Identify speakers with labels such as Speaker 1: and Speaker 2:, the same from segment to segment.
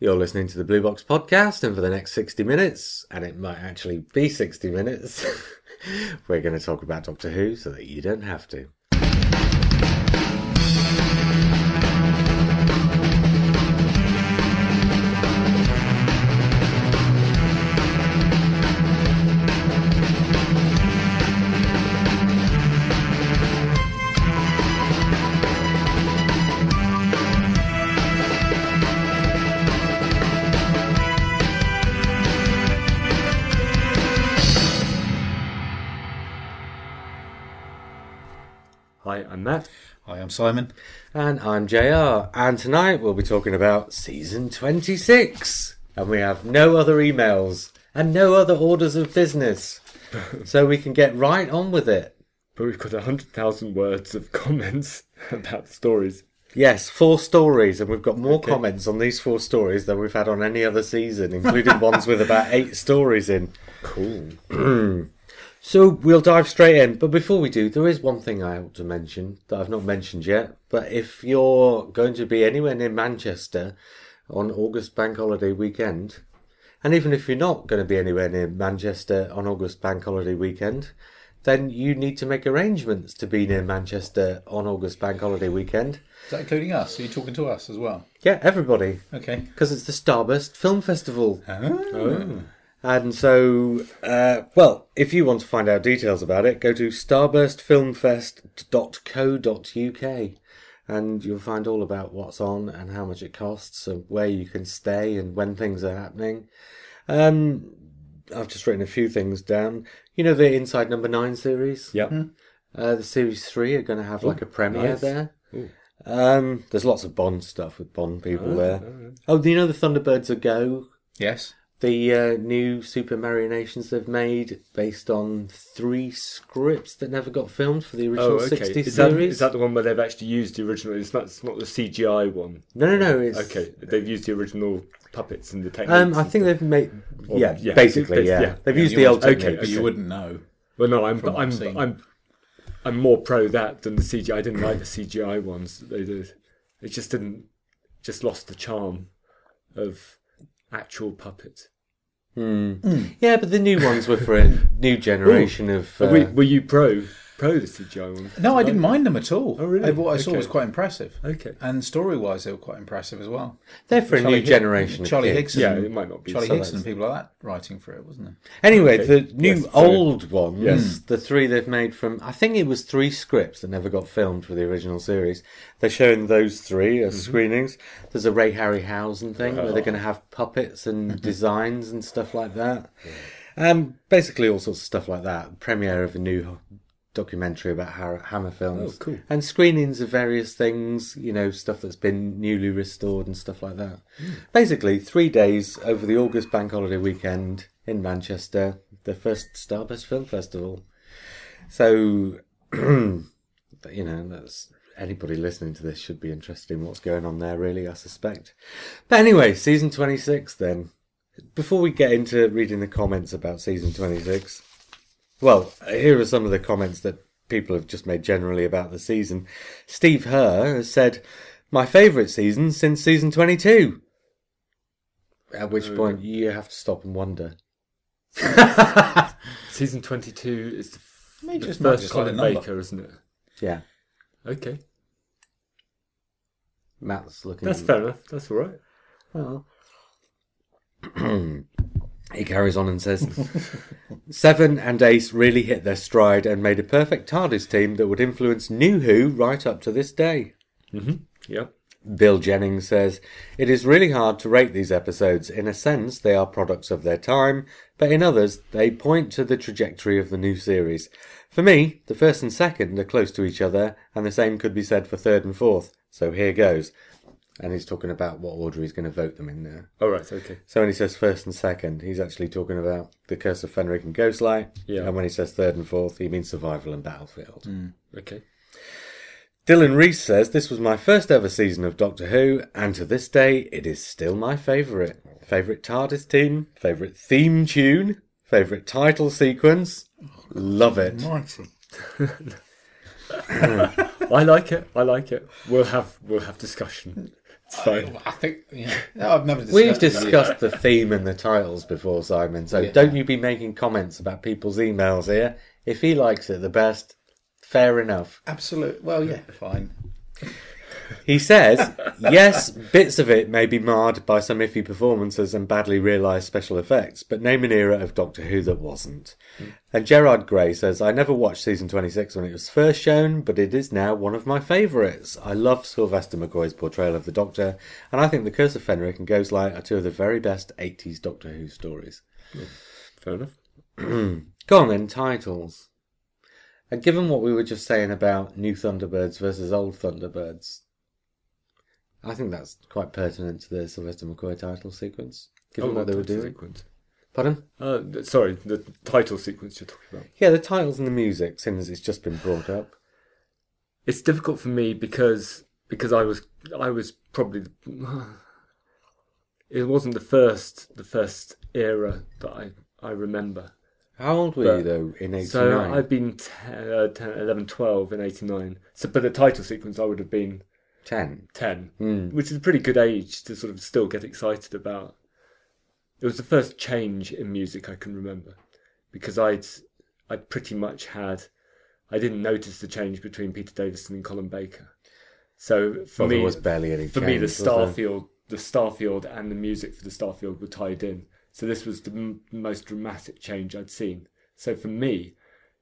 Speaker 1: You're listening to the Blue Box podcast, and for the next 60 minutes, and it might actually be 60 minutes, we're going to talk about Doctor Who so that you don't have to.
Speaker 2: I'm
Speaker 3: Simon.
Speaker 1: And I'm JR, and tonight we'll be talking about season 26. And we have no other emails and no other orders of business. so we can get right on with it.
Speaker 2: But we've got 100,000 words of comments about stories.
Speaker 1: Yes, four stories, and we've got more
Speaker 2: Okay.
Speaker 1: comments on these four stories than we've had on any other season, including ones with about eight stories in.
Speaker 2: Cool.
Speaker 1: So we'll dive straight in. But before we do, there is one thing I ought to mention that I've not mentioned yet. But if you're going to be anywhere near Manchester on August Bank Holiday weekend, and even if you're not going to be anywhere near Manchester on August Bank Holiday weekend, then you need to make arrangements to be near Manchester on August Bank Holiday weekend.
Speaker 3: Is that including us? Are you talking to us as well?
Speaker 1: Yeah, everybody.
Speaker 3: Okay.
Speaker 1: Because it's the Starburst Film Festival. Ah.
Speaker 3: Oh.
Speaker 1: And so, uh, well, if you want to find out details about it, go to starburstfilmfest.co.uk and you'll find all about what's on and how much it costs and where you can stay and when things are happening. Um, I've just written a few things down. You know the Inside Number Nine series?
Speaker 2: Yep.
Speaker 1: Uh, the series three are going to have like a premiere
Speaker 2: nice.
Speaker 1: there.
Speaker 2: Ooh.
Speaker 1: Um, there's lots of Bond stuff with Bond people there. Oh, do you know the Thunderbirds are Go?
Speaker 3: Yes.
Speaker 1: The uh, new Supermarionations they've made based on three scripts that never got filmed for the original
Speaker 2: Oh, okay.
Speaker 1: 60
Speaker 2: Is that,
Speaker 1: series.
Speaker 2: is that the one where they've actually used the original? It's not, it's not the CGI one.
Speaker 1: No, no, no. It's,
Speaker 2: Okay. They've used the original puppets and the techniques.
Speaker 1: Um, I think they've made.
Speaker 2: Or-
Speaker 1: yeah,
Speaker 2: yeah,
Speaker 1: basically,
Speaker 2: bas-
Speaker 1: yeah.
Speaker 2: yeah.
Speaker 1: They've
Speaker 3: Yeah,
Speaker 1: used the old
Speaker 3: wouldn't-
Speaker 2: okay,
Speaker 1: techniques.
Speaker 3: But you wouldn't know.
Speaker 2: Well, no, I'm, I'm,
Speaker 3: I've.
Speaker 2: I'm, I'm more pro that than the CGI. I didn't like the CGI ones. They did. It just didn't, just lost the charm of actual puppets.
Speaker 1: Yeah, but the new ones were for a new generation of. Uh,
Speaker 2: Were, were you pro, pro the CGI ones?
Speaker 3: No, I didn't mind them at all.
Speaker 2: Oh, really?
Speaker 3: What I saw
Speaker 2: Okay.
Speaker 3: was quite impressive.
Speaker 2: Okay.
Speaker 3: And story wise, they were quite impressive as well.
Speaker 1: they're for a new
Speaker 3: Hick-
Speaker 1: generation.
Speaker 3: Charlie Higson.
Speaker 2: Yeah, it might not be
Speaker 3: Charlie
Speaker 2: so
Speaker 1: Higson
Speaker 3: and people like that writing for it, wasn't it?
Speaker 1: Anyway,
Speaker 2: Okay.
Speaker 1: the new
Speaker 2: Yes, so-
Speaker 1: old ones,
Speaker 2: Yes.
Speaker 1: the three they've made from, I think it was three scripts that never got filmed for the original series. They're showing those three as screenings. There's a Ray Harryhausen thing where they're going to have puppets and designs and stuff like that. Um, basically all sorts of stuff like that. Premiere of a new documentary about Hammer films.
Speaker 2: Oh, cool.
Speaker 1: And screenings of various things, you know, stuff that's been newly restored and stuff like that. Hmm. Basically, three days over the August Bank Holiday weekend in Manchester, the first Starburst Film Festival. So, you know, that's anybody listening to this should be interested in what's going on there, really, I suspect. But anyway, season 26 then. Before we get into reading the comments about season 26, well, here are some of the comments that people have just made generally about the season. Steve Herr has said, My favourite season since season 22. At which oh, point you have to stop and wonder.
Speaker 2: Season 22 is the, f- the first
Speaker 3: just
Speaker 2: Colin. Baker, isn't it?
Speaker 1: Yeah,
Speaker 2: Okay.
Speaker 1: Matt's looking.
Speaker 2: That's fair enough. That's all right.
Speaker 1: Well. he carries on and says, Seven and Ace really hit their stride and made a perfect TARDIS team that would influence New Who right up to this day. Mm-hmm.
Speaker 2: Yeah.
Speaker 1: Bill Jennings says, It is really hard to rate these episodes. In a sense, they are products of their time, but in others, they point to the trajectory of the new series. For me, the first and second are close to each other, and the same could be said for third and fourth. So here goes. And he's talking about what order he's going to vote them in there.
Speaker 2: All right. Okay.
Speaker 1: So when he says first and second, he's actually talking about The Curse of Fenric and Ghostlight.
Speaker 2: Yeah.
Speaker 1: And when he says third and fourth, he means Survival and Battlefield. Mm.
Speaker 2: Okay.
Speaker 1: Dylan Reese says, This was my first ever season of Doctor Who, and to this day, it is still my favourite. Favourite TARDIS team, favourite theme tune, favourite title sequence. Love it.
Speaker 3: Mighty.
Speaker 2: I like it. I like it. We'll have we'll have discussion. It's fine.
Speaker 3: I think, yeah. No, I've never discussed
Speaker 1: We've
Speaker 3: it with you.
Speaker 1: discussed the theme and the titles before, Simon. So
Speaker 3: Yeah.
Speaker 1: don't you be making comments about people's emails here. If he likes it the best, fair enough.
Speaker 3: Absolute. Well, yeah, fine.
Speaker 1: He says, yes, bits of it may be marred by some iffy performances and badly realised special effects, but name an era of Doctor Who that wasn't. And Gerard Gray says, I never watched season 26 when it was first shown, but it is now one of my favourites. I love Sylvester McCoy's portrayal of the Doctor, and I think The Curse of Fenric and Ghostlight are two of the very best 80s Doctor Who stories.
Speaker 2: Fair enough.
Speaker 1: Go on then, titles. And given what we were just saying about new Thunderbirds versus old Thunderbirds, I think that's quite pertinent to the Sylvester McCoy title sequence. Given what they were
Speaker 2: Oh,
Speaker 1: doing.
Speaker 2: Sequence.
Speaker 1: Pardon?
Speaker 2: Uh, th- sorry, the title sequence you're talking about.
Speaker 1: Yeah, the titles and the music, seeing as it's just been brought up.
Speaker 2: It's difficult for me because because I was I was probably the, it wasn't the first the first era that I I remember.
Speaker 1: How old were
Speaker 2: But-
Speaker 1: you though in '89?
Speaker 2: So I've been 10, uh, 10, 11, 12 in 89. So, but the title sequence I would have been
Speaker 1: Ten.
Speaker 2: 10,
Speaker 1: Hmm.
Speaker 2: which is a pretty good age to sort of still get excited about. It was the first change in music I can remember because I'd I'd pretty much had I didn't notice the change between Peter Davison and Colin Baker. So for
Speaker 1: Well,
Speaker 2: me,
Speaker 1: there was barely any.
Speaker 2: for me, the
Speaker 1: change, was there?
Speaker 2: Starfield, the Starfield, and the music for the Starfield were tied in. So this was the m- most dramatic change I'd seen. So for me,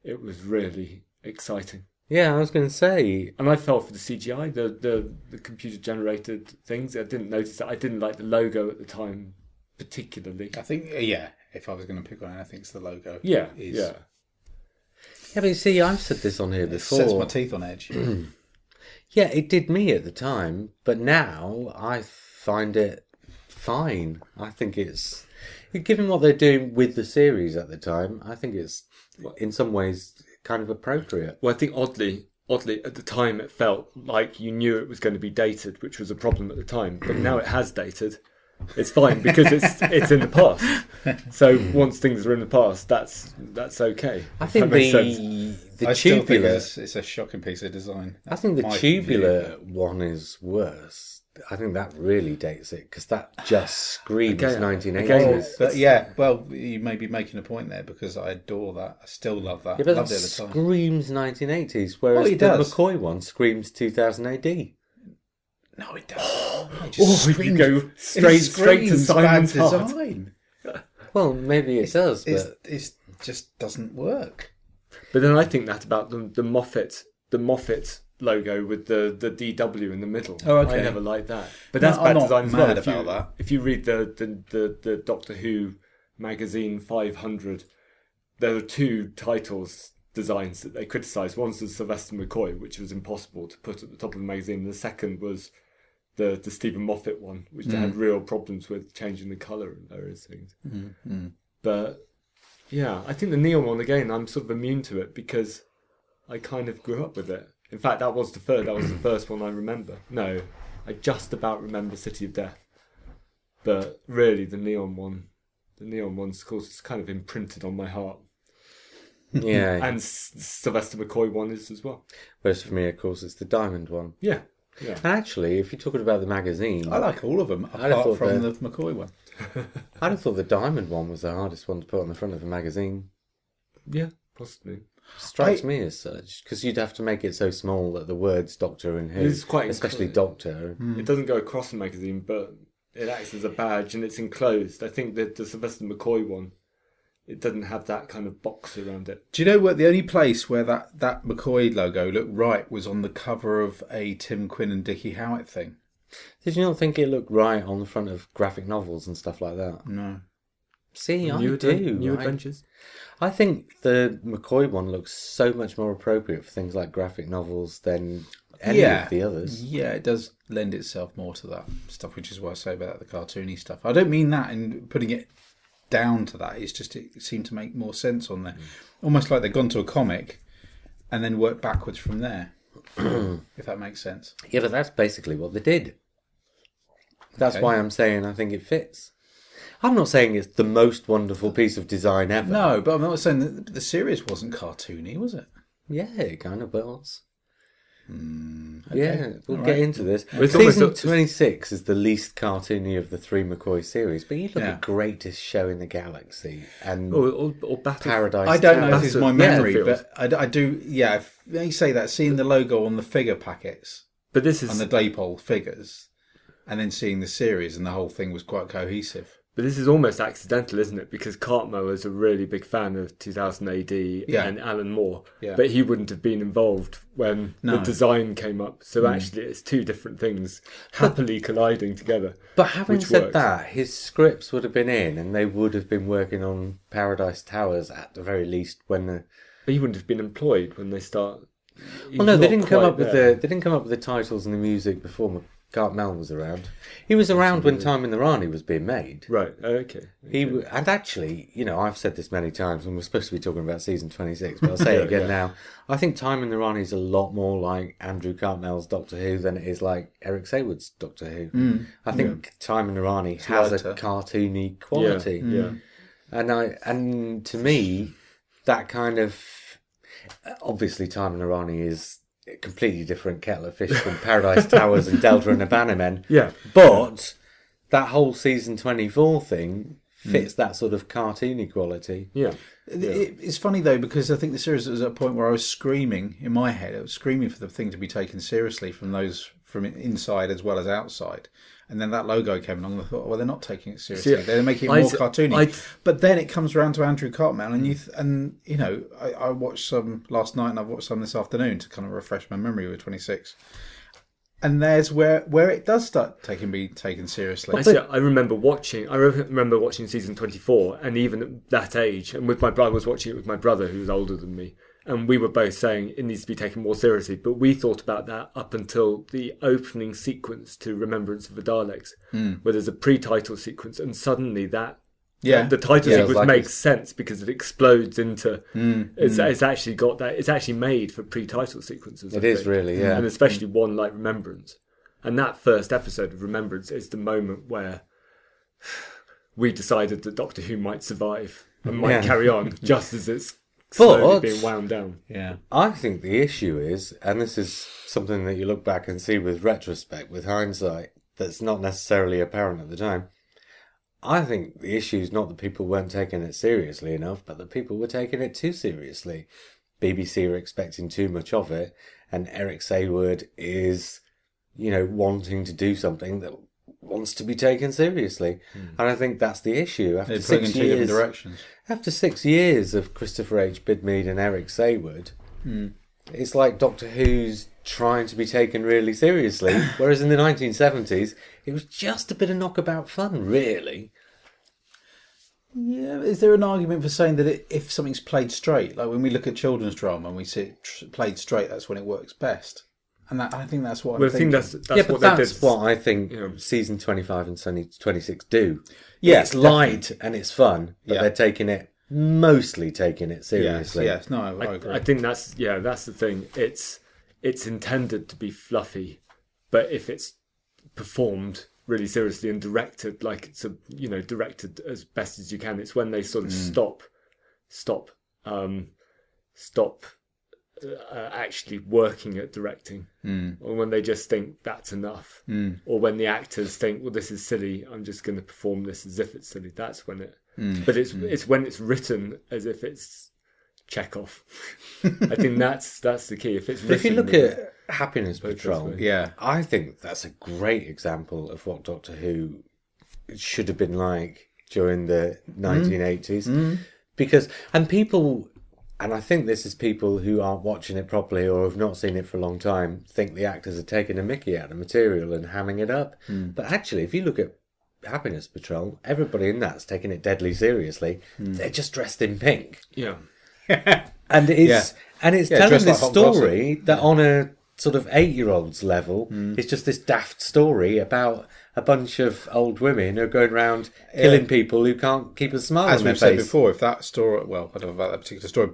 Speaker 2: it was really exciting,
Speaker 1: Yeah, I was going to say.
Speaker 2: and I fell for the CGI, the the, the computer generated things. I didn't notice that. I didn't like the logo at the time particularly.
Speaker 3: I think, uh, yeah, if I was going to pick one, I think it's the logo.
Speaker 2: Yeah,
Speaker 3: Is-
Speaker 2: yeah.
Speaker 1: Yeah, but you see, I've said this on here
Speaker 3: It sets
Speaker 1: before.
Speaker 3: my teeth on edge.
Speaker 1: Yeah, it did me at the time, but now I find it fine. I think it's given what they're doing with the series at the time. I think it's in some ways kind of appropriate.
Speaker 2: Well, I think oddly, oddly at the time it felt like you knew it was going to be dated, which was a problem at the time. But now it has dated. It's fine because it's it's in the past. So once things are in the past, that's that's okay.
Speaker 1: I think the
Speaker 2: sense.
Speaker 1: the
Speaker 3: I still think
Speaker 1: tubular.
Speaker 3: it's, it's a shocking piece of design.
Speaker 1: I think the
Speaker 3: My
Speaker 1: tubular
Speaker 3: view.
Speaker 1: one is worse. I think that really dates it because that just screams
Speaker 2: Again-
Speaker 1: 1980s.
Speaker 2: again,
Speaker 3: Well, but yeah, well, you may be making a point there because I adore that. I still love that.
Speaker 1: yeah, but that
Speaker 3: Loved it at time.
Speaker 1: screams 1980s, whereas
Speaker 3: Well, it
Speaker 1: the
Speaker 3: does.
Speaker 1: McCoy one screams 2000 AD.
Speaker 3: No, it doesn't. It
Speaker 2: Oh,
Speaker 3: just
Speaker 2: you go
Speaker 3: it
Speaker 2: straight straight to Simon's
Speaker 3: design.
Speaker 1: Well, maybe it does, but
Speaker 3: It's, it's just doesn't work.
Speaker 2: But then I think that about the the Moffat the Moffat logo with the the DW in the middle.
Speaker 3: Oh, okay.
Speaker 2: I never liked that. But
Speaker 3: No,
Speaker 2: that's
Speaker 3: I'm
Speaker 2: bad design as
Speaker 3: mad
Speaker 2: well. If you,
Speaker 3: about that.
Speaker 2: if you read the, the, the, the Doctor Who magazine 500, there are two titles designs that they criticised. One's the Sylvester McCoy, which was impossible to put at the top of the magazine. The second was the the Stephen Moffat one, which they had
Speaker 3: Mm.
Speaker 2: real problems with changing the colour and various things.
Speaker 3: Mm-hmm.
Speaker 2: But yeah, I think the neon one again. I'm sort of immune to it because I kind of grew up with it. In fact, that was the first. That was the first one I remember. No, I just about remember City of Death, but really the neon one, the neon one's of course it's kind of imprinted on my heart,
Speaker 1: yeah.
Speaker 2: and S- Sylvester McCoy one is as well.
Speaker 1: Whereas for me, of course, it's the diamond one.
Speaker 2: Yeah, yeah.
Speaker 1: And actually, if you're talking about the magazine,
Speaker 3: I like all of them
Speaker 1: I'd have
Speaker 3: apart
Speaker 1: thought
Speaker 3: from
Speaker 1: that-
Speaker 3: the McCoy one.
Speaker 1: I'd have thought the diamond one was the hardest one to put on the front of a magazine.
Speaker 2: Yeah, possibly.
Speaker 1: Strikes
Speaker 3: I-
Speaker 1: me as such because you'd have to make it so small that the words Doctor and Who,
Speaker 2: It's quite
Speaker 1: especially
Speaker 2: enclosed.
Speaker 1: Doctor.
Speaker 3: Mm.
Speaker 2: It doesn't go across the magazine, but it acts as a badge and it's enclosed. I think that the Sylvester McCoy one, it doesn't have that kind of box around it.
Speaker 3: Do you know what? The only place where that, that McCoy logo looked right was on the cover of a Tim Quinn and Dickie Howitt thing.
Speaker 1: Did you not think it looked right on the front of graphic novels and stuff like that?
Speaker 3: No.
Speaker 1: See, I
Speaker 2: New,
Speaker 1: do.
Speaker 2: adven- new
Speaker 1: I-
Speaker 2: adventures.
Speaker 1: I think the McCoy one looks so much more appropriate for things like graphic novels than any
Speaker 3: yeah.
Speaker 1: of the others.
Speaker 3: Yeah, it does lend itself more to that stuff, which is why I say about the cartoony stuff. I don't mean that in putting it down to that. It's just it seemed to make more sense on there. Mm. Almost like they've gone to a comic and then worked backwards from there. if that makes sense.
Speaker 1: Yeah, but that's basically what they did. That's
Speaker 3: Okay.
Speaker 1: why I'm saying I think it fits. I'm not saying it's the most wonderful piece of design ever.
Speaker 3: No, but I'm not saying that the series wasn't cartoony, was it?
Speaker 1: Yeah, it kind of was. Hmm, yeah, we'll
Speaker 3: All
Speaker 1: get
Speaker 3: right.
Speaker 1: into this.
Speaker 2: it's
Speaker 1: Season
Speaker 2: almost-
Speaker 1: 26 is the least cartoony of the three McCoy series, but you look
Speaker 3: Yeah.
Speaker 1: at Greatest Show in the Galaxy and
Speaker 2: Or, or, or Battle.
Speaker 1: Paradise
Speaker 3: I don't know
Speaker 1: Tower.
Speaker 3: if it's my memory,
Speaker 2: Battlefield.
Speaker 3: but I, I do. Yeah, if you say that, seeing the logo on the figure packets
Speaker 2: But this is
Speaker 3: and the Dapol figures, and then seeing the series and the whole thing was quite cohesive.
Speaker 2: But this is almost accidental, isn't it? Because Cartmel is a really big fan of 2000 AD
Speaker 3: Yeah.
Speaker 2: and Alan Moore,
Speaker 3: Yeah.
Speaker 2: but he wouldn't have been involved when
Speaker 3: No.
Speaker 2: The design came up. So hmm. actually, it's two different things happily colliding together.
Speaker 1: But having said
Speaker 2: works.
Speaker 1: that, his scripts would have been in, and they would have been working on Paradise Towers at the very least. When the
Speaker 2: But he wouldn't have been employed when they start.
Speaker 1: Well, no, they didn't come up with the they didn't come up with the titles and the music before Cartmel was around. He was around when Time and the Rani was being made.
Speaker 2: Right. Okay.
Speaker 1: He w and actually, you know, I've said this many times, and we're supposed to be talking about season twenty six, but I'll say it again
Speaker 2: Yeah.
Speaker 1: now. I think Time and the Rani is a lot more like Andrew Cartmel's Doctor Who than it is like Eric Saward's Doctor Who. I think Time and the Rani has
Speaker 3: lighter.
Speaker 1: a cartoony
Speaker 2: Yeah.
Speaker 1: quality,
Speaker 2: Yeah. Mm.
Speaker 1: and I and to me, that kind of obviously Time and the Rani is a completely different kettle of fish from Paradise Towers and Delta and the Bannermen.
Speaker 2: Yeah.
Speaker 1: But that whole season 24 thing fits that sort of cartoony quality.
Speaker 2: Yeah.
Speaker 3: It- it- it's funny though because I think the series was at a point where I was screaming in my head. I was screaming for the thing to be taken seriously from those from inside as well as outside. And then that logo came along. and I thought, well, they're not taking it seriously. They're making it
Speaker 2: I-
Speaker 3: more cartoony.
Speaker 2: I-
Speaker 3: but then it comes around to Andrew Cartmel, and you mm. th- and you know, I, I watched some last night, and I've watched some this afternoon to kind of refresh my memory with Twenty Six. And there's where where it does start taking be taken seriously.
Speaker 2: Actually, I remember watching. I remember watching season twenty-four, and even at that age, and with my brother, I was watching it with my brother, who was older than me, and we were both saying it needs to be taken more seriously. But we thought about that up until the opening sequence to Remembrance of the Daleks, hmm. where there's a pre-title sequence, and suddenly that
Speaker 3: yeah,
Speaker 2: the title
Speaker 1: Yeah,
Speaker 2: sequence
Speaker 1: like
Speaker 2: makes
Speaker 1: it's-
Speaker 2: sense because it explodes into. Hmm, it's, hmm. it's actually got that. It's actually made for pre-title sequences. I
Speaker 1: It is
Speaker 2: think.
Speaker 1: really, yeah.
Speaker 2: and especially one like Remembrance, and that first episode of Remembrance is the moment where we decided that Doctor Who might survive and might
Speaker 1: Yeah.
Speaker 2: carry on just as it's
Speaker 1: But-
Speaker 2: being wound down.
Speaker 3: yeah.
Speaker 1: I think the issue is, and this is something that you look back and see with retrospect, with hindsight, that's not necessarily apparent at the time. I think the issue is not that people weren't taking it seriously enough, but that people were taking it too seriously. BBC are expecting too much of it, and Eric Saward is, you know, wanting to do something that wants to be taken seriously. Hmm. And I think that's the issue. After six years,
Speaker 3: directions.
Speaker 1: after six years of Christopher H. Bidmead and Eric Saward, hmm. it's like Doctor Who's trying to be taken really seriously, whereas in the 1970s, it was just a bit of knockabout fun, really.
Speaker 3: Yeah, is there an argument for saying that it, if something's played straight, like when we look at children's drama and we see it tr- played straight, that's when it works best? And that, I think that's what
Speaker 2: Well,
Speaker 3: I'm
Speaker 2: I think that's that's
Speaker 1: yeah,
Speaker 2: what
Speaker 1: but
Speaker 2: they
Speaker 1: that's
Speaker 2: did.
Speaker 1: what I think
Speaker 2: Yeah.
Speaker 1: season 25 and Sunny 26 do.
Speaker 3: Yeah,
Speaker 1: it's light and it's fun, but
Speaker 3: Yeah.
Speaker 1: they're taking it, mostly taking it seriously.
Speaker 3: yes, no, I, I agree.
Speaker 2: I think that's yeah, that's the thing. It's it's intended to be fluffy, but if it's performed really seriously and directed like it's a you know directed as best as you can, it's when they sort of stop, stop, um, stop. Uh, actually working at directing, hmm. or when they just think that's enough, hmm. or when the actors think, "Well, this is silly. I'm just going to perform this as if it's silly." That's when it. Hmm. But it's it's when it's written as if it's Chekhov. I think that's that's the key. If it's
Speaker 1: If you look at Happiness Patrol,
Speaker 3: yeah,
Speaker 1: I think that's a great example of what Doctor Who should have been like during the 1980s. Because, and people, and I think this is people who aren't watching it properly or have not seen it for a long time, think the actors are taking a mickey out of the material and hamming it up. But actually, if you look at Happiness Patrol, everybody in that's taking it deadly seriously. They're just dressed in pink
Speaker 2: yeah,
Speaker 1: and it's
Speaker 3: Yeah.
Speaker 1: and it's
Speaker 3: Yeah,
Speaker 1: telling this
Speaker 3: like
Speaker 1: story that on a sort of eight year old's level it's just this daft story about a bunch of old women who are going around killing people who can't keep a smile
Speaker 3: as
Speaker 1: on their
Speaker 3: we've said
Speaker 1: face.
Speaker 3: before, if that story, well, I don't know about that particular story,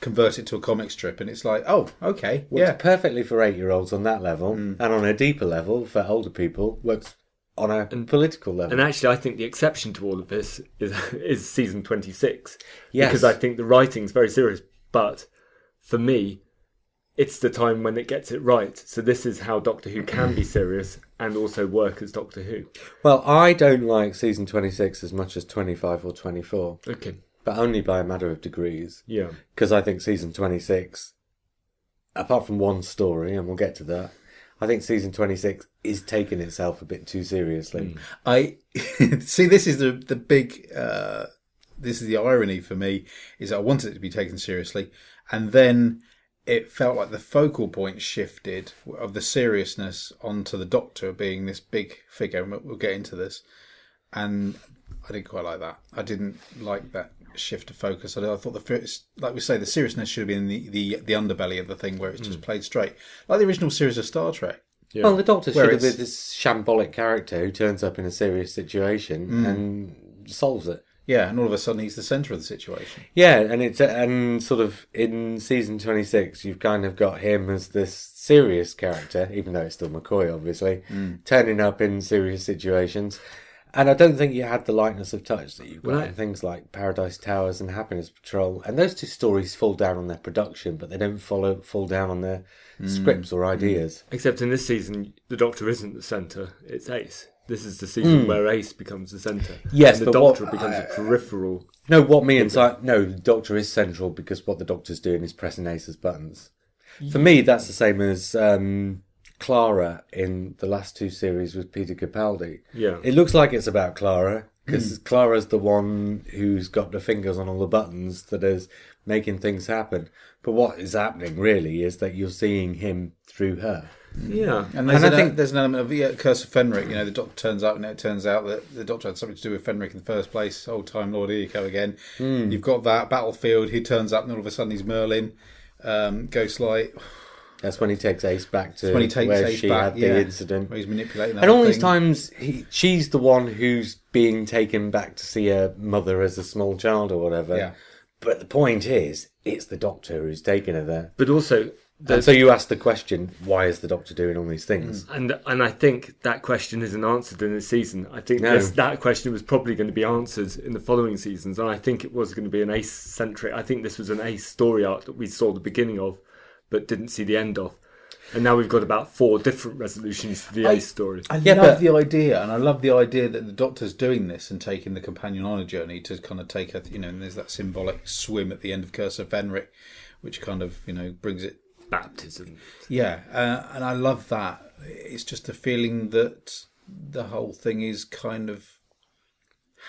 Speaker 3: convert it to a comic strip, and it's like, oh, okay,
Speaker 1: Works
Speaker 3: yeah,
Speaker 1: perfectly for eight year olds on that level,
Speaker 3: Mm.
Speaker 1: and on a deeper level for older people works on a political level.
Speaker 2: and actually, I think the exception to all of this is is season twenty six.
Speaker 1: Yes.
Speaker 2: because I think the writing's very serious. But for me, it's the time when it gets it right. So this is how Doctor Who can be serious and also work as Doctor Who.
Speaker 1: Well, I don't like season 26 as much as 25 or 24,
Speaker 2: Okay.
Speaker 1: but only by a matter of degrees.
Speaker 2: Yeah.
Speaker 1: Because I think season 26, apart from one story, and we'll get to that, I think season 26 is taking itself a bit too seriously.
Speaker 3: I see. This is the the big. Uh, this is the irony for me is I wanted it to be taken seriously, and then it felt like the focal point shifted of the seriousness onto the Doctor being this big figure. and We'll we'll get into this, and I didn't quite like that. I didn't like that shift of focus. I, I thought the first, like we say, the seriousness should have been the, the the underbelly of the thing where it's just hmm. played straight, like the original series of Star Trek.
Speaker 2: Yeah.
Speaker 1: Well, the Doctor
Speaker 3: Where
Speaker 1: should have been this shambolic character who turns up in a serious situation hmm. and solves it.
Speaker 3: Yeah, and all of a sudden he's the centre of the situation.
Speaker 1: Yeah, and it's and sort of in season twenty six, you've kind of got him as this serious character, even though it's still McCoy, obviously, hmm. turning up in serious situations. And I don't think you had the lightness of touch that you've got
Speaker 2: Well, I-
Speaker 1: in things like Paradise Towers and Happiness Patrol. And those two stories fall down on their production, but they don't follow fall down on their hmm. scripts or hmm. ideas.
Speaker 2: Except in this season, the Doctor isn't the centre; it's Ace. This is the season where Ace becomes the centre.
Speaker 1: Yes,
Speaker 2: and the
Speaker 1: but what-
Speaker 2: Doctor becomes a peripheral.
Speaker 1: No, what me and Si- no, the Doctor is central because what the Doctor's doing is pressing Ace's buttons. For me, that's the same as um, Clara in the last two series with Peter Capaldi.
Speaker 2: Yeah.
Speaker 1: It looks like it's about Clara because Clara's the one who's got the fingers on all the buttons that is making things happen. But what is happening really is that you're seeing him through her.
Speaker 2: Yeah,
Speaker 3: And there's,
Speaker 1: And I
Speaker 3: an,
Speaker 1: think-
Speaker 3: there's an element of yeah, Curse of Fenric. You know, the Doctor turns up, and it turns out that the Doctor had something to do with Fenric in the first place. Old time Lord, here you go again. You've got that battlefield. He turns up, and all of a sudden he's Merlin. Um, Ghostlight,
Speaker 1: That's when he takes Ace back to
Speaker 3: when he takes
Speaker 1: where
Speaker 3: Ace
Speaker 1: she
Speaker 3: back,
Speaker 1: had
Speaker 3: yeah,
Speaker 1: the incident.
Speaker 3: where he's manipulating. That
Speaker 1: And all
Speaker 3: whole
Speaker 1: these
Speaker 3: thing.
Speaker 1: times, he, she's the one who's being taken back to see her mother as a small child or whatever.
Speaker 3: Yeah.
Speaker 1: But the point is, it's the doctor who's taken her there.
Speaker 2: but also
Speaker 1: And so you ask the question, why is the doctor doing all these things? Mm.
Speaker 2: And and I think that question isn't answered in this season. I think
Speaker 1: No.
Speaker 2: this, that question was probably going to be answered in the following seasons, and I think it was going to be an ace centric. I think this was an ace story arc that we saw the beginning of, but didn't see the end of. And now we've got about four different resolutions to the
Speaker 3: I-
Speaker 2: ace story.
Speaker 3: I
Speaker 1: Yeah,
Speaker 3: love
Speaker 1: but-
Speaker 3: the idea, and I love the idea that the Doctor's doing this and taking the companion on a journey to kind of take a, you know, and there's that symbolic swim at the end of Curse of Fenric, which kind of, you know, brings it
Speaker 2: Baptism.
Speaker 3: Yeah, uh, and I love that. It's just a feeling that the whole thing is kind of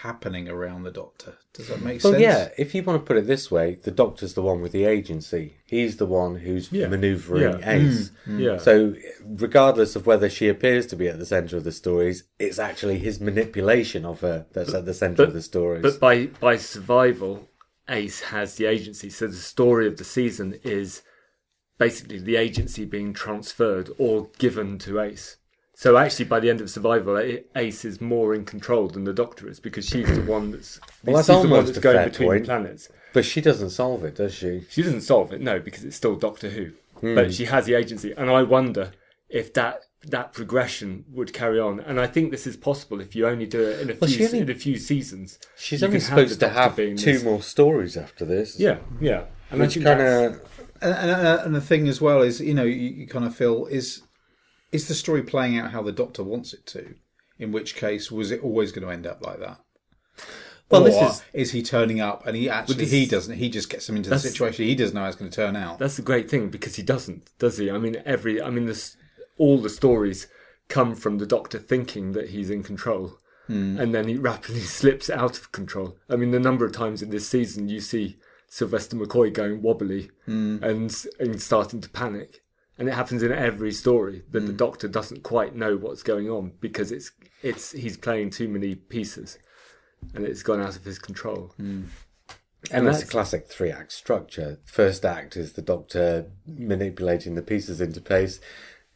Speaker 3: happening around the Doctor. Does that make
Speaker 1: Well,
Speaker 3: sense?
Speaker 1: yeah, if you want to put it this way, the doctor's the one with the agency. He's the one who's
Speaker 2: Yeah.
Speaker 1: manoeuvring
Speaker 2: Yeah.
Speaker 1: Ace.
Speaker 2: Yeah.
Speaker 1: So, regardless of whether she appears to be at the centre of the stories, it's actually his manipulation of her that's at the centre of the stories.
Speaker 2: But by by survival, Ace has the agency. So the story of the season is basically the agency being transferred or given to Ace. So actually, by the end of survival, Ace is more in control than the Doctor is because she's the one that's
Speaker 1: Well, that's
Speaker 2: she's the one that's going between
Speaker 1: point.
Speaker 2: the planets.
Speaker 1: But she doesn't solve it, does she?
Speaker 2: She doesn't solve it, no, because it's still Doctor Who.
Speaker 1: Hmm.
Speaker 2: But she has the agency, and I wonder if that that progression would carry on. And I think this is possible if you only do it in a
Speaker 1: Well,
Speaker 2: few
Speaker 1: only-
Speaker 2: in a few seasons.
Speaker 1: She's only
Speaker 2: can have
Speaker 1: supposed to have two
Speaker 2: this-
Speaker 1: more stories after this.
Speaker 2: Yeah, yeah. And
Speaker 1: Which kind of.
Speaker 3: And, and, uh, and the thing as well is, you know, you, you kind of feel is is the story playing out how the Doctor wants it to? In which case, was it always going to end up like that?
Speaker 1: Well,
Speaker 3: or
Speaker 1: this is-
Speaker 3: he turning up and he actually
Speaker 2: this-
Speaker 3: he doesn't he just gets him into the situation he doesn't know how it's going to turn out.
Speaker 2: That's the great thing because he doesn't, does he? I mean, every, I mean, this, all the stories come from the Doctor thinking that he's in control, hmm. and then he rapidly slips out of control. I mean, the number of times in this season you see Sylvester McCoy going wobbly mm. and and starting to panic, and it happens in every story that the mm. Doctor doesn't quite know what's going on because it's it's he's playing too many pieces, and it's gone out of his control. Mm.
Speaker 1: And
Speaker 2: And
Speaker 1: that's a classic three act structure. First act is the doctor manipulating the pieces into place.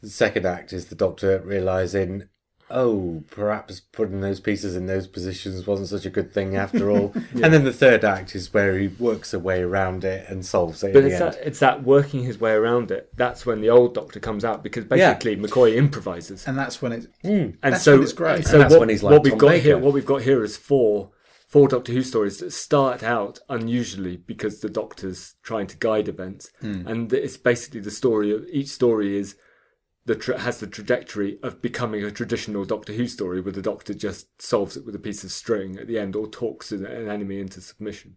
Speaker 1: The second act is the doctor realizing, oh, perhaps putting those pieces in those positions wasn't such a good thing after all. And then the third act is where he works a way around it and solves it.
Speaker 2: But it's that, it's that working his way around it. That's when the old Doctor comes out because
Speaker 1: Yeah.
Speaker 2: basically McCoy improvises,
Speaker 3: and that's when it mm.
Speaker 2: and
Speaker 3: That's
Speaker 2: so
Speaker 3: when it's great.
Speaker 2: and so
Speaker 1: that's
Speaker 2: what,
Speaker 1: when he's like
Speaker 2: what we've
Speaker 1: Tom
Speaker 2: got
Speaker 1: Baker.
Speaker 2: here, what we've got here is four four Doctor Who stories that start out unusually because the Doctor's trying to guide events, hmm. and it's basically the story of each story is the tra- has the trajectory of becoming a traditional Doctor Who story, where the Doctor just solves it with a piece of string at the end, or talks an an enemy into submission.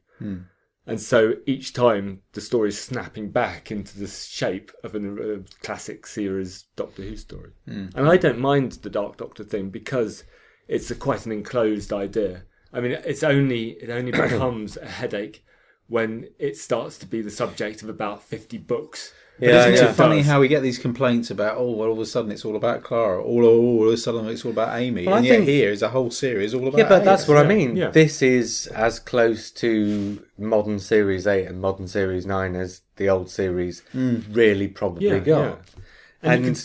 Speaker 2: And so each time the story is snapping back into the shape of a uh, classic series Doctor Who story. And I don't mind the Dark Doctor thing because it's a, quite an enclosed idea. I mean, it's only it only becomes a headache when it starts to be the subject of about fifty books.
Speaker 3: But
Speaker 1: Yeah,
Speaker 3: isn't
Speaker 1: yeah.
Speaker 3: it funny
Speaker 2: does.
Speaker 3: how we get these complaints about oh well all of a sudden it's all about Clara, all, all, all of a sudden it's all about Amy,
Speaker 1: Well, I
Speaker 3: and yet
Speaker 1: think-
Speaker 3: here is a whole series all about.
Speaker 1: Yeah, but that's
Speaker 3: Amy.
Speaker 1: what I mean.
Speaker 2: yeah.
Speaker 1: This is as close to modern Series 8 and modern Series 9 as the old series mm. really probably
Speaker 2: Yeah,
Speaker 1: got.
Speaker 2: yeah. And,
Speaker 1: And,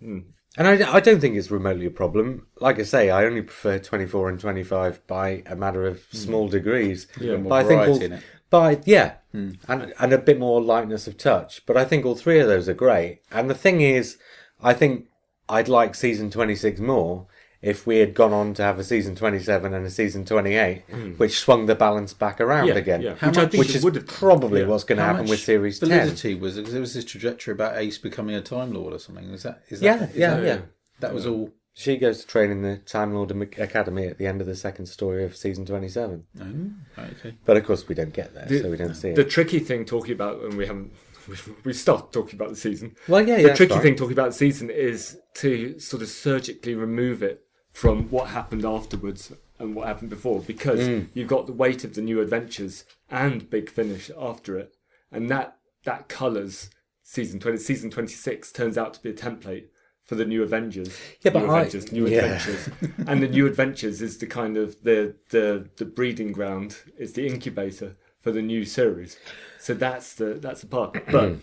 Speaker 2: can- mm.
Speaker 1: and I, I don't think it's remotely a problem. Like I say, I only prefer 24 and 25 by a matter of mm. small degrees.
Speaker 2: Yeah,
Speaker 3: more
Speaker 1: but I think
Speaker 3: variety
Speaker 1: all,
Speaker 3: in it.
Speaker 1: But yeah, hmm. and and a bit more lightness of touch. But I think all three of those are great. And the thing is, I think I'd like season 26 more if we had gone on to have a season 27 and a season 28, hmm. which swung the balance back around
Speaker 2: Yeah,
Speaker 1: again.
Speaker 2: yeah.
Speaker 3: How
Speaker 2: Which I
Speaker 3: much-
Speaker 2: think
Speaker 1: Which
Speaker 2: it
Speaker 1: is
Speaker 2: would have
Speaker 1: probably
Speaker 2: Yeah.
Speaker 1: what's going to happen
Speaker 3: much
Speaker 1: with series 10.
Speaker 3: validity was because there was this trajectory about Ace becoming a Time Lord or something. Is that? Is that
Speaker 1: Yeah,
Speaker 3: is
Speaker 1: yeah,
Speaker 3: that,
Speaker 1: yeah.
Speaker 3: That was all.
Speaker 1: She goes to train in the Time Lord Academy at the end of the second story of season 27.
Speaker 3: Oh, okay.
Speaker 1: But of course, we don't get there,
Speaker 2: The-
Speaker 1: so we don't see it.
Speaker 2: the tricky thing talking about, and we haven't, we've, we've started talking about the season.
Speaker 1: well, yeah, yeah.
Speaker 2: the
Speaker 1: that's
Speaker 2: tricky
Speaker 1: fine.
Speaker 2: thing talking about the season is to sort of surgically remove it from what happened afterwards and what happened before because
Speaker 1: Mm.
Speaker 2: you've got the weight of the new adventures and big finish after it and that that colors season 20 season 26 turns out to be a template for the new avengers
Speaker 1: Yeah, but
Speaker 2: new
Speaker 1: I-
Speaker 2: avengers new
Speaker 1: yeah.
Speaker 2: adventures and the new adventures is the kind of the the the breeding ground it's the incubator for the new series so that's the that's the part but mm.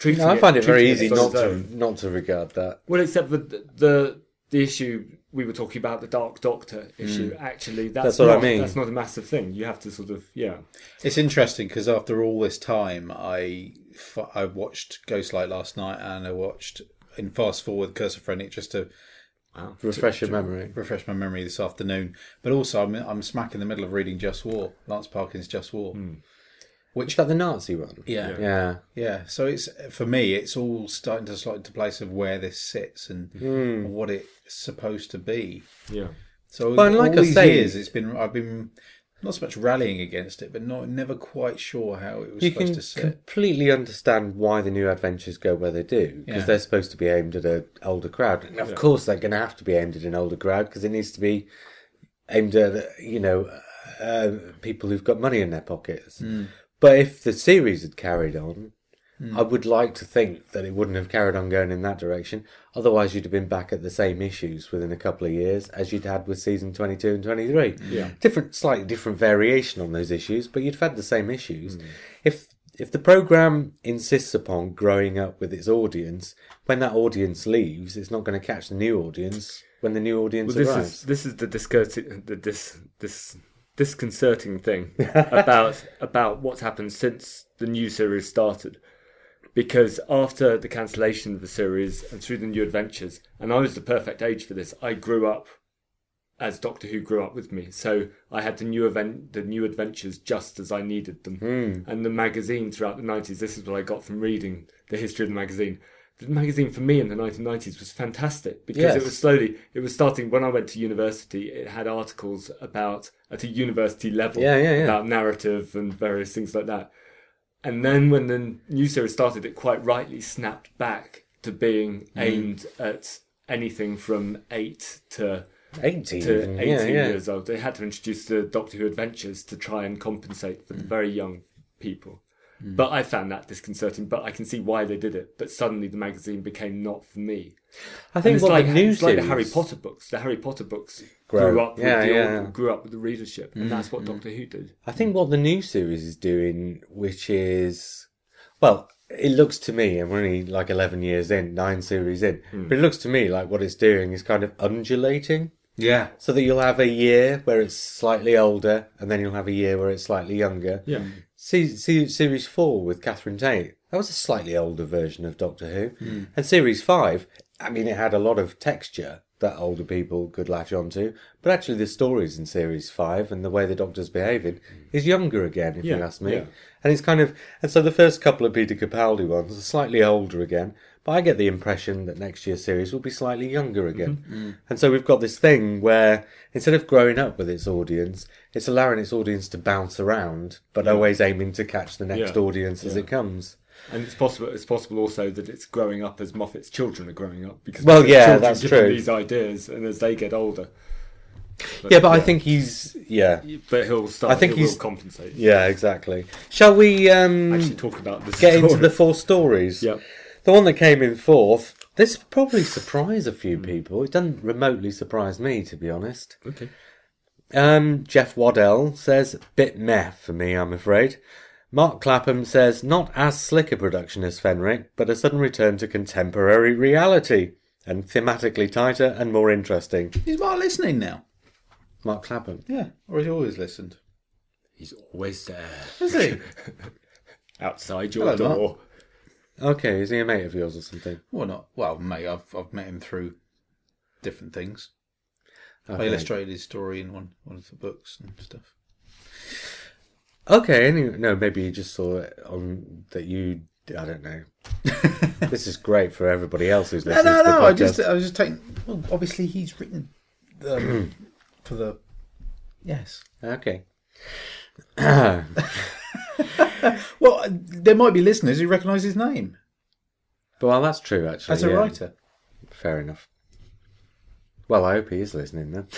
Speaker 2: treating
Speaker 1: No, I find it very easy
Speaker 2: as
Speaker 1: not to
Speaker 2: own-
Speaker 1: not to regard that.
Speaker 2: well, except for the the, the issue we were talking about, the Dark Doctor issue. Mm. Actually, that's,
Speaker 1: That's what I mean.
Speaker 2: That's not a massive thing. You have to sort of yeah.
Speaker 3: It's interesting because after all this time, I I watched Ghostlight last night and I watched in fast forward Curse of just to
Speaker 1: Refresh your memory.
Speaker 3: refresh my memory this afternoon. But also, I'm I'm smack in the middle of reading Just War, Lance Parkin's Just War. Hmm.
Speaker 1: Which is that the Nazi one?
Speaker 3: Yeah.
Speaker 1: Yeah.
Speaker 3: Yeah, so it's for me, it's all starting to slot into place of where this sits and hmm. what it's supposed to be.
Speaker 2: Yeah.
Speaker 3: So
Speaker 1: Well, and like
Speaker 3: all
Speaker 1: I
Speaker 3: these
Speaker 1: say-
Speaker 3: years, it's been I've been not so much rallying against it, but not never quite sure how it was supposed to.
Speaker 1: You
Speaker 3: supposed
Speaker 1: can
Speaker 3: to sit.
Speaker 1: completely understand why the new adventures go where they do because
Speaker 3: Yeah.
Speaker 1: they're supposed to be aimed at an older crowd, and of course they're going to have to be aimed at an older crowd because it needs to be aimed at you know uh, people who've got money in their pockets.
Speaker 3: Hmm.
Speaker 1: But if the series had carried on, I would like to think that it wouldn't have carried on going in that direction. Otherwise, you'd have been back at the same issues within a couple of years as you'd had with season twenty-two and twenty-three.
Speaker 2: Yeah.
Speaker 1: different, slightly different variation on those issues, but you'd have had the same issues.
Speaker 2: Hmm.
Speaker 1: If if the program insists upon growing up with its audience, when that audience leaves, it's not going to catch the new audience when the new audience
Speaker 2: Well, this
Speaker 1: arrives.
Speaker 2: is this is the disconcerting the dis this disconcerting thing about about what's happened since the new series started. Because after the cancellation of the series and through the new adventures, and I was the perfect age for this, I grew up as Doctor Who grew up with me. So I had the new event, the new adventures, just as I needed them. Hmm. And the magazine throughout the nineties. This is what I got from reading the history of the magazine. The magazine for me in the 1990s was fantastic because
Speaker 1: Yes.
Speaker 2: it was slowly. It was starting when I went to university. It had articles about at a university level
Speaker 1: Yeah, yeah, yeah.
Speaker 2: about narrative and various things like that. And then when the new series started, it quite rightly snapped back to being
Speaker 1: Mm.
Speaker 2: aimed at anything from eight to
Speaker 1: eighteen.
Speaker 2: to 18
Speaker 1: yeah, yeah.
Speaker 2: years old. They had to introduce the Doctor Who adventures to try and compensate
Speaker 1: Mm.
Speaker 2: for the very young people. Mm. But I found that disconcerting, but I can see why they did it. But suddenly the magazine became not for me.
Speaker 1: I think
Speaker 2: it's
Speaker 1: what
Speaker 2: like,
Speaker 1: the new
Speaker 2: it's like the Harry Potter books. The Harry Potter books
Speaker 1: Grow.
Speaker 2: grew up with the
Speaker 1: yeah,
Speaker 2: old- grew up with the readership, and mm, that's what mm. Doctor Who did.
Speaker 1: I think what the new series is doing, which is, well, it looks to me, and we're only like 11 years in, nine series in, but it looks to me like what it's doing is kind of undulating.
Speaker 3: Yeah,
Speaker 1: So that you'll have a year where it's slightly older, and then you'll have a year where it's slightly younger.
Speaker 2: Yeah.
Speaker 1: Se- se- series 4 with Catherine Tate, that was a slightly older version of Doctor Who. Hmm. And Series 5, I mean, it had a lot of texture, that older people could latch onto. But actually, the stories in series five and the way the Doctor's behaving hmm. is younger again, if you ask me.
Speaker 2: yeah.
Speaker 1: And it's kind of and so the first couple of Peter Capaldi ones are slightly older again. But I get the impression that next year's series will be slightly younger again.
Speaker 2: Mm-hmm. Mm.
Speaker 1: And so we've got this thing where instead of growing up with its audience, it's allowing its audience to bounce around, but always aiming to catch the next
Speaker 2: Yeah.
Speaker 1: audience as it comes.
Speaker 2: And it's possible. It's possible also that it's growing up as Moffat's children are growing up because
Speaker 1: Well, yeah, that's true.
Speaker 2: These ideas, and as they get older, But,
Speaker 1: Yeah, but I think he's yeah,
Speaker 2: but he'll start.
Speaker 1: I think
Speaker 2: he will
Speaker 1: he's-
Speaker 2: compensate.
Speaker 1: yeah, exactly. Shall we um,
Speaker 2: Actually, talk about this.
Speaker 1: get into the four stories?
Speaker 2: Yeah.
Speaker 1: The one that came in fourth. This probably surprise a
Speaker 2: Hmm.
Speaker 1: few people. It doesn't remotely surprise me, to be honest.
Speaker 2: Okay.
Speaker 1: Um, Jeff Waddell says, bit meh for me, I'm afraid. Mark Clapham says, not as slick a production as Fenric, but a sudden return to contemporary reality, and thematically tighter and more interesting.
Speaker 3: He's not listening now.
Speaker 1: Mark Clapham.
Speaker 3: Yeah, or he always listened.
Speaker 2: He's always there,
Speaker 3: Is he?
Speaker 2: outside your
Speaker 3: Hello, Mark.
Speaker 2: door.
Speaker 1: Okay, is he a mate of yours or something?
Speaker 3: well, not well, mate. I've I've met him through different things. I illustrated his story in one one of the books and stuff.
Speaker 1: Okay, any, no, maybe you just saw it on that you. I don't know. this is great for everybody else who's listening
Speaker 3: no,
Speaker 1: to the
Speaker 3: no. I just I was just taking. Well, obviously he's written um, for the. Yes.
Speaker 1: Okay.
Speaker 3: Well, there might be listeners who recognise his name
Speaker 1: well, that's true, actually.
Speaker 3: as a
Speaker 1: yeah.
Speaker 3: writer.
Speaker 1: Fair enough. Well, I hope he is listening then.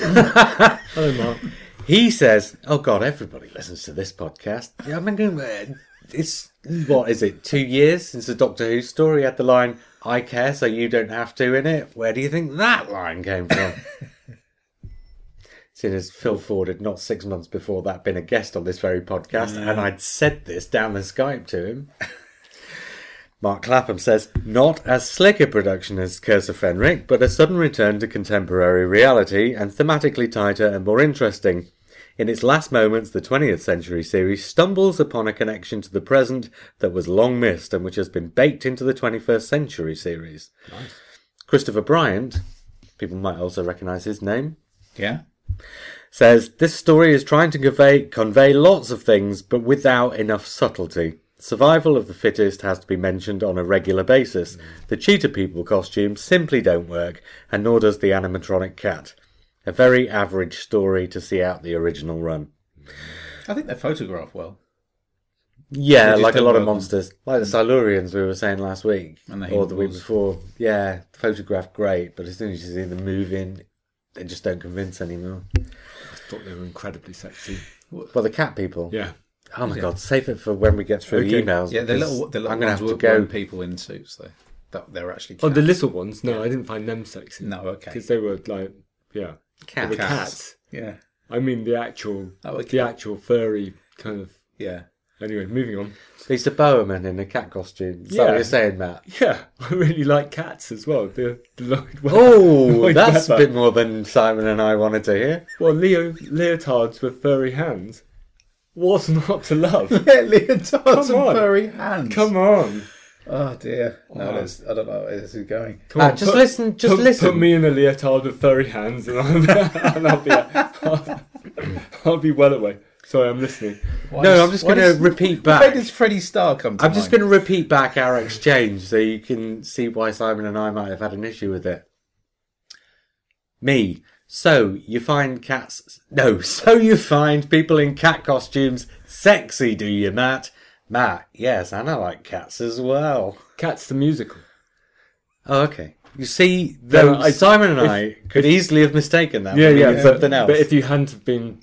Speaker 2: Hello, Mark.
Speaker 1: he says, "Oh God, everybody listens to this podcast." Yeah, I mean, uh, it's what is it? Two years since the Doctor Who story had the line "I care, so you don't have to" in it. Where do you think that line came from? Seeing as Phil Ford had not six months before that been a guest on this very podcast, and I'd said this down the Skype to him. Mark Clapham says, not as slick a production as Curse of Fenric, but a sudden return to contemporary reality and thematically tighter and more interesting. In its last moments, the 20th century series stumbles upon a connection to the present that was long missed and which has been baked into the 21st century series. Christopher Bryant, people might also recognise his name,
Speaker 3: Yeah.
Speaker 1: says this story is trying to convey convey lots of things but without enough subtlety. Survival of the fittest has to be mentioned on a regular basis. Mm. The cheetah people costumes simply don't work, and nor does the animatronic cat. A very average story to see out the original run. Mm.
Speaker 3: I think they photograph well.
Speaker 1: Yeah, like a lot of monsters, like the Silurians we were saying last week,
Speaker 3: And the
Speaker 1: or the week before. Yeah, photographed great, but as soon as you see them moving, they just don't convince anymore.
Speaker 2: I thought they were incredibly sexy.
Speaker 1: Well, the cat people.
Speaker 2: Yeah.
Speaker 1: Oh my god, save it for when we get through the emails.
Speaker 3: Yeah, the little the little
Speaker 1: I'm going
Speaker 3: ones
Speaker 1: to have to
Speaker 3: were-
Speaker 1: go.
Speaker 3: people in suits though. That they're actually
Speaker 2: Oh, the little ones. No, I didn't find them sexy.
Speaker 3: No, okay.
Speaker 2: Because they were like, yeah,
Speaker 1: Cat.
Speaker 2: the
Speaker 3: Cats.
Speaker 2: cats.
Speaker 3: Yeah.
Speaker 2: I mean, the actual,
Speaker 3: Oh, okay.
Speaker 2: the actual furry kind of.
Speaker 3: Yeah.
Speaker 2: Anyway, moving on.
Speaker 1: He's Lisa Bowerman in a cat costume. Is that what you're saying, Matt?
Speaker 2: Yeah, I really like cats as well. The, the Lloyd Webber.
Speaker 1: Oh,
Speaker 2: Lloyd
Speaker 1: that's a bit more than Simon and I wanted to hear.
Speaker 2: Well, Leo leotards with furry hands. What's not to love?
Speaker 3: Yeah, leotards
Speaker 2: Come
Speaker 3: and
Speaker 2: on.
Speaker 3: furry hands.
Speaker 2: Come on.
Speaker 3: Oh dear. No,
Speaker 2: Wow.
Speaker 3: there's, I don't know where this is going.
Speaker 2: Come
Speaker 1: Matt,
Speaker 2: on, uh,
Speaker 1: just
Speaker 2: put-
Speaker 1: listen. Just
Speaker 2: put,
Speaker 1: listen.
Speaker 2: Put me in a leotard with furry hands, and I'll, and I'll be, I'll, I'll be well away. Sorry, I'm listening.
Speaker 3: Why
Speaker 1: no,
Speaker 3: does-
Speaker 1: I'm just going to
Speaker 3: does-
Speaker 1: repeat
Speaker 3: Where
Speaker 1: back.
Speaker 3: does Freddie Starr come to
Speaker 1: I'm just going to repeat back our exchange so you can see why Simon and I might have had an issue with it. Me. So you find cats? No. So you find people in cat costumes sexy? Do you, Matt? Matt. Yes, and I like cats as well.
Speaker 2: Cats the musical.
Speaker 1: Oh, okay. You see, though
Speaker 2: No, I-
Speaker 1: Simon and
Speaker 2: if-
Speaker 1: I could easily have mistaken that.
Speaker 2: Yeah, yeah,
Speaker 1: meaning
Speaker 2: but,
Speaker 1: else.
Speaker 2: but if you hadn't have been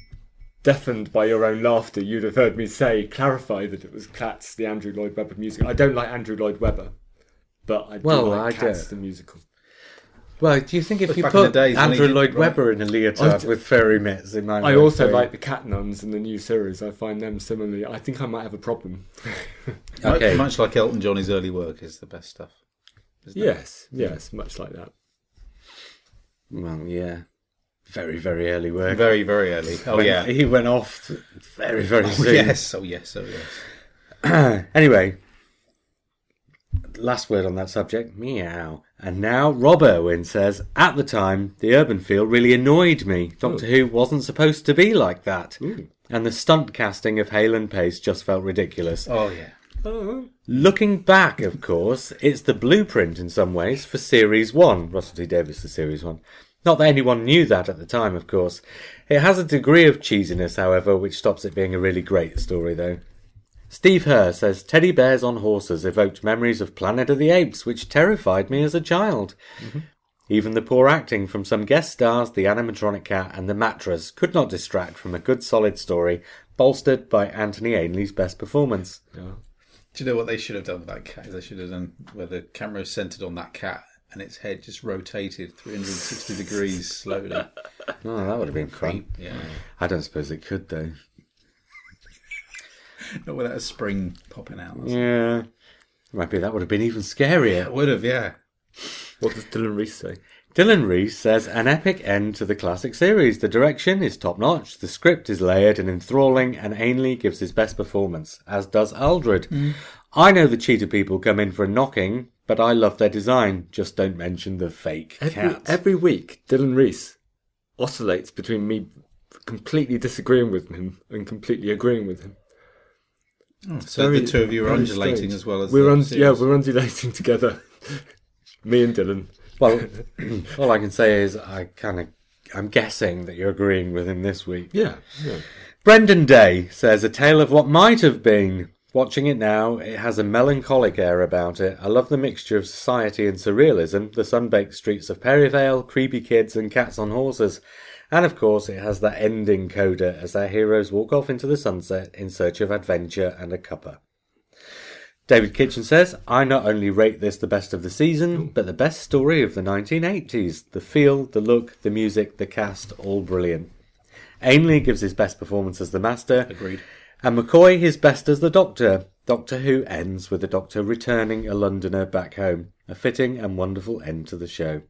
Speaker 2: deafened by your own laughter, you'd have heard me say, clarify that it was Cats, the Andrew Lloyd Webber musical. I don't like Andrew Lloyd Webber, but I do
Speaker 1: Well,
Speaker 2: like
Speaker 1: I
Speaker 2: Cats,
Speaker 1: do.
Speaker 2: the musical.
Speaker 1: Well, do you think if you
Speaker 3: back in the
Speaker 1: put
Speaker 3: days when he
Speaker 1: Andrew
Speaker 3: did-
Speaker 1: Lloyd
Speaker 3: right.
Speaker 1: Webber in a leotard
Speaker 2: I d-
Speaker 1: with furry mitts, it might
Speaker 2: I also
Speaker 1: for
Speaker 2: like the Cat Nuns in the new series. I find them similarly. I think I might have a problem.
Speaker 3: Much-
Speaker 1: Okay.
Speaker 3: Much like Elton John, his early work is the best stuff. isn't it?
Speaker 2: yes, yes, much like that.
Speaker 1: Well, yeah. Very, very early work.
Speaker 3: Very, very early. Oh
Speaker 1: When
Speaker 3: yeah.
Speaker 1: He went off very, very
Speaker 3: Oh,
Speaker 1: soon.
Speaker 3: yes. Oh yes. Oh yes.
Speaker 1: anyway, last word on that subject, meow. And now Rob Irwin says, at the time, the urban feel really annoyed me. Doctor Who wasn't supposed to be like that. And the stunt casting of Hale and Pace just felt ridiculous.
Speaker 3: Oh yeah. Uh-huh.
Speaker 1: Looking back, of course, it's the blueprint in some ways for Series 1. Russell T Davies, the Series 1. Not that anyone knew that at the time, of course. It has a degree of cheesiness, however, which stops it being a really great story, though. Steve Herr says teddy bears on horses evoked memories of Planet of the Apes, which terrified me as a child. Mm-hmm. Even the poor acting from some guest stars, the animatronic cat, and the mattress could not distract from a good solid story, bolstered by Anthony Ainley's best performance.
Speaker 3: Do you know what they should have done with that cat? They should have done where the camera is centered on that cat and its head just rotated 360 degrees slowly.
Speaker 1: Oh, that would have been fun.
Speaker 3: Yeah.
Speaker 1: I don't suppose it could, though.
Speaker 3: Not without a spring popping out. It
Speaker 1: Yeah. Maybe that would have been even scarier.
Speaker 3: It would have, yeah.
Speaker 2: What does Dylan Reese say?
Speaker 1: Dylan Reese says an epic end to the classic series. The direction is top notch, the script is layered and enthralling, and Ainley gives his best performance, as does Aldred. Hmm. I know the cheetah people come in for a knocking, but I love their design. Just don't mention the fake
Speaker 2: Every,
Speaker 1: cat.
Speaker 2: every week, Dylan Reese oscillates between me completely disagreeing with him and completely agreeing with him.
Speaker 3: Oh, so
Speaker 2: Very-
Speaker 3: the two of you are undulating
Speaker 2: strange.
Speaker 3: as well as
Speaker 2: we're
Speaker 3: the
Speaker 2: un- yeah we're undulating together. me and Dylan.
Speaker 1: well, all I can say is I kind of, I'm guessing that you're agreeing with him this week.
Speaker 2: Yeah, yeah.
Speaker 1: Brendan Day says a tale of what might have been. Watching it now, it has a melancholic air about it. I love the mixture of society and surrealism, the sun-baked streets of Perivale, creepy kids and cats on horses. And of course, it has that ending coda as our heroes walk off into the sunset in search of adventure and a cuppa. David Kitchen says, I not only rate this the best of the season, but the best story of the 1980s. The feel, the look, the music, the cast, all brilliant. Ainley gives his best performance as the Master.
Speaker 3: Agreed.
Speaker 1: And McCoy his best as the Doctor. Doctor Who ends with the Doctor returning a Londoner back home. A fitting and wonderful end to the show.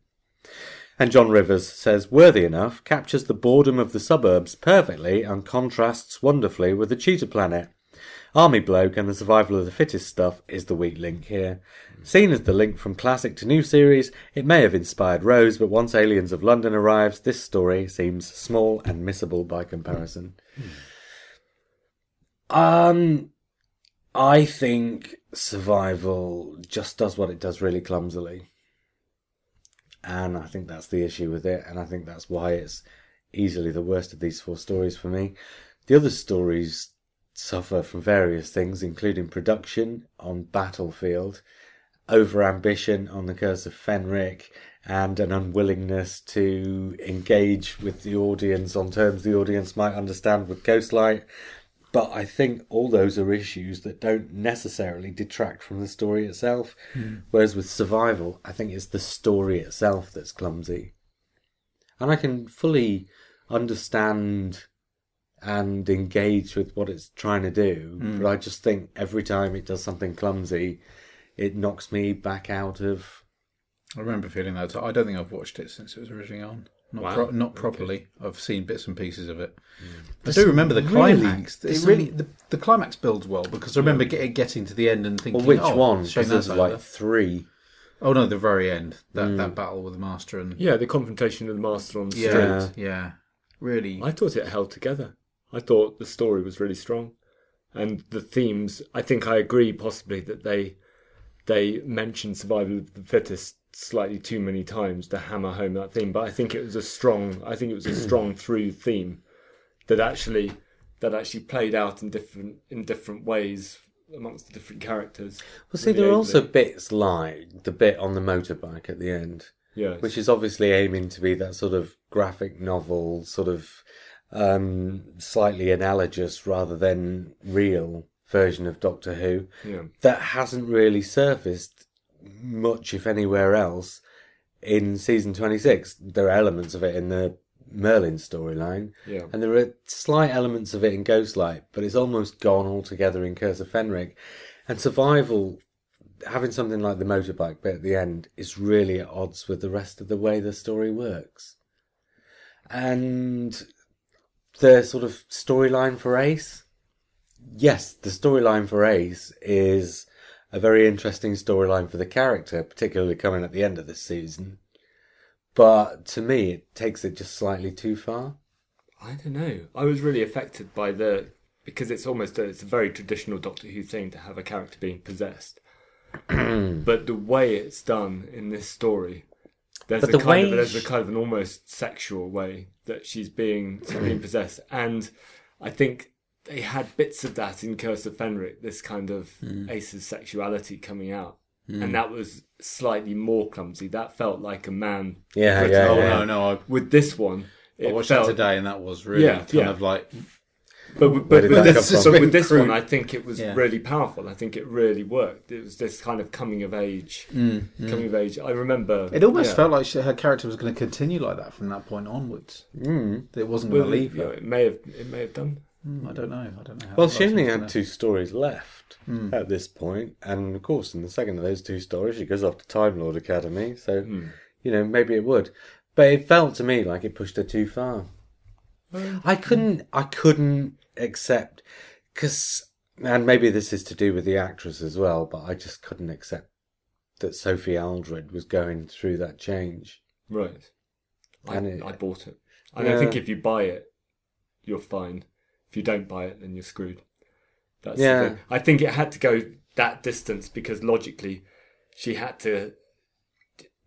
Speaker 1: And John Rivers says, worthy enough, captures the boredom of the suburbs perfectly and contrasts wonderfully with the Cheetah Planet. Army Bloke and the Survival of the Fittest stuff is the weak link here. Seen as the link from classic to new series, it may have inspired Rose, but once Aliens of London arrives, this story seems small and missable by comparison. Um, I think Survival just does what it does really clumsily. And I think that's the issue with it, and I think that's why it's easily the worst of these four stories for me. The other stories suffer from various things, including production on Battlefield, over ambition on the Curse of Fenric, and an unwillingness to engage with the audience on terms the audience might understand with Ghostlight. But I think all those are issues that don't necessarily detract from the story itself. Hmm. Whereas with Survival, I think it's the story itself that's clumsy. And I can fully understand and engage with what it's trying to do. Hmm. But I just think every time it does something clumsy, it knocks me back out of.
Speaker 3: I remember feeling that. I don't think I've watched it since it was originally on. Not,
Speaker 2: Wow.
Speaker 3: pro- not properly. I've seen bits and pieces of it. Hmm.
Speaker 1: I
Speaker 3: do remember the
Speaker 1: really-
Speaker 3: climax.
Speaker 1: there's
Speaker 3: it really, the, the climax builds well because I remember get, getting to the end and thinking,
Speaker 1: Well, which
Speaker 3: oh,
Speaker 1: one?
Speaker 3: shame
Speaker 1: Because there's like
Speaker 3: over.
Speaker 1: three.
Speaker 3: Oh no, the very end. That hmm. that battle with the master and
Speaker 2: Yeah, the confrontation of the master on the
Speaker 3: yeah,
Speaker 2: street.
Speaker 3: yeah, really.
Speaker 2: I thought it held together. I thought the story was really strong, and the themes. I think I agree possibly that they they mentioned survival of the fittest slightly too many times to hammer home that theme. But I think it was a strong. I think it was a strong through theme that actually that actually played out in different in different ways amongst the different characters.
Speaker 1: Well, see, there are also bits like the bit on the motorbike at the end,
Speaker 2: yeah,
Speaker 1: which is obviously aiming to be that sort of graphic novel, sort of um, slightly analogous rather than real version of Doctor Who
Speaker 2: yeah.
Speaker 1: that hasn't really surfaced much, if anywhere else, in season 26. There are elements of it in the Merlin storyline,
Speaker 2: Yeah.
Speaker 1: and there are slight elements of it in Ghostlight, but it's almost gone altogether in Curse of Fenric. And Survival, having something like the motorbike bit at the end, is really at odds with the rest of the way the story works. And the sort of storyline for Ace, yes, the storyline for Ace is a very interesting storyline for the character, particularly coming at the end of this season. But to me, it takes it just slightly too far.
Speaker 2: I don't know. I was really affected by the because it's almost a, it's a very traditional Doctor Who thing to have a character being possessed. but the way it's done in this story, there's
Speaker 1: But
Speaker 2: a
Speaker 1: the
Speaker 2: kind of there's a kind of an almost sexual way that she's being she's being possessed, and I think they had bits of that in Curse of Fenric, this kind of
Speaker 1: Hmm.
Speaker 2: Ace's sexuality coming out. And that was slightly more clumsy. That felt like a man.
Speaker 1: Yeah,
Speaker 2: written
Speaker 1: yeah,
Speaker 3: Oh
Speaker 1: yeah.
Speaker 3: no, no, I,
Speaker 2: With this one,
Speaker 3: I
Speaker 2: it
Speaker 3: watched
Speaker 2: felt
Speaker 3: that today, and that was really
Speaker 2: Yeah,
Speaker 3: kind
Speaker 2: yeah.
Speaker 3: of like
Speaker 2: But,
Speaker 1: Where
Speaker 2: but,
Speaker 1: did
Speaker 2: with this,
Speaker 1: come from?
Speaker 2: but with this
Speaker 3: Crude.
Speaker 2: one, I think it was
Speaker 3: Yeah.
Speaker 2: really powerful. I think it really worked. It was this kind of coming of age, coming of age. I remember
Speaker 3: it almost
Speaker 2: yeah.
Speaker 3: felt like she, her character was going to continue like that from that point onwards.
Speaker 1: Mm.
Speaker 3: That it wasn't going to leave
Speaker 2: yeah,
Speaker 3: her.
Speaker 2: it may have. It may have done.
Speaker 3: Mm, I don't know. I don't know. How
Speaker 1: Well,
Speaker 3: that
Speaker 1: she only had two stories left at this point, and of course, in the second of those two stories, she goes off to Time Lord Academy. So, you know, maybe it would, but it felt to me like it pushed her too far. I couldn't, I couldn't accept because, and maybe this is to do with the actress as well, but I just couldn't accept that Sophie Aldred was going through that change.
Speaker 2: Right. I,
Speaker 1: it-
Speaker 2: I bought it. And
Speaker 1: Yeah.
Speaker 2: I think if you buy it, you're fine. If you don't buy it, then you're screwed. That's
Speaker 1: Yeah.
Speaker 2: I think it had to go that distance because logically, she had to.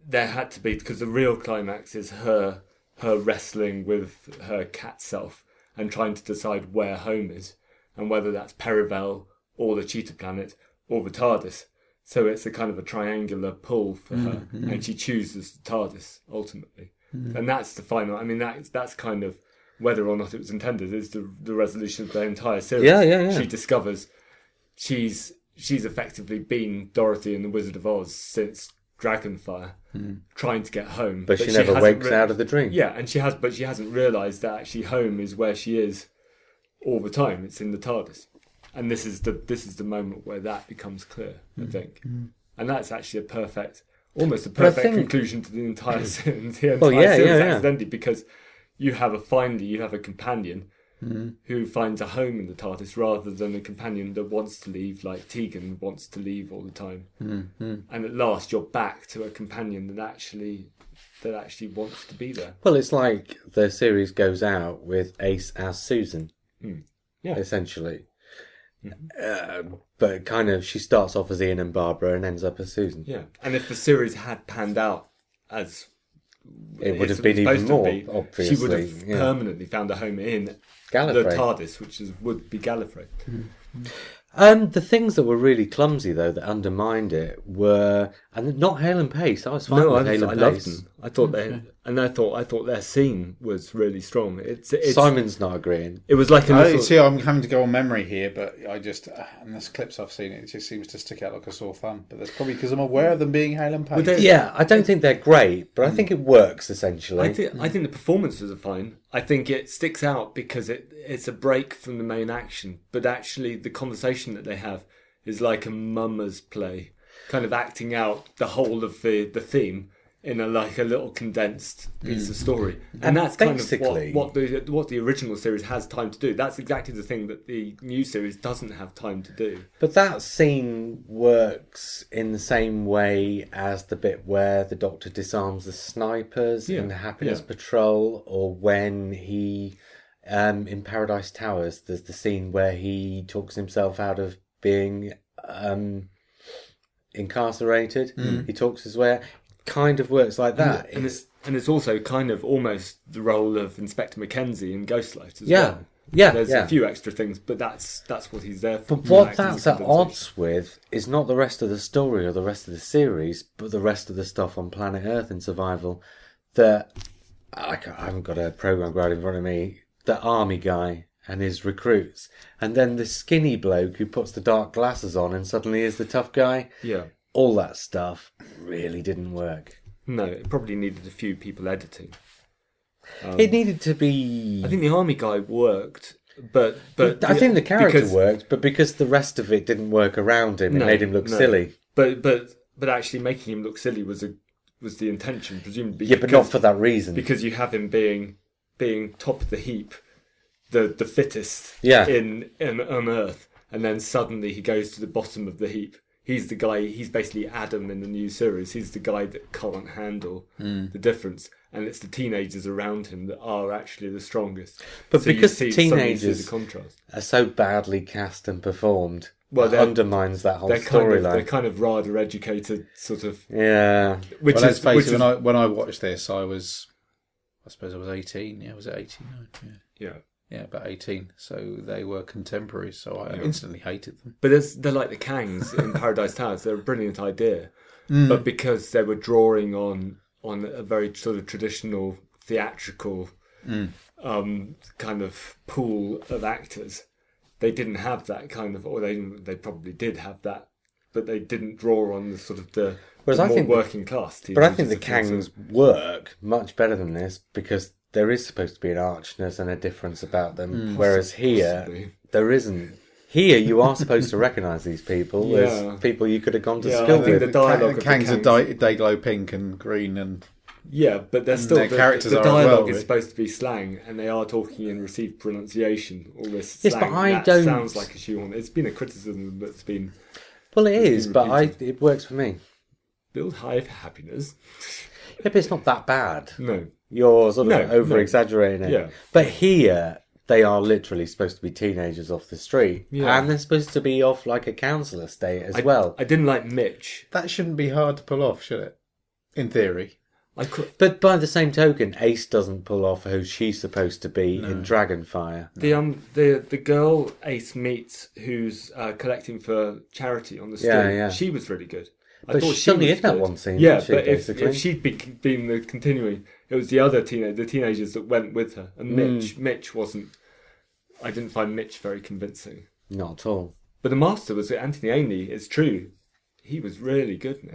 Speaker 2: There had to be because the real climax is her her wrestling with her cat self and trying to decide where home is and whether that's Perivale or the Cheetah Planet or the TARDIS. So it's a kind of a triangular pull for her, mm, mm. and she chooses the TARDIS ultimately, mm. and that's the final. I mean, that's that's kind of whether or not it was intended is the the resolution of the entire series.
Speaker 1: Yeah, yeah, yeah.
Speaker 2: She discovers she's she's effectively been Dorothy in the Wizard of Oz since Dragonfire, trying to get home,
Speaker 1: Hmm. But, she never wakes
Speaker 2: re-
Speaker 1: out of the dream.
Speaker 2: yeah, and she has, but she hasn't realised that actually home is where she is all the time. It's in the TARDIS, and this is the this is the moment where that becomes clear. I think, and that's actually a perfect, almost a
Speaker 1: Mm. But
Speaker 2: perfect
Speaker 1: think-
Speaker 2: conclusion to the entire the entire
Speaker 1: Well, yeah,
Speaker 2: series
Speaker 1: yeah, yeah.
Speaker 2: because you have a finder, you have a companion
Speaker 1: Mm.
Speaker 2: who finds a home in the TARDIS rather than a companion that wants to leave, like Tegan wants to leave all the time.
Speaker 1: Mm,
Speaker 2: And at last, you're back to a companion that actually that actually wants to be there.
Speaker 1: Well, it's like the series goes out with Ace as Susan,
Speaker 2: Yeah.
Speaker 1: essentially. Uh, but kind of, she starts off as Ian and Barbara and ends up as Susan.
Speaker 2: Yeah, and if the series had panned out as
Speaker 1: It would have been even more,
Speaker 2: be,
Speaker 1: obviously.
Speaker 2: she would have
Speaker 1: yeah.
Speaker 2: permanently found a home in the TARDIS, which is would be Gallifrey.
Speaker 1: Um, the things that were really clumsy though that undermined it were, and not Hale and Pace. I was fine
Speaker 2: No, I,
Speaker 1: with Hale
Speaker 2: I
Speaker 1: and
Speaker 2: loved
Speaker 1: Pace.
Speaker 2: Them. I thought they, and I thought I thought their scene was really strong. It's, it's
Speaker 1: Simon's not agreeing.
Speaker 2: It was like a
Speaker 3: I
Speaker 2: little,
Speaker 3: see. I'm having to go on memory here, but I just uh, and there's clips I've seen. It just seems to stick out like a sore thumb. But that's probably because I'm aware of them being Hale and Pace.
Speaker 2: they-
Speaker 1: Yeah, I don't think they're great, but I think it works essentially.
Speaker 2: I think I think the performances are fine. I think it sticks out because it it's a break from the main action, but actually the conversation that they have is like a mummer's play, kind of acting out the whole of the the theme in a like a little condensed piece of story, and,
Speaker 1: And
Speaker 2: that's kind of what, what the what the original series has time to do. That's exactly the thing that the new series doesn't have time to do.
Speaker 1: But that scene works in the same way as the bit where the Doctor disarms the snipers
Speaker 2: Yeah,
Speaker 1: in the Happiness
Speaker 2: yeah.
Speaker 1: Patrol, or when he, um, in Paradise Towers, there's the scene where he talks himself out of being um, incarcerated. He talks his way. Kind of works like that.
Speaker 2: and it's and it's also kind of almost the role of Inspector Mackenzie in Ghostlight as
Speaker 1: Yeah.
Speaker 2: well.
Speaker 1: Yeah,
Speaker 2: There's
Speaker 1: yeah.
Speaker 2: a few extra things, but that's that's what he's there for.
Speaker 1: But what that's at odds with is not the rest of the story or the rest of the series, but the rest of the stuff on planet Earth in survival. That I, I haven't got a program guide in front of me. The army guy and his recruits, and then the skinny bloke who puts the dark glasses on and suddenly is the tough guy.
Speaker 2: Yeah.
Speaker 1: All that stuff really didn't work.
Speaker 2: No, it probably needed a few people editing.
Speaker 1: it needed to be.
Speaker 2: Um, I think the army guy worked, but but
Speaker 1: I think the character
Speaker 2: because-
Speaker 1: worked, but because the rest of it didn't work around him, it
Speaker 2: No,
Speaker 1: made him look
Speaker 2: no.
Speaker 1: silly.
Speaker 2: But but but actually making him look silly was a was the intention, presumably.
Speaker 1: Yeah, but
Speaker 2: because-
Speaker 1: not for that reason.
Speaker 2: because you have him being being top of the heap, the the fittest
Speaker 1: Yeah.
Speaker 2: in, in on Earth, and then suddenly he goes to the bottom of the heap. He's the guy. He's basically Adam in the new series. He's the guy that can't handle hmm. the difference, and it's the teenagers around him that are actually the strongest.
Speaker 1: But
Speaker 2: you
Speaker 1: because the
Speaker 2: suddenly you see
Speaker 1: teenagers-
Speaker 2: the contrast.
Speaker 1: Are so badly cast and performed.
Speaker 2: Well,
Speaker 1: Well,
Speaker 2: they're-
Speaker 1: undermines that whole
Speaker 2: They're kind of they're kind of rather educated, sort of.
Speaker 1: Yeah,
Speaker 2: Which
Speaker 3: well, let's
Speaker 2: is
Speaker 3: face
Speaker 2: which
Speaker 3: it.
Speaker 2: is
Speaker 3: When I when I watched this, I was, I suppose I was eighteen. Yeah, was it eighteen? Yeah,
Speaker 2: yeah.
Speaker 3: Yeah, about eighteen. So they were contemporaries. So I
Speaker 2: Yeah.
Speaker 3: instantly hated them.
Speaker 2: But there's, they're like the Kangs in Paradise Towers. They're a brilliant idea,
Speaker 3: Mm.
Speaker 2: but because they were drawing on on a very sort of traditional theatrical
Speaker 3: Mm.
Speaker 2: um, kind of pool of actors, they didn't have that kind of, or they they probably did have that, but they didn't draw on the sort of the,
Speaker 1: Whereas
Speaker 2: the
Speaker 1: I
Speaker 2: more
Speaker 1: think-
Speaker 2: working class.
Speaker 1: but I think the
Speaker 2: teenagers, if you
Speaker 1: Kangs work much better than this because there is supposed to be an archness and a difference about them,
Speaker 3: Mm.
Speaker 1: whereas here
Speaker 2: possibly.
Speaker 1: there isn't. Here, you are supposed to recognise these people
Speaker 2: Yeah.
Speaker 1: as people you could have gone to
Speaker 2: Yeah, I
Speaker 1: school
Speaker 2: think
Speaker 1: with.
Speaker 2: the dialogue of the
Speaker 3: Kangs are
Speaker 2: Kangs-
Speaker 3: di- Dayglow pink and green and
Speaker 2: Yeah, but they're still
Speaker 3: their
Speaker 2: the,
Speaker 3: characters
Speaker 2: the
Speaker 3: are as well,
Speaker 2: dialogue
Speaker 3: really.
Speaker 2: is supposed to be slang, and they are talking in received pronunciation. All this
Speaker 1: Yes,
Speaker 2: slang
Speaker 1: but I
Speaker 2: that
Speaker 1: don't-
Speaker 2: sounds like a shoehorn. It's been a criticism that's been
Speaker 1: Well,
Speaker 2: It's
Speaker 1: but I, it works for me.
Speaker 2: build high for happiness.
Speaker 1: Yeah, but it's not that bad.
Speaker 2: No,
Speaker 1: You're sort of
Speaker 2: No, no.
Speaker 1: over exaggerating it.
Speaker 2: Yeah.
Speaker 1: But here, they are literally supposed to be teenagers off the street.
Speaker 2: Yeah.
Speaker 1: And they're supposed to be off like a council estate as
Speaker 2: I,
Speaker 1: well.
Speaker 2: I didn't like Mitch.
Speaker 3: that shouldn't be hard to pull off, should it? In theory.
Speaker 2: I could,
Speaker 1: But by the same token, Ace doesn't pull off who she's supposed to be in Dragonfire.
Speaker 2: the um the the girl Ace meets who's uh, collecting for charity on the street.
Speaker 1: Yeah, yeah.
Speaker 2: She was really good. I
Speaker 1: But
Speaker 2: thought she
Speaker 1: only
Speaker 2: was
Speaker 1: in that one scene,
Speaker 2: Yeah,
Speaker 1: she,
Speaker 2: but if, if she'd be, been the continuing, it was the other teenage the teenagers that went with her, and
Speaker 1: Hmm.
Speaker 2: Mitch Mitch wasn't. I didn't find Mitch very convincing.
Speaker 1: Not at all.
Speaker 2: But the master was Anthony Ainley. It's true. He was really good. in it.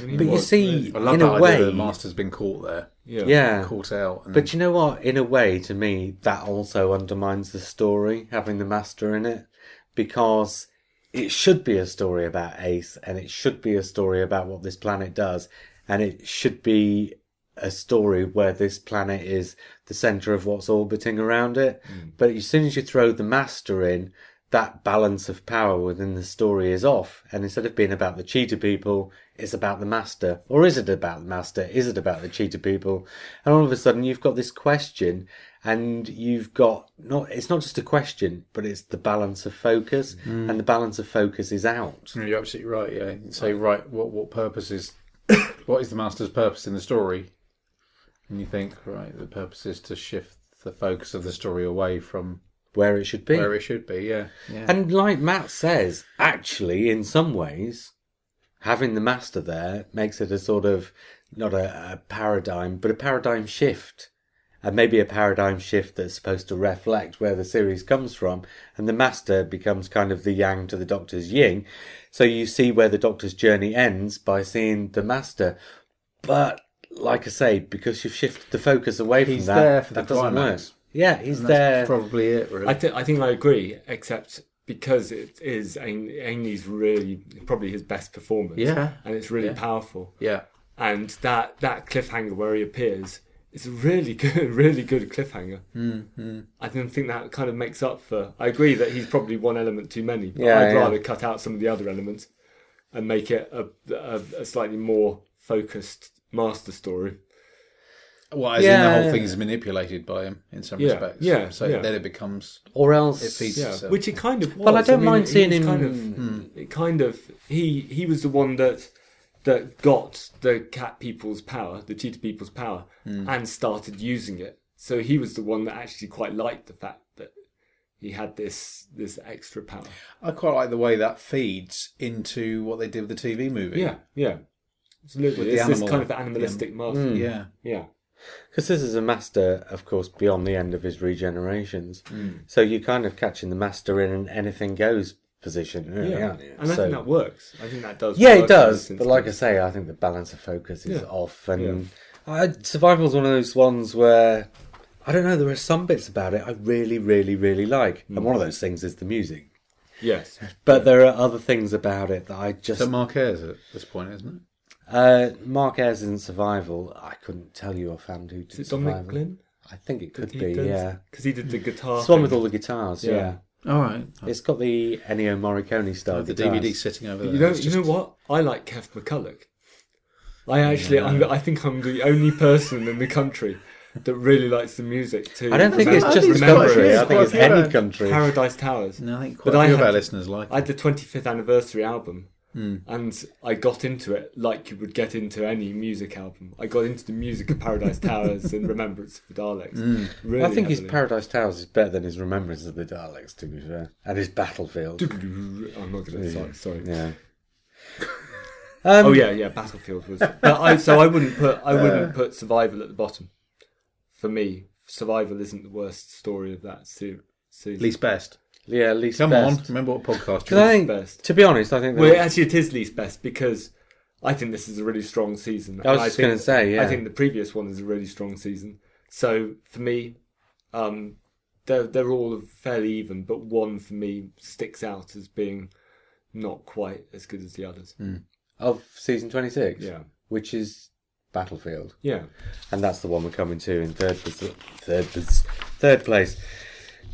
Speaker 2: I mean,
Speaker 1: But you see,
Speaker 2: really-
Speaker 3: I love
Speaker 1: in
Speaker 3: that
Speaker 1: a
Speaker 3: idea
Speaker 1: way,
Speaker 3: that the master's been caught there,
Speaker 2: yeah,
Speaker 1: yeah.
Speaker 3: caught out. And,
Speaker 1: But you know what? In a way, to me, that also undermines the story, having the master in it, because it should be a story about Ace, and it should be a story about what this planet does, and it should be a story where this planet is the center of what's orbiting around it. Hmm. But as soon as you throw the master in, that balance of power within the story is off. And instead of being about the cheetah people, it's about the master. Or is it about the master? Is it about the cheetah people? And all of a sudden you've got this question and you've got not, it's not just a question, but it's the balance of focus mm. and the balance of focus is out.
Speaker 3: You're absolutely right. Yeah, say right. What what purpose is what is the master's purpose in the story? And you think right, the purpose is to shift the focus of the story away from
Speaker 1: Where it should be.
Speaker 3: where it should be. Yeah, yeah.
Speaker 1: And like Matt says, actually, in some ways, having the master there makes it a sort of not a, a paradigm, but a paradigm shift. And maybe a paradigm shift that's supposed to reflect where the series comes from. And the master becomes kind of the yang to the doctor's yin. So you see where the doctor's journey ends by seeing the master. But like I say, because you've shifted the focus away from
Speaker 3: He's
Speaker 1: that,
Speaker 3: there for the
Speaker 1: that doesn't
Speaker 3: climax.
Speaker 1: work. Yeah, he's
Speaker 3: And
Speaker 1: there.
Speaker 3: that's probably it. Really.
Speaker 2: I, th- I think I agree, except because it is Ain- Ainley's really probably his best performance.
Speaker 3: Yeah.
Speaker 2: and it's really
Speaker 3: Yeah.
Speaker 2: powerful.
Speaker 3: yeah,
Speaker 2: And that that cliffhanger where he appears is a really good, really good cliffhanger.
Speaker 3: mm-hmm.
Speaker 2: I don't think that kind of makes up for. I agree that he's probably one element too many. But
Speaker 1: Yeah,
Speaker 2: I'd
Speaker 1: yeah.
Speaker 2: rather cut out some of the other elements and make it a, a, a slightly more focused master story.
Speaker 3: Well, as in the whole
Speaker 1: yeah.
Speaker 3: thing is manipulated by him in some
Speaker 2: Yeah,
Speaker 3: respects.
Speaker 2: yeah,
Speaker 3: So
Speaker 2: yeah.
Speaker 3: then it becomes
Speaker 1: Or else.
Speaker 3: it feeds
Speaker 2: Yeah,
Speaker 3: itself.
Speaker 2: which it kind of was.
Speaker 1: Well, I don't mind seeing him-
Speaker 2: Kind of, hmm. It kind of he he was the one that that got the cat people's power, the cheetah people's power, hmm. and started using it. So he was the one that actually quite liked the fact that he had this this extra power.
Speaker 3: I quite like the way that feeds into what they did with the TV movie.
Speaker 2: Yeah, yeah, absolutely.
Speaker 3: With the
Speaker 2: it's this
Speaker 3: animal-
Speaker 2: kind of animalistic hmm. master.
Speaker 3: yeah.
Speaker 2: Yeah,
Speaker 1: Because this is a master, of course, beyond the end of his regenerations.
Speaker 2: Mm.
Speaker 1: So you're kind of catching the master in an anything goes position, really,
Speaker 2: yeah.
Speaker 1: aren't you?
Speaker 2: And I think that works. I think that does.
Speaker 1: yeah, it does. But like I say, I think the balance of focus is
Speaker 2: Yeah.
Speaker 1: off. And I, Survival's one of those ones where, I don't know, there are some bits about it I really, really, really like.
Speaker 2: Mm.
Speaker 1: And one of those things is the music.
Speaker 2: yes,
Speaker 1: But there are other things about it that I just.
Speaker 3: So Mark Ayres at this point, isn't it?
Speaker 1: Uh, Mark Ayres in Survival, I couldn't tell you offhand who did
Speaker 2: is it Dominic
Speaker 1: Survival.
Speaker 2: Glynn?
Speaker 1: I think it could be,
Speaker 2: does-
Speaker 1: yeah.
Speaker 2: because he did the guitar.
Speaker 1: It's the one with all the guitars,
Speaker 2: Yeah.
Speaker 1: yeah.
Speaker 3: All right.
Speaker 1: It's got the Ennio Morricone style
Speaker 3: the
Speaker 1: guitars.
Speaker 3: DVD sitting over there.
Speaker 2: You know,
Speaker 3: It's
Speaker 2: you know what? I like Keff McCulloch. I actually, I'm, I think I'm the only person in the country that really likes the music too.
Speaker 1: I don't think it's just
Speaker 3: it's
Speaker 1: the
Speaker 3: quite
Speaker 1: country.
Speaker 3: few,
Speaker 1: I think it's
Speaker 3: few,
Speaker 1: any country.
Speaker 2: Paradise Towers.
Speaker 3: No, I think
Speaker 2: But
Speaker 3: quite a
Speaker 2: I
Speaker 3: few of
Speaker 2: had-
Speaker 3: our listeners like.
Speaker 2: I had the 25th anniversary album,
Speaker 3: Hmm.
Speaker 2: and I got into it like you would get into any music album. I got into the music of Paradise Towers and Remembrance of the Daleks.
Speaker 3: Hmm.
Speaker 2: Really
Speaker 1: I think his. Paradise Towers is better than his Remembrance of the Daleks, to be fair, and his Battlefield.
Speaker 2: I'm not going to. Sorry. sorry.
Speaker 1: Yeah. Um,
Speaker 2: Oh yeah, yeah. Battlefield was. But I so I wouldn't put I wouldn't put Survival at the bottom. For me, Survival isn't the worst story of that se- season.
Speaker 3: Least best.
Speaker 1: Yeah, least
Speaker 3: Come
Speaker 1: best.
Speaker 3: on, remember what podcast
Speaker 1: 'Cause I
Speaker 3: you're
Speaker 1: think,
Speaker 2: best.
Speaker 1: to be honest, I think.
Speaker 2: Well,
Speaker 1: that-
Speaker 2: actually, it is least best because I think this is a really strong season.
Speaker 1: I was just gonna say, yeah.
Speaker 2: I think the previous one is a really strong season. So for me, um, they're they're all fairly even, but one for me sticks out as being not quite as good as the others.
Speaker 1: of season twenty six.
Speaker 2: Yeah,
Speaker 1: which is Battlefield,
Speaker 2: yeah.
Speaker 1: and that's the one we're coming to in third third third place.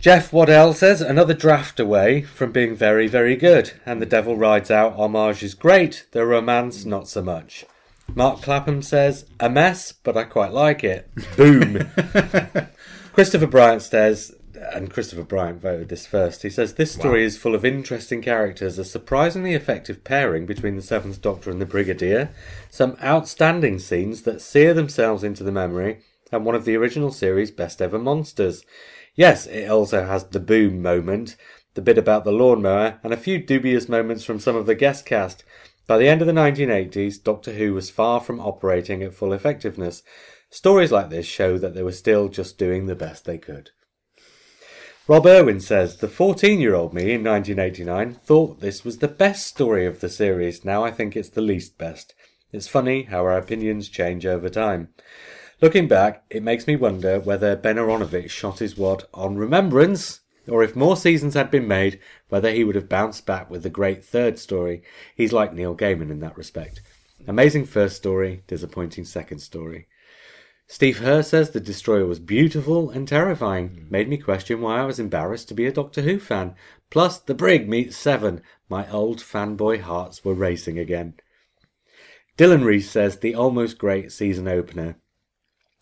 Speaker 1: Jeff Waddell says another draft away from being very very good, and the Devil rides out. Homage is great, the romance not so much. Mark Clapham says a mess, but I quite like it. Boom. Christopher Bryant says, and Christopher Bryant voted this first. He says this story is full of interesting characters, a surprisingly effective pairing between the Seventh Doctor and the Brigadier, some outstanding scenes that sear themselves into the memory, and one of the original series' best ever monsters. Yes, it also has the boom moment, the bit about the lawnmower, and a few dubious moments from some of the guest cast. By the end of the 1980s, Doctor Who was far from operating at full effectiveness. Stories like this show that they were still just doing the best they could. Rob Irwin says the 14 year old me in 1989 thought this was the best story of the series. Now I think it's the least best. It's funny how our opinions change over time. Looking back, it makes me wonder whether Ben Aaronovitch shot his wad on remembrance, or if more seasons had been made, whether he would have bounced back with the great third story. He's like Neil Gaiman in that respect. Amazing first story, disappointing second story. Steve Herr says the Destroyer was beautiful and terrifying. Hmm. Made me question why I was embarrassed to be a Doctor Who fan. Plus, the Brig meets Seven. My old fanboy hearts were racing again. Dylan Reese says the almost great season opener.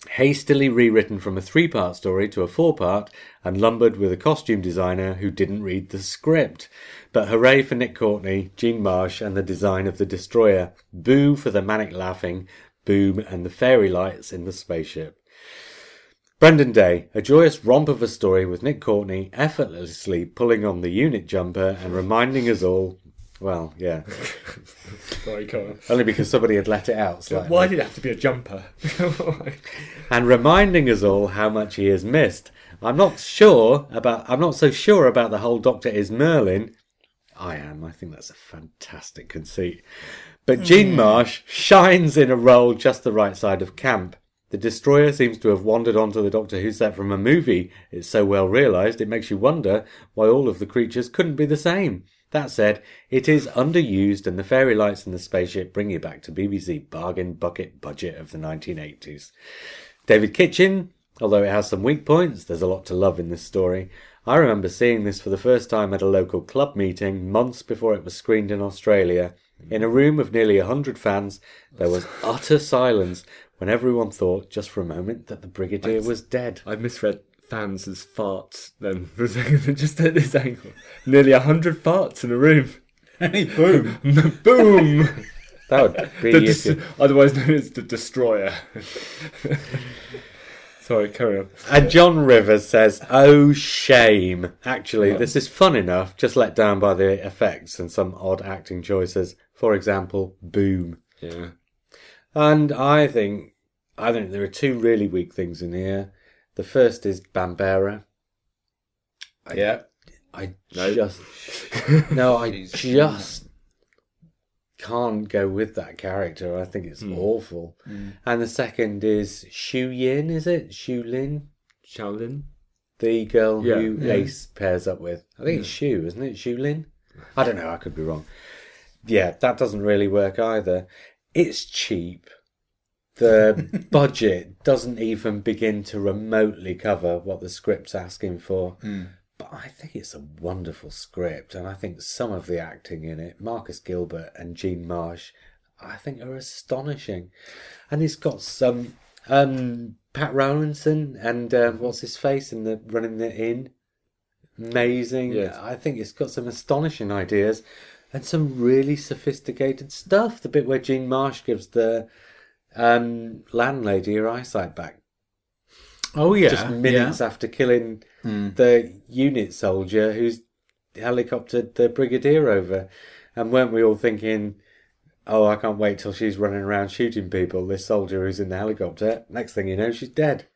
Speaker 1: Hastily rewritten from a three part story to a four part and lumbered with a costume designer who didn't read the script. But hooray for Nick Courtney, Jean Marsh, and the design of the Destroyer. Boo for the manic laughing, boom, and the fairy lights in the spaceship. Brendan Day, a joyous romp of a story with Nick Courtney effortlessly pulling on the unit jumper and reminding us all, well, yeah,
Speaker 2: Sorry,
Speaker 1: only because somebody had let it out slightly.
Speaker 2: Why did it have to be a jumper?
Speaker 1: and reminding us all how much he has missed. I'm not sure about. I'm not so sure about the whole Doctor is Merlin. I am. I think that's a fantastic conceit. But hmm. Jean Marsh shines in a role just the right side of camp. The destroyer seems to have wandered onto the Doctor Who set from a movie. It's so well realised, it makes you wonder why all of the creatures couldn't be the same. That said, it is underused, and the fairy lights in the spaceship bring you back to BBC bargain bucket budget of the 1980s. David Kitchen, although it has some weak points, there's a lot to love in this story. I remember seeing this for the first time at a local club meeting months before it was screened in Australia. In a room of nearly a hundred fans, there was utter silence when everyone thought, just for a moment, that the Brigadier was dead.
Speaker 2: I misread fans as farts then for a second, just at this angle. Nearly a hundred farts in a room.
Speaker 3: Boom.
Speaker 2: Boom!
Speaker 1: That would be
Speaker 2: The
Speaker 1: if
Speaker 2: des- otherwise known as the Destroyer. Sorry, carry on.
Speaker 1: And John Rivers says, "Oh shame! Actually, this is fun enough. Just let down by the effects and some odd acting choices. For example, boom."
Speaker 2: Yeah.
Speaker 1: And I think, I think there are two really weak things in here. The first is Bambera.
Speaker 3: Yeah.
Speaker 1: I
Speaker 2: No.
Speaker 1: just no, I just can't go with that character. I think it's awful. And the second is Shu Yin, is it? Shu Lin?
Speaker 2: Shaolin?
Speaker 1: The girl
Speaker 2: Yeah,
Speaker 1: who
Speaker 2: yeah.
Speaker 1: Ace pairs up with. I think it's Shu, isn't it? Shu Lin? I don't know, I could be wrong. Yeah, that doesn't really work either. It's cheap. The budget doesn't even begin to remotely cover what the script's asking for. But I think it's a wonderful script, and I think some of the acting in it, Marcus Gilbert and Jean Marsh, I think are astonishing. And it's got some um, Pat Rowlandson and uh, what's his face in the running the inn. Amazing.
Speaker 2: Yes.
Speaker 1: I think it's got some astonishing ideas and some really sophisticated stuff. The bit where Jean Marsh gives the um, landlady her eyesight back
Speaker 3: Oh yeah,
Speaker 1: just minutes after killing the unit soldier who's helicoptered the brigadier over. And weren't we all thinking, oh, I can't wait till she's running around shooting people, this soldier who's in the helicopter. Next thing you know, she's dead.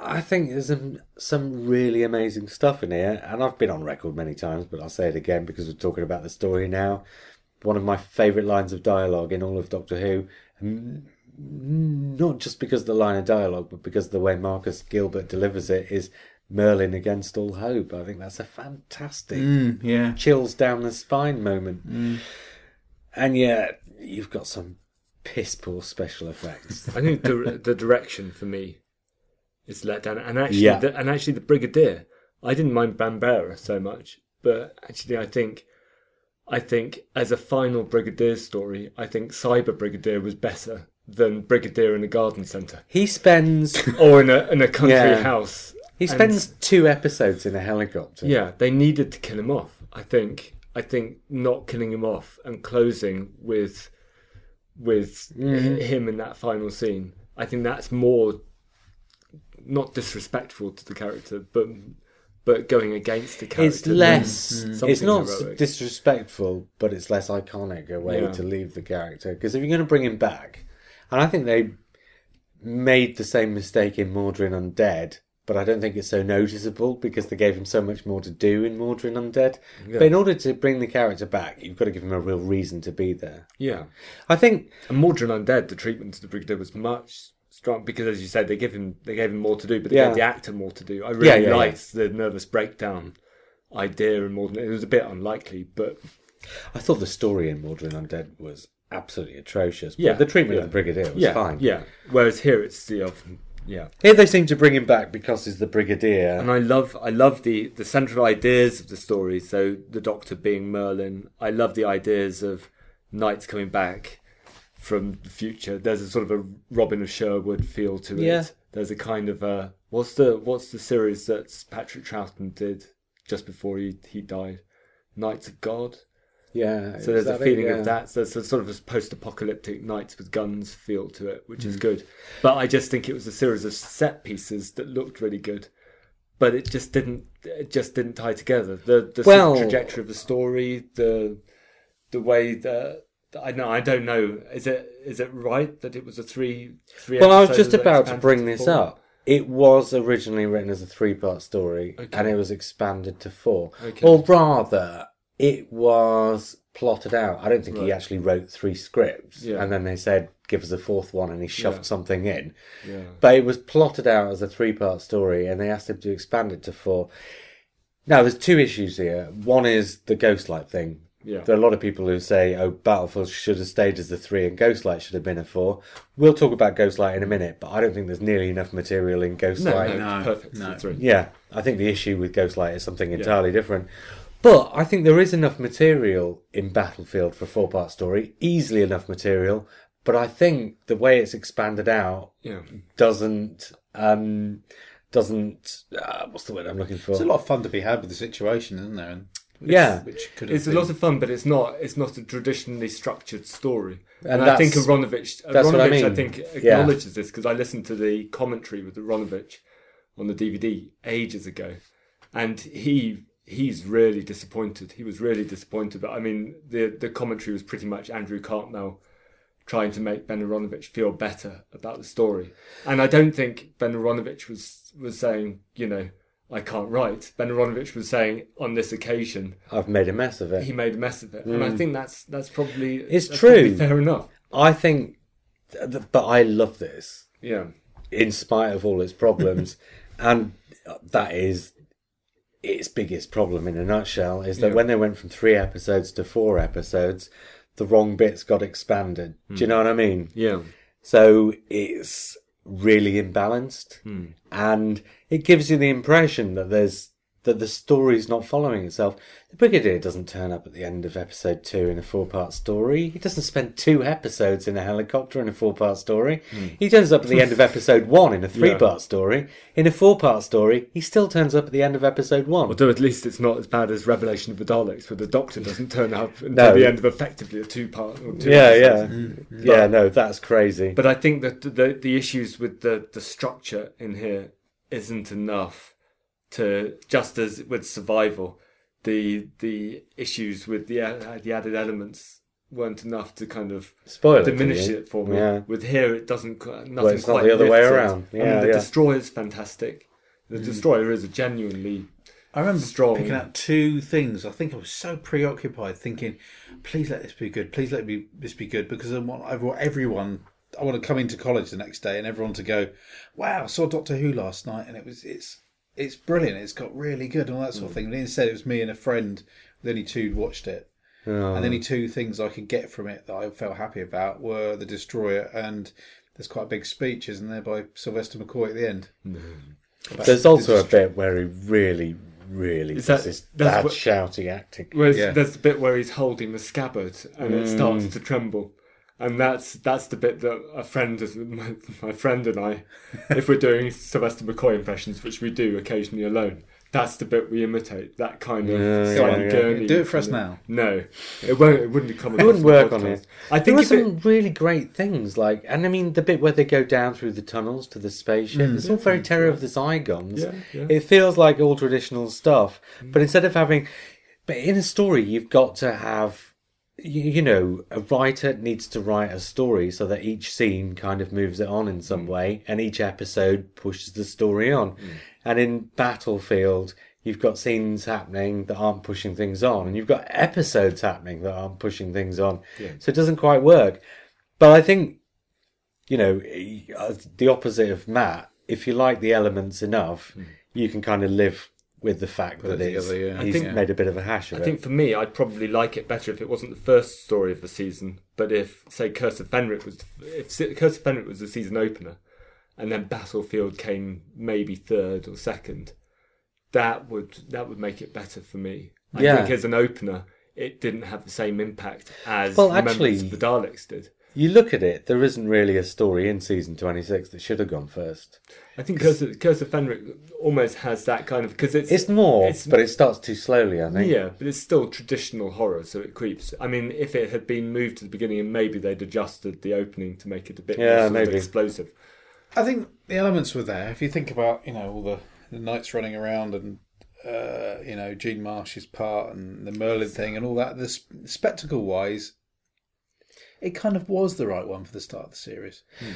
Speaker 1: I think there's some, some really amazing stuff in here. And I've been on record many times, but I'll say it again because we're talking about the story now. One of my favourite lines of dialogue in all of Doctor Who, mm, not just because of the line of dialogue, but because of the way Marcus Gilbert delivers it, is Merlin against all hope. I think that's a fantastic
Speaker 3: Mm, yeah.
Speaker 1: chills down the spine moment. And yet, you've got some piss poor special effects.
Speaker 2: I think the the direction for me is let down, and actually,
Speaker 1: Yeah.
Speaker 2: the, and actually, the Brigadier. I didn't mind Bambera so much, but actually, I think, I think as a final Brigadier story, I think Cyber Brigadier was better than Brigadier in a garden centre
Speaker 1: he spends
Speaker 2: or in a in a country
Speaker 1: Yeah.
Speaker 2: house.
Speaker 1: he
Speaker 2: And-
Speaker 1: spends two episodes in a helicopter.
Speaker 2: Yeah, they needed to kill him off. I think. I think not killing him off and closing with with
Speaker 1: Mm-hmm.
Speaker 2: him in that final scene. I think that's more not disrespectful to the character, but but going against the character.
Speaker 1: Mm,
Speaker 2: it's
Speaker 1: less.
Speaker 2: something
Speaker 1: It's not
Speaker 2: heroic.
Speaker 1: disrespectful, but it's less iconic a way
Speaker 2: Yeah.
Speaker 1: to leave the character. Because if you're going to bring him back, and I think they made the same mistake in Mawdryn Undead, but I don't think it's so noticeable because they gave him so much more to do in Mawdryn Undead. But in order to bring the character back, you've got to give him a real reason to be there.
Speaker 2: yeah.
Speaker 1: I think
Speaker 2: And Mawdryn Undead, the treatment to the Brigadier was much strong because, as you said, they give him they gave him more to do, but they
Speaker 1: Yeah.
Speaker 2: gave the actor more to do. I really
Speaker 1: Yeah, yeah,
Speaker 2: liked the nervous breakdown idea in Mawdryn. It was a bit unlikely, but
Speaker 1: I thought the story in Mawdryn Undead was absolutely atrocious. But
Speaker 2: Yeah,
Speaker 1: the treatment of the Brigadier was fine.
Speaker 2: yeah. Whereas here it's the often yeah.
Speaker 1: Here they seem to bring him back because he's the Brigadier.
Speaker 2: And I love I love the the central ideas of the story. So the Doctor being Merlin. I love the ideas of knights coming back from the future. There's a sort of a Robin of Sherwood feel to it.
Speaker 1: Yeah.
Speaker 2: There's a kind of a what's the what's the series that Patrick Troughton did just before he he died? Knights of God.
Speaker 1: yeah.
Speaker 2: So there's a
Speaker 1: it?
Speaker 2: feeling
Speaker 1: Yeah.
Speaker 2: of that. So there's a sort of a post-apocalyptic knights with guns feel to it, which is
Speaker 1: Mm.
Speaker 2: good. But I just think it was a series of set pieces that looked really good, but it just didn't. It just didn't tie together. The the
Speaker 1: Well-
Speaker 2: trajectory of the story, the the way that. I know. I don't know. Is it is it right that it was a three three?
Speaker 1: Well, I was just about to bring this
Speaker 2: four?
Speaker 1: up. It was originally written as a three-part story,
Speaker 2: Okay.
Speaker 1: and it was expanded to four.
Speaker 2: Okay.
Speaker 1: Or rather, it was plotted out. I don't think he actually wrote three scripts,
Speaker 2: Yeah.
Speaker 1: and then they said, "Give us a fourth one," and he shoved
Speaker 2: Yeah.
Speaker 1: something in.
Speaker 2: Yeah.
Speaker 1: But it was plotted out as a three-part story, and they asked him to expand it to four. Now, there's two issues here. One is the Ghostlight thing.
Speaker 2: Yeah.
Speaker 1: There are a lot of people who say, oh, Battlefield should have stayed as the three and Ghostlight should have been a four. We'll talk about Ghostlight in a minute, but I don't think there's nearly enough material in Ghostlight.
Speaker 2: no,
Speaker 3: No,
Speaker 2: perfect.
Speaker 3: no.
Speaker 2: Three.
Speaker 1: Yeah, I think the issue with Ghostlight is something entirely different. But I think there is enough material in Battlefield for a four part story, easily enough material. But I think the way it's expanded out
Speaker 2: Yeah.
Speaker 1: doesn't um doesn't uh, what's the word I'm looking for?
Speaker 3: It's a lot of fun to be had with the situation, isn't there? And which,
Speaker 1: Yeah.
Speaker 3: which could have
Speaker 2: It's a lot of fun, but it's not. It's not a traditionally structured story.
Speaker 1: And
Speaker 2: And, I think
Speaker 1: that's-
Speaker 2: Aaronovitch,
Speaker 1: that's I
Speaker 2: Aaronovitch, I,
Speaker 1: mean.
Speaker 2: think
Speaker 1: Yeah.
Speaker 2: acknowledges this because I listened to the commentary with Aaronovitch on the DVD ages ago, and he he's really disappointed. He was really disappointed. But I mean, the the commentary was pretty much Andrew Cartmel trying to make Ben Aaronovitch feel better about the story. And I don't think Ben Aaronovitch was was saying, you know, I can't write. Ben Aaronovitch was saying on this occasion
Speaker 1: I've made a mess of it.
Speaker 2: he made a mess of it, and I mm. think that's that's probably
Speaker 1: It's
Speaker 2: that's
Speaker 1: true.
Speaker 2: probably fair enough.
Speaker 1: I think, th- th- but I love this.
Speaker 2: Yeah,
Speaker 1: in spite of all its problems. and that is its biggest problem in a nutshell is that
Speaker 2: Yeah.
Speaker 1: when they went from three episodes to four episodes, the wrong bits got expanded. Do you hmm. know what I mean?
Speaker 2: yeah,
Speaker 1: So it's really imbalanced. Hmm. And it gives you the impression that there's that the story's not following itself. The Brigadier doesn't turn up at the end of episode two in a four part story. He doesn't spend two episodes in a helicopter in a four part story. Hmm. He turns up at the end of episode one in a three part story. In a four part story, he still turns up at the end of episode one.
Speaker 2: Although at least it's not as bad as Revelation of the Daleks, where the Doctor doesn't turn up until
Speaker 1: No.
Speaker 2: the end of effectively a two-part. Or two
Speaker 1: yeah,
Speaker 2: episodes.
Speaker 1: yeah. Mm, mm. Yeah, no, that's crazy.
Speaker 2: But I think that the the issues with the the structure in here isn't enough to just as with survival, the the issues with the uh, the added elements weren't enough to kind of
Speaker 1: Spoil it,
Speaker 2: diminish
Speaker 1: do you?
Speaker 2: it for me.
Speaker 1: Yeah.
Speaker 2: With here, it doesn't nothing
Speaker 1: Well, it's not
Speaker 2: quite
Speaker 1: the other way
Speaker 2: lifts it.
Speaker 1: around.
Speaker 2: I mean, the
Speaker 1: yeah.
Speaker 2: destroyer's fantastic. The destroyer is a genuinely
Speaker 3: I remember
Speaker 2: Strong.
Speaker 3: picking out two things. I think I was so preoccupied thinking, please let this be good. Please let me this be good because I want, I want everyone. I want to come into college the next day and everyone to go, "Wow, I saw Doctor Who last night and it was it's it's brilliant. It's got really good and all that sort of hmm. thing." And instead, it was me and a friend. The only two watched it,
Speaker 1: Oh.
Speaker 3: and the oh. only two things I could get from it that I felt happy about were the Destroyer and there's quite a big speech, isn't there, by Sylvester McCoy at the end. Hmm. About
Speaker 1: There's
Speaker 3: the
Speaker 1: also a bit where he really, really
Speaker 2: Is
Speaker 1: does
Speaker 2: that-
Speaker 1: this
Speaker 2: that's
Speaker 1: bad
Speaker 2: what-
Speaker 1: shouty acting.
Speaker 2: Whereas
Speaker 3: Yeah.
Speaker 2: there's the bit where he's holding the scabbard and it hmm. starts to tremble. And that's that's the bit that a friend, is- my, my friend and I, if we're doing Sylvester McCoy impressions, which we do occasionally alone, that's the bit we imitate. That kind of
Speaker 1: Yeah,
Speaker 2: slightly
Speaker 1: yeah, yeah.
Speaker 2: gurney.
Speaker 3: Do it for us
Speaker 2: kind
Speaker 3: now.
Speaker 2: No, it won't. It wouldn't come.
Speaker 1: It wouldn't work
Speaker 2: the
Speaker 1: on it.
Speaker 2: I
Speaker 1: There
Speaker 2: think
Speaker 1: were
Speaker 2: if it-
Speaker 1: some really great things, like, and I mean, the bit where they go down through the tunnels to the spaceship. Mm. It's all very Terror of the Zygons.
Speaker 2: Yeah, yeah.
Speaker 1: It feels like all traditional stuff, but mm. instead of having, but in a story, you've got to have, you, know, a writer needs to write a story so that each scene kind of moves it on in some mm. way, and each episode pushes the story on. Mm. And in Battlefield. You've got scenes happening that aren't pushing things on, and you've got episodes happening that aren't pushing things on. So it doesn't quite work. But I think, you know, uh, the opposite of Matt, if you like the elements enough, mm. you can kind of live with the fact that
Speaker 3: it
Speaker 1: it's,
Speaker 3: together, yeah. I
Speaker 1: he's
Speaker 2: think-
Speaker 1: made a bit of a hash of it.
Speaker 2: I
Speaker 1: it.
Speaker 2: think for me, I'd probably like it better if it wasn't the first story of the season, but if, say, Curse of Fenric was, if Curse of Fenric was the season opener, and then Battlefield came maybe third or second, that would that would make it better for me. I
Speaker 1: Yeah.
Speaker 2: think as an opener, it didn't have the same impact as
Speaker 1: Well, actually-
Speaker 2: the Daleks did.
Speaker 1: You look at it, there isn't really a story in season 26 that should have gone first.
Speaker 2: I think Curse of, Curse of Fenric almost has that kind of because it's
Speaker 1: It's more,
Speaker 2: it's-
Speaker 1: but it starts too slowly, I think.
Speaker 2: Yeah, but it's still traditional horror, so it creeps. I mean, if it had been moved to the beginning and maybe they'd adjusted the opening to make it a bit
Speaker 1: Yeah,
Speaker 2: more
Speaker 1: maybe.
Speaker 2: explosive.
Speaker 3: I think the elements were there. If you think about, you know, all the, the knights running around and, uh, you know, Jean Marsh's part and the Merlin thing and all that, the s- spectacle wise, it kind of was the right one for the start of the series. Hmm.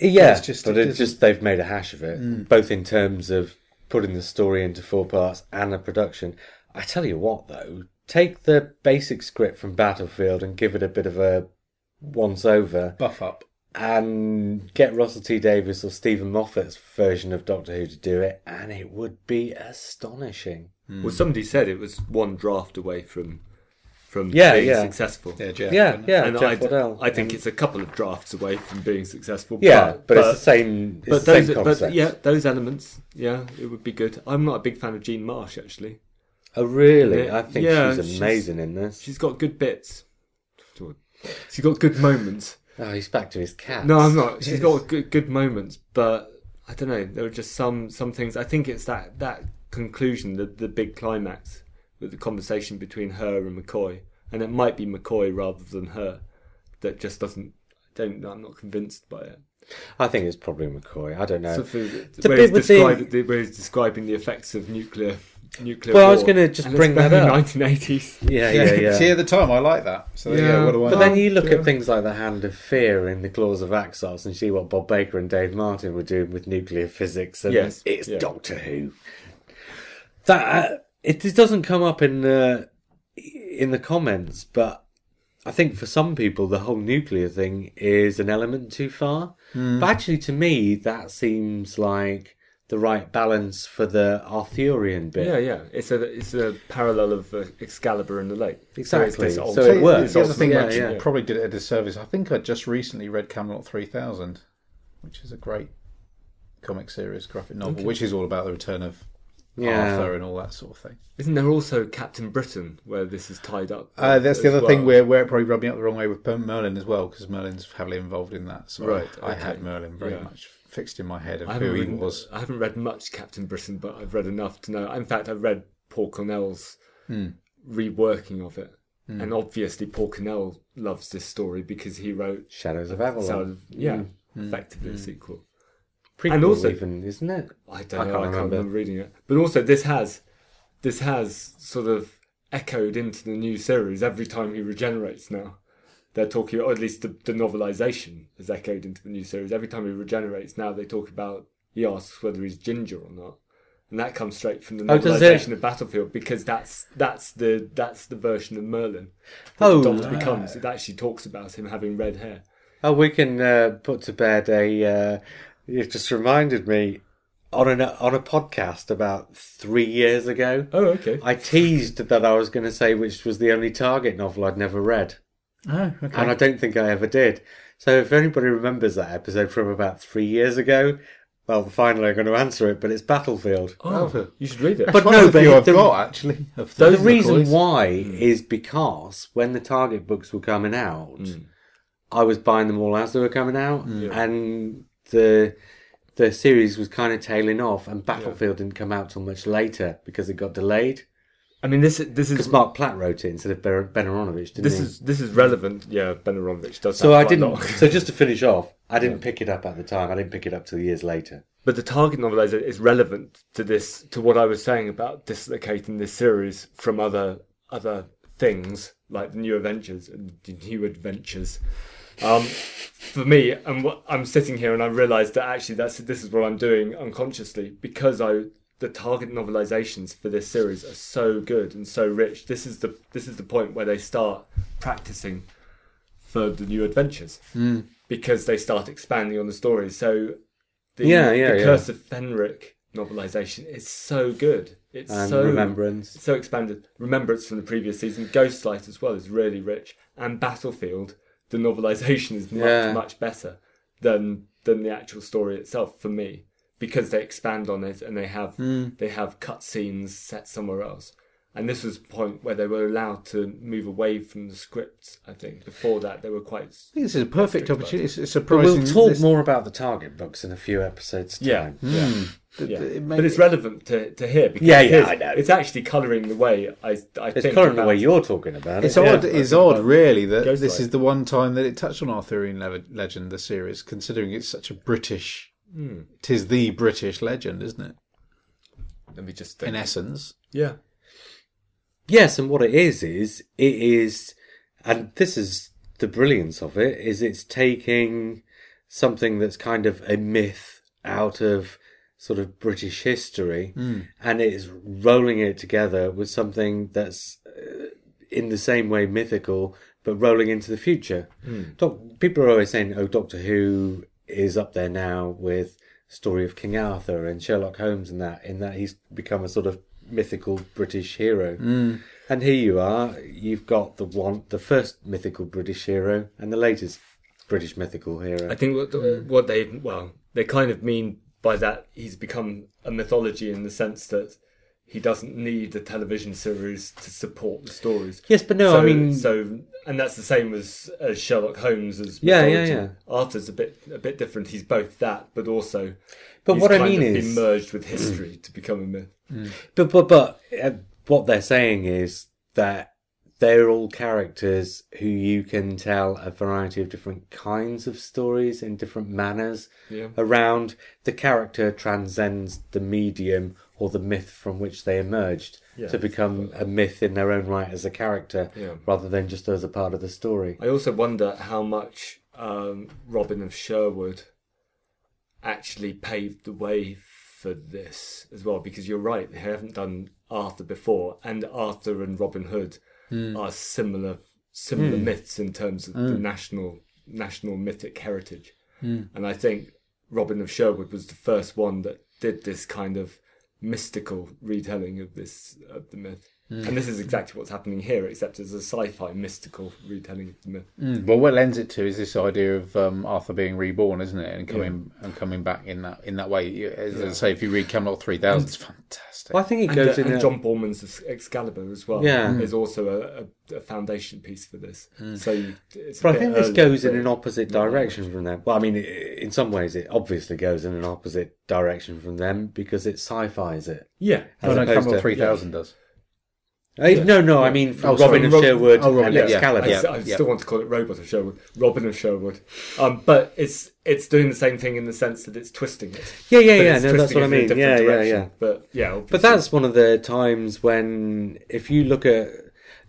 Speaker 1: Yeah,
Speaker 3: It's just-
Speaker 1: but
Speaker 3: it
Speaker 1: it's just they've made a hash of it, hmm. both in terms of putting the story into four parts and the production. I tell you what, though, take the basic script from Battlefield and give it a bit of a once over,
Speaker 3: Buff up.
Speaker 1: and get Russell T Davies or Steven Moffat's version of Doctor Who to do it, and it would be astonishing.
Speaker 2: Well, somebody said it was one draft away from from
Speaker 1: Yeah,
Speaker 2: being
Speaker 1: yeah.
Speaker 2: successful.
Speaker 3: Yeah, Jeff.
Speaker 1: Yeah, yeah,
Speaker 2: and
Speaker 1: Jeff
Speaker 2: I,
Speaker 1: Waddell.
Speaker 2: I think um, it's a couple of drafts away from being successful.
Speaker 1: yeah, but,
Speaker 2: but,
Speaker 1: it's the same. It's
Speaker 2: but
Speaker 1: the
Speaker 2: those,
Speaker 1: same
Speaker 2: but
Speaker 1: concept.
Speaker 2: yeah, those elements, yeah, it would be good. I'm not a big fan of Jean Marsh actually.
Speaker 1: Oh, really?
Speaker 2: Yeah,
Speaker 1: I think
Speaker 2: yeah,
Speaker 1: she's
Speaker 2: she's-
Speaker 1: amazing in this.
Speaker 2: She's got good bits. She's got good moments.
Speaker 1: Oh, he's back to his cat.
Speaker 2: No, I'm not. She's got good good moments, but I don't know. There are just some some things. I think it's that that conclusion, the the big climax with the conversation between her and McCoy, and it might be McCoy rather than her, that just doesn't. I don't I'm not convinced by it.
Speaker 1: I think it's probably McCoy. I don't know.
Speaker 2: So for,
Speaker 1: The
Speaker 2: where, he's
Speaker 1: with the-
Speaker 2: where he's describing the effects of nuclear nuclear.
Speaker 1: Well, I was gonna just
Speaker 2: and
Speaker 1: bring that
Speaker 2: very
Speaker 1: up.
Speaker 2: 1980s.
Speaker 1: yeah, yeah, yeah.
Speaker 3: See, at the time, I like that. So, yeah,
Speaker 2: Yeah,
Speaker 3: what do I
Speaker 1: But
Speaker 3: know?
Speaker 1: then you look
Speaker 2: Yeah.
Speaker 1: at things like the Hand of Fear in the Claws of Axos and see what Bob Baker and Dave Martin were doing with nuclear physics, and
Speaker 2: Yes,
Speaker 1: it's
Speaker 2: yeah.
Speaker 1: Doctor Who. That uh, it, it doesn't come up in the in the comments, but I think for some people the whole nuclear thing is an element too far. But actually, to me, that seems like the right balance for the Arthurian bit.
Speaker 2: Yeah, yeah. It's a it's a parallel of uh, Excalibur and the Lake.
Speaker 1: Exactly.
Speaker 2: it's
Speaker 1: So it works.
Speaker 3: The other thing
Speaker 1: Yeah,
Speaker 3: which
Speaker 1: yeah.
Speaker 3: probably did it a disservice, I think I just recently read Camelot 3000, which is a great comic series, graphic novel, which is all about the return of
Speaker 1: Yeah.
Speaker 3: Arthur and all that sort of thing.
Speaker 2: Isn't there also Captain Britain where this is tied up?
Speaker 3: Uh, that's the other
Speaker 2: well?
Speaker 3: thing where, where it probably rubbed me up the wrong way with Merlin as well, because Merlin's heavily involved in that. So
Speaker 2: Right,
Speaker 3: I
Speaker 2: okay.
Speaker 3: had Merlin very
Speaker 2: Yeah.
Speaker 3: much fixed in my head of who
Speaker 2: haven't,
Speaker 3: he
Speaker 2: read,
Speaker 3: was.
Speaker 2: I haven't read much Captain Britain, but I've read enough to know. In fact, I've read Paul Cornell's
Speaker 3: Hmm.
Speaker 2: reworking of it. And obviously, Paul Cornell loves this story because he wrote
Speaker 1: Shadows of Avalon.
Speaker 2: Of, yeah,
Speaker 3: Hmm.
Speaker 2: effectively a sequel.
Speaker 1: Prequel
Speaker 2: and also-
Speaker 1: even, isn't it?
Speaker 2: I don't
Speaker 1: I
Speaker 2: know.
Speaker 1: can't
Speaker 2: I can't
Speaker 1: remember.
Speaker 2: remember reading it. But also, this has this has sort of echoed into the new series every time he regenerates. Now they're talking, or at least the, the novelization has echoed into the new series. Every time he regenerates, now they talk about he asks whether he's ginger or not, and that comes straight from the
Speaker 1: Oh,
Speaker 2: novelization of Battlefield because that's that's the that's the version of Merlin.
Speaker 1: Oh,
Speaker 2: Doctor becomes. It actually talks about him having red hair.
Speaker 1: Oh, we can uh, put to bed a. Uh, you've just reminded me on an on a podcast about three years ago.
Speaker 2: Oh, okay.
Speaker 1: I teased that I was going to say which was the only Target novel I'd never read,
Speaker 3: Oh, okay.
Speaker 1: and I don't think I ever did. So if anybody remembers that episode from about three years ago, well, finally I'm going to answer it. But it's Battlefield.
Speaker 2: Oh, you should read it.
Speaker 1: But no, but
Speaker 3: I've got actually.
Speaker 1: The reason why hmm. is because when the Target books were coming out, hmm. I was buying them all as they were coming out, hmm. and the the series was kind of tailing off, and Battlefield didn't come out till much later because it got delayed.
Speaker 2: I mean, this this
Speaker 1: Because
Speaker 2: is
Speaker 1: Marc Platt wrote it instead of Ben Ben Aaronovitch, didn't
Speaker 2: this
Speaker 1: he?
Speaker 2: is this is relevant. Yeah, Ben Aaronovitch does.
Speaker 1: so I didn't. so just to finish off, I didn't pick it up at the time. I didn't pick it up till years later.
Speaker 2: But the target novelizer is relevant to this, to what I was saying about dislocating this series from other other things like the new adventures and the new adventures. Um, for me, what I'm sitting here and I realise that actually that's this is what I'm doing unconsciously because I the target novelizations for this series are so good and so rich. This is the this is the point where they start practicing for the new adventures because they start expanding on the stories. So the,
Speaker 1: Yeah, yeah,
Speaker 2: the
Speaker 1: yeah.
Speaker 2: Curse of Fenric novelization is so good. It's
Speaker 1: And
Speaker 2: so
Speaker 1: Remembrance.
Speaker 2: so expanded. Remembrance from the previous season, Ghostlight as well is really rich, and Battlefield. The novelization is much
Speaker 1: Yeah.
Speaker 2: much better than than the actual story itself for me because they expand on it and they have
Speaker 1: Hmm.
Speaker 2: they have cutscenes set somewhere else. And this was the point where they were allowed to move away from the scripts. I think before that they were quite
Speaker 3: I think this is a perfect opportunity. It's, it's
Speaker 1: But
Speaker 3: surprising.
Speaker 1: we'll talk
Speaker 3: this-
Speaker 1: more about the Target books in a few episodes. Time.
Speaker 2: yeah yeah.
Speaker 3: that-
Speaker 2: Yeah,
Speaker 3: that it may-
Speaker 2: but it's relevant to, to hear because
Speaker 1: Yeah, yeah,
Speaker 2: is-
Speaker 1: I know.
Speaker 2: it's actually colouring the way I I
Speaker 1: It's
Speaker 2: think
Speaker 1: current the way you're talking about
Speaker 3: It's
Speaker 1: it.
Speaker 3: odd. It's odd, really, that
Speaker 2: Ghostlight.
Speaker 3: this is the one time that it touched on Arthurian le- legend, the series, considering it's such a British.
Speaker 2: Hmm.
Speaker 3: Tis the British legend, isn't it?
Speaker 2: Let me just
Speaker 3: In essence,
Speaker 2: Yeah,
Speaker 1: Yes, and what it is is it is, and this is the brilliance of it is it's taking something that's kind of a myth out of sort of British history, and it's rolling it together with something that's uh, in the same way mythical, but rolling into the future. Doc, people are always saying, "Oh, Doctor Who is up there now with." Story of King Arthur and Sherlock Holmes and that in that he's become a sort of mythical British hero. Mm. And here you are, you've got the one, the first mythical British hero and the latest British mythical hero.
Speaker 2: I think what what they well they kind of mean by that he's become a mythology in the sense that he doesn't need a television series to support the stories.
Speaker 1: yes, but no,
Speaker 2: so,
Speaker 1: I mean,
Speaker 2: so and that's the same as, as Sherlock Holmes as
Speaker 1: Yeah, yeah, yeah.
Speaker 2: Arthur's a bit a bit different. He's both that, but also
Speaker 1: but
Speaker 2: he's
Speaker 1: what I mean is,
Speaker 2: been merged with history to become a myth.
Speaker 1: But but but uh, what they're saying is that they're all characters who you can tell a variety of different kinds of stories in different manners
Speaker 2: Yeah.
Speaker 1: around. The character transcends the medium or the myth from which they emerged
Speaker 2: Yeah.
Speaker 1: to become a myth in their own right as a character,
Speaker 2: Yeah.
Speaker 1: rather than just as a part of the story.
Speaker 2: I also wonder how much um, Robin of Sherwood actually paved the way for this as well, because you're right, they haven't done Arthur before, and Arthur and Robin Hood hmm. are similar similar hmm. myths in terms of the hmm. national national mythic heritage. And I think Robin of Sherwood was the first one that did this kind of mystical retelling of this of the myth. And this is exactly what's happening here, except as a sci-fi mystical retelling of the myth.
Speaker 3: Mm. Well, what lends it to is this idea of um, Arthur being reborn, isn't it, and coming and coming back in that in that way. As I say, if you read Camelot three thousand, it's fantastic.
Speaker 1: Well, I think it
Speaker 2: And,
Speaker 1: goes
Speaker 2: uh,
Speaker 1: in.
Speaker 2: and
Speaker 1: a-
Speaker 2: John Boorman's Excalibur as well.
Speaker 1: Yeah.
Speaker 2: is also a, a, a foundation piece for this. So you, it's
Speaker 1: But I think this goes in an opposite direction from them. Well, I mean, in some ways, it obviously goes in an opposite direction from them because it sci-fi's it.
Speaker 2: Yeah,
Speaker 1: as
Speaker 3: no,
Speaker 1: opposed
Speaker 3: Camelot
Speaker 1: to-
Speaker 3: three thousand does.
Speaker 1: Eh, No, no, I mean from
Speaker 3: Oh, sorry,
Speaker 1: Robin of
Speaker 3: Rob-
Speaker 1: Sherwood
Speaker 3: oh, Robin,
Speaker 1: and
Speaker 3: yeah, yeah.
Speaker 1: Excalibur.
Speaker 2: I,
Speaker 3: Yeah,
Speaker 2: s- I
Speaker 3: yeah.
Speaker 2: still want to call it Robot of Sherwood, Robin of Sherwood. Um, but it's it's doing the same thing in the sense that it's twisting it.
Speaker 1: Yeah, yeah,
Speaker 2: But
Speaker 1: yeah. No, that's what I
Speaker 2: it in a
Speaker 1: mean.
Speaker 2: different
Speaker 1: Yeah, yeah, yeah.
Speaker 2: But yeah,
Speaker 1: But that's one of the times when, if you look at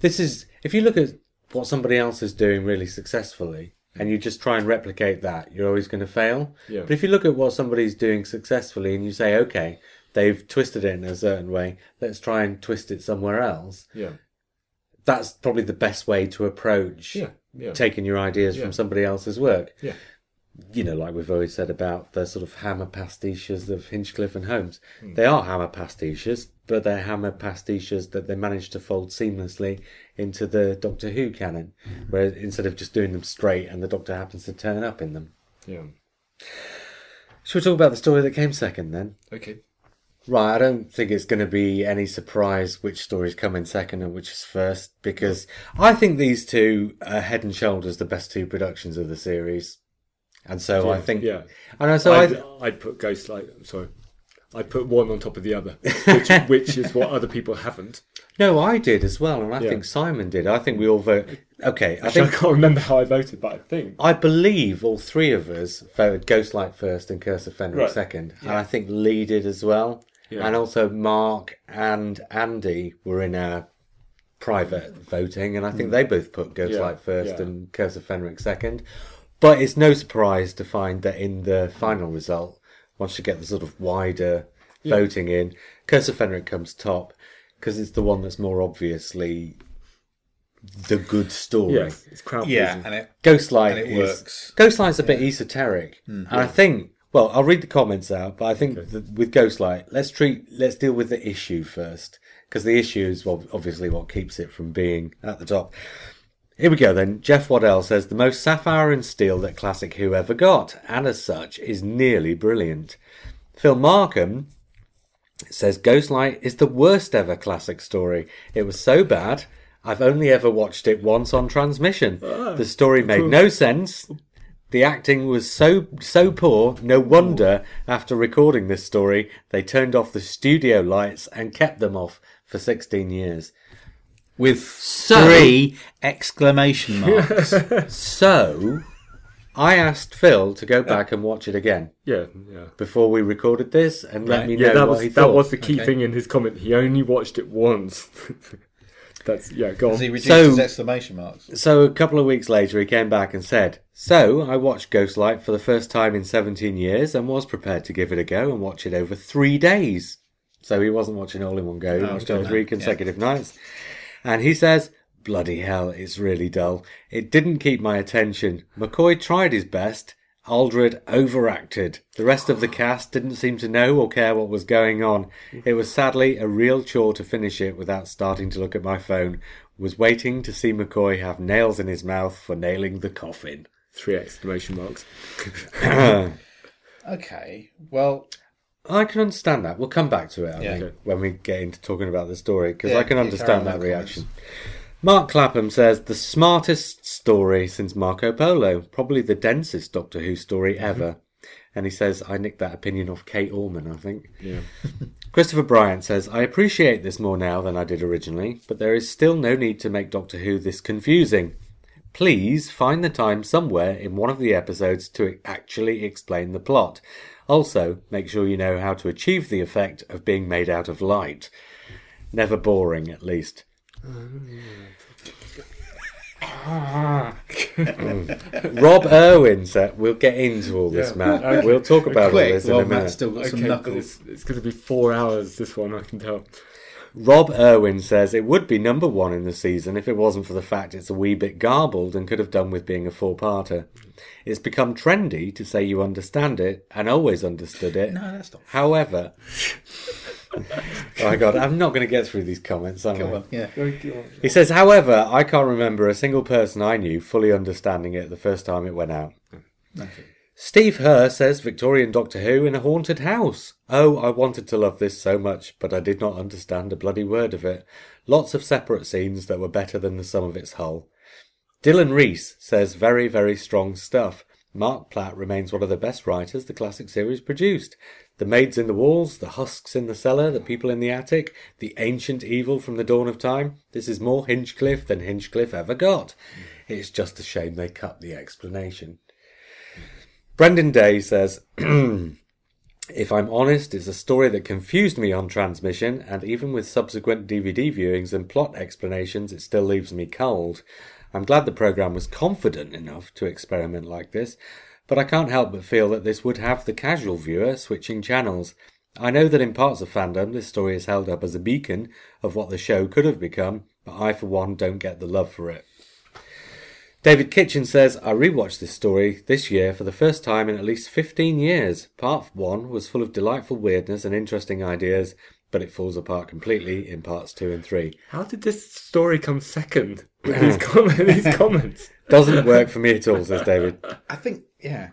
Speaker 1: this, is if you look at what somebody else is doing really successfully, and you just try and replicate that, you're always going to fail.
Speaker 2: Yeah.
Speaker 1: But if you look at what somebody's doing successfully, and you say, okay, they've twisted it in a certain way, let's try and twist it somewhere else.
Speaker 2: yeah,
Speaker 1: That's probably the best way to approach
Speaker 2: yeah, yeah,
Speaker 1: taking your ideas
Speaker 2: Yeah.
Speaker 1: from somebody else's work.
Speaker 2: yeah.
Speaker 1: you know, like we've always said about the sort of hammer pastiches of Hinchcliffe and Holmes.
Speaker 2: Hmm.
Speaker 1: They are hammer pastiches, but they're hammer pastiches that they managed to fold seamlessly into the Doctor Who canon,
Speaker 2: Hmm.
Speaker 1: where instead of just doing them straight and the Doctor happens to turn up in them.
Speaker 2: yeah.
Speaker 1: Should we talk about the story that came second then?
Speaker 2: Okay.
Speaker 1: Right, I don't think it's going to be any surprise which stories come in second and which is first, because I think these two are head and shoulders the best two productions of the series. And so I think,
Speaker 2: yeah.
Speaker 1: I know, so I,
Speaker 2: I'd, I'd put Ghostlight. I'm sorry. I'd put one on top of the other, which, which is what other people haven't.
Speaker 1: No, I did as well, and I
Speaker 2: Yeah.
Speaker 1: think Simon did. I think we all vote. Okay, I
Speaker 2: Actually, I
Speaker 1: think
Speaker 2: can't remember how I voted, but I think
Speaker 1: I believe all three of us voted Ghostlight first and Curse of Fenric
Speaker 2: Right.
Speaker 1: second, and I think Lee did as well,
Speaker 2: Yeah.
Speaker 1: and also Mark and Andy were in our private voting, and I think hmm. they both put Ghostlight.
Speaker 2: Yeah,
Speaker 1: first
Speaker 2: yeah.
Speaker 1: and Curse of Fenric second. But it's no surprise to find that in the final result, once you get the sort of wider voting in, Curse of Fenric comes top because it's the one that's more obviously the good story.
Speaker 2: yes, it's crowd
Speaker 3: Yeah,
Speaker 2: pleasing.
Speaker 3: and it
Speaker 1: Ghostlight
Speaker 3: And it
Speaker 1: is,
Speaker 3: works.
Speaker 1: Ghostlight's a bit esoteric, hmm. and I think. Well, I'll read the comments out, but I think that with Ghostlight, let's treat, let's deal with the issue first, because the issue is well, obviously what keeps it from being at the top. Here we go then. Jeff Waddell says the most sapphire and steel that classic Who ever got, and as such is nearly brilliant. Phil Markham says Ghostlight is the worst ever classic story. It was so bad, I've only ever watched it once on transmission. Ah. the story made no sense. The acting was so so poor, no wonder after recording this story they turned off the studio lights and kept them off for 16 years.
Speaker 3: with
Speaker 1: So-
Speaker 3: three exclamation marks.
Speaker 1: So, I asked Phil to go back and watch it again
Speaker 2: yeah, yeah.
Speaker 1: before we recorded this and let
Speaker 3: Right.
Speaker 1: me know
Speaker 2: Yeah, that
Speaker 1: what
Speaker 2: was that was the key
Speaker 3: Okay.
Speaker 2: thing in his comment. He only watched it once. That's yeah. Go
Speaker 3: Has he
Speaker 2: on.
Speaker 3: reduced
Speaker 1: So-
Speaker 3: his exclamation marks?
Speaker 1: So a couple of weeks later, he came back and said, "So I watched Ghostlight for the first time in 17 years and was prepared to give it a go and watch it over three days." So he wasn't watching all in one go; he
Speaker 3: Oh,
Speaker 1: watched it over three consecutive nights. And he says, "Bloody hell, it's really dull. It didn't keep my attention. McCoy tried his best." Aldred overacted. The rest of the cast didn't seem to know or care what was going on. It was sadly a real chore to finish it without starting to look at my phone. Was waiting to see McCoy have nails in his mouth for nailing the coffin.
Speaker 2: Three exclamation marks.
Speaker 3: Okay. Well,
Speaker 1: I can understand that. We'll come back to it, I
Speaker 3: Yeah.
Speaker 1: think, when we get into talking about the story, because
Speaker 3: Yeah,
Speaker 1: I can understand that
Speaker 3: with
Speaker 1: reaction. Mark Clapham says, the smartest story since Marco Polo, probably the densest Doctor Who story ever. And he says, I nicked that opinion off Kate Orman, I think.
Speaker 2: Yeah.
Speaker 1: Christopher Bryant says, I appreciate this more now than I did originally, but there is still no need to make Doctor Who this confusing. Please find the time somewhere in one of the episodes to actually explain the plot. Also, make sure you know how to achieve the effect of being made out of light. Never boring, at least. Mm. Rob Irwin said, uh, We'll get into all this,
Speaker 2: Yeah.
Speaker 1: Matt.
Speaker 2: Okay.
Speaker 1: We'll talk about all
Speaker 3: quick.
Speaker 1: this in a minute.
Speaker 3: Matt's still got some
Speaker 2: Okay, but
Speaker 3: knuckles.
Speaker 2: it's, it's going to be four hours. This one, I can tell.
Speaker 1: Rob Irwin says it would be number one in the season if it wasn't for the fact it's a wee bit garbled and could have done with being a four-parter. It's become trendy to say you understand it and always understood it.
Speaker 3: No, that's not.
Speaker 1: However, Oh my god, I'm not going to get through these comments, am I?
Speaker 3: Well, yeah.
Speaker 1: Oh, he says, however, I can't remember a single person I knew fully understanding it the first time it went out. Steve Herr says Victorian Doctor Who in a haunted house. Oh, I wanted to love this so much, but I did not understand a bloody word of it. Lots of separate scenes that were better than the sum of its whole. Dylan Reese says very, very strong stuff. Marc Platt remains one of the best writers the classic series produced. The maids in the walls, the husks in the cellar, the people in the attic, the ancient evil from the dawn of time. This is more Hinchcliffe than Hinchcliffe ever got. It's just a shame they cut the explanation. Brendan Day says, If I'm honest, it's a story that confused me on transmission, and even with subsequent DVD viewings and plot explanations, it still leaves me cold. I'm glad the programme was confident enough to experiment like this, but I can't help but feel that this would have the casual viewer switching channels. I know that in parts of fandom this story is held up as a beacon of what the show could have become, but I for one don't get the love for it. David Kitchen says, I rewatched this story this year for the first time in at least 15 years. Part 1 was full of delightful weirdness and interesting ideas, but it falls apart completely in parts 2 and 3.
Speaker 2: How did this story come second with these, com- these comments?
Speaker 1: Doesn't work for me at all, says David.
Speaker 3: I think, yeah.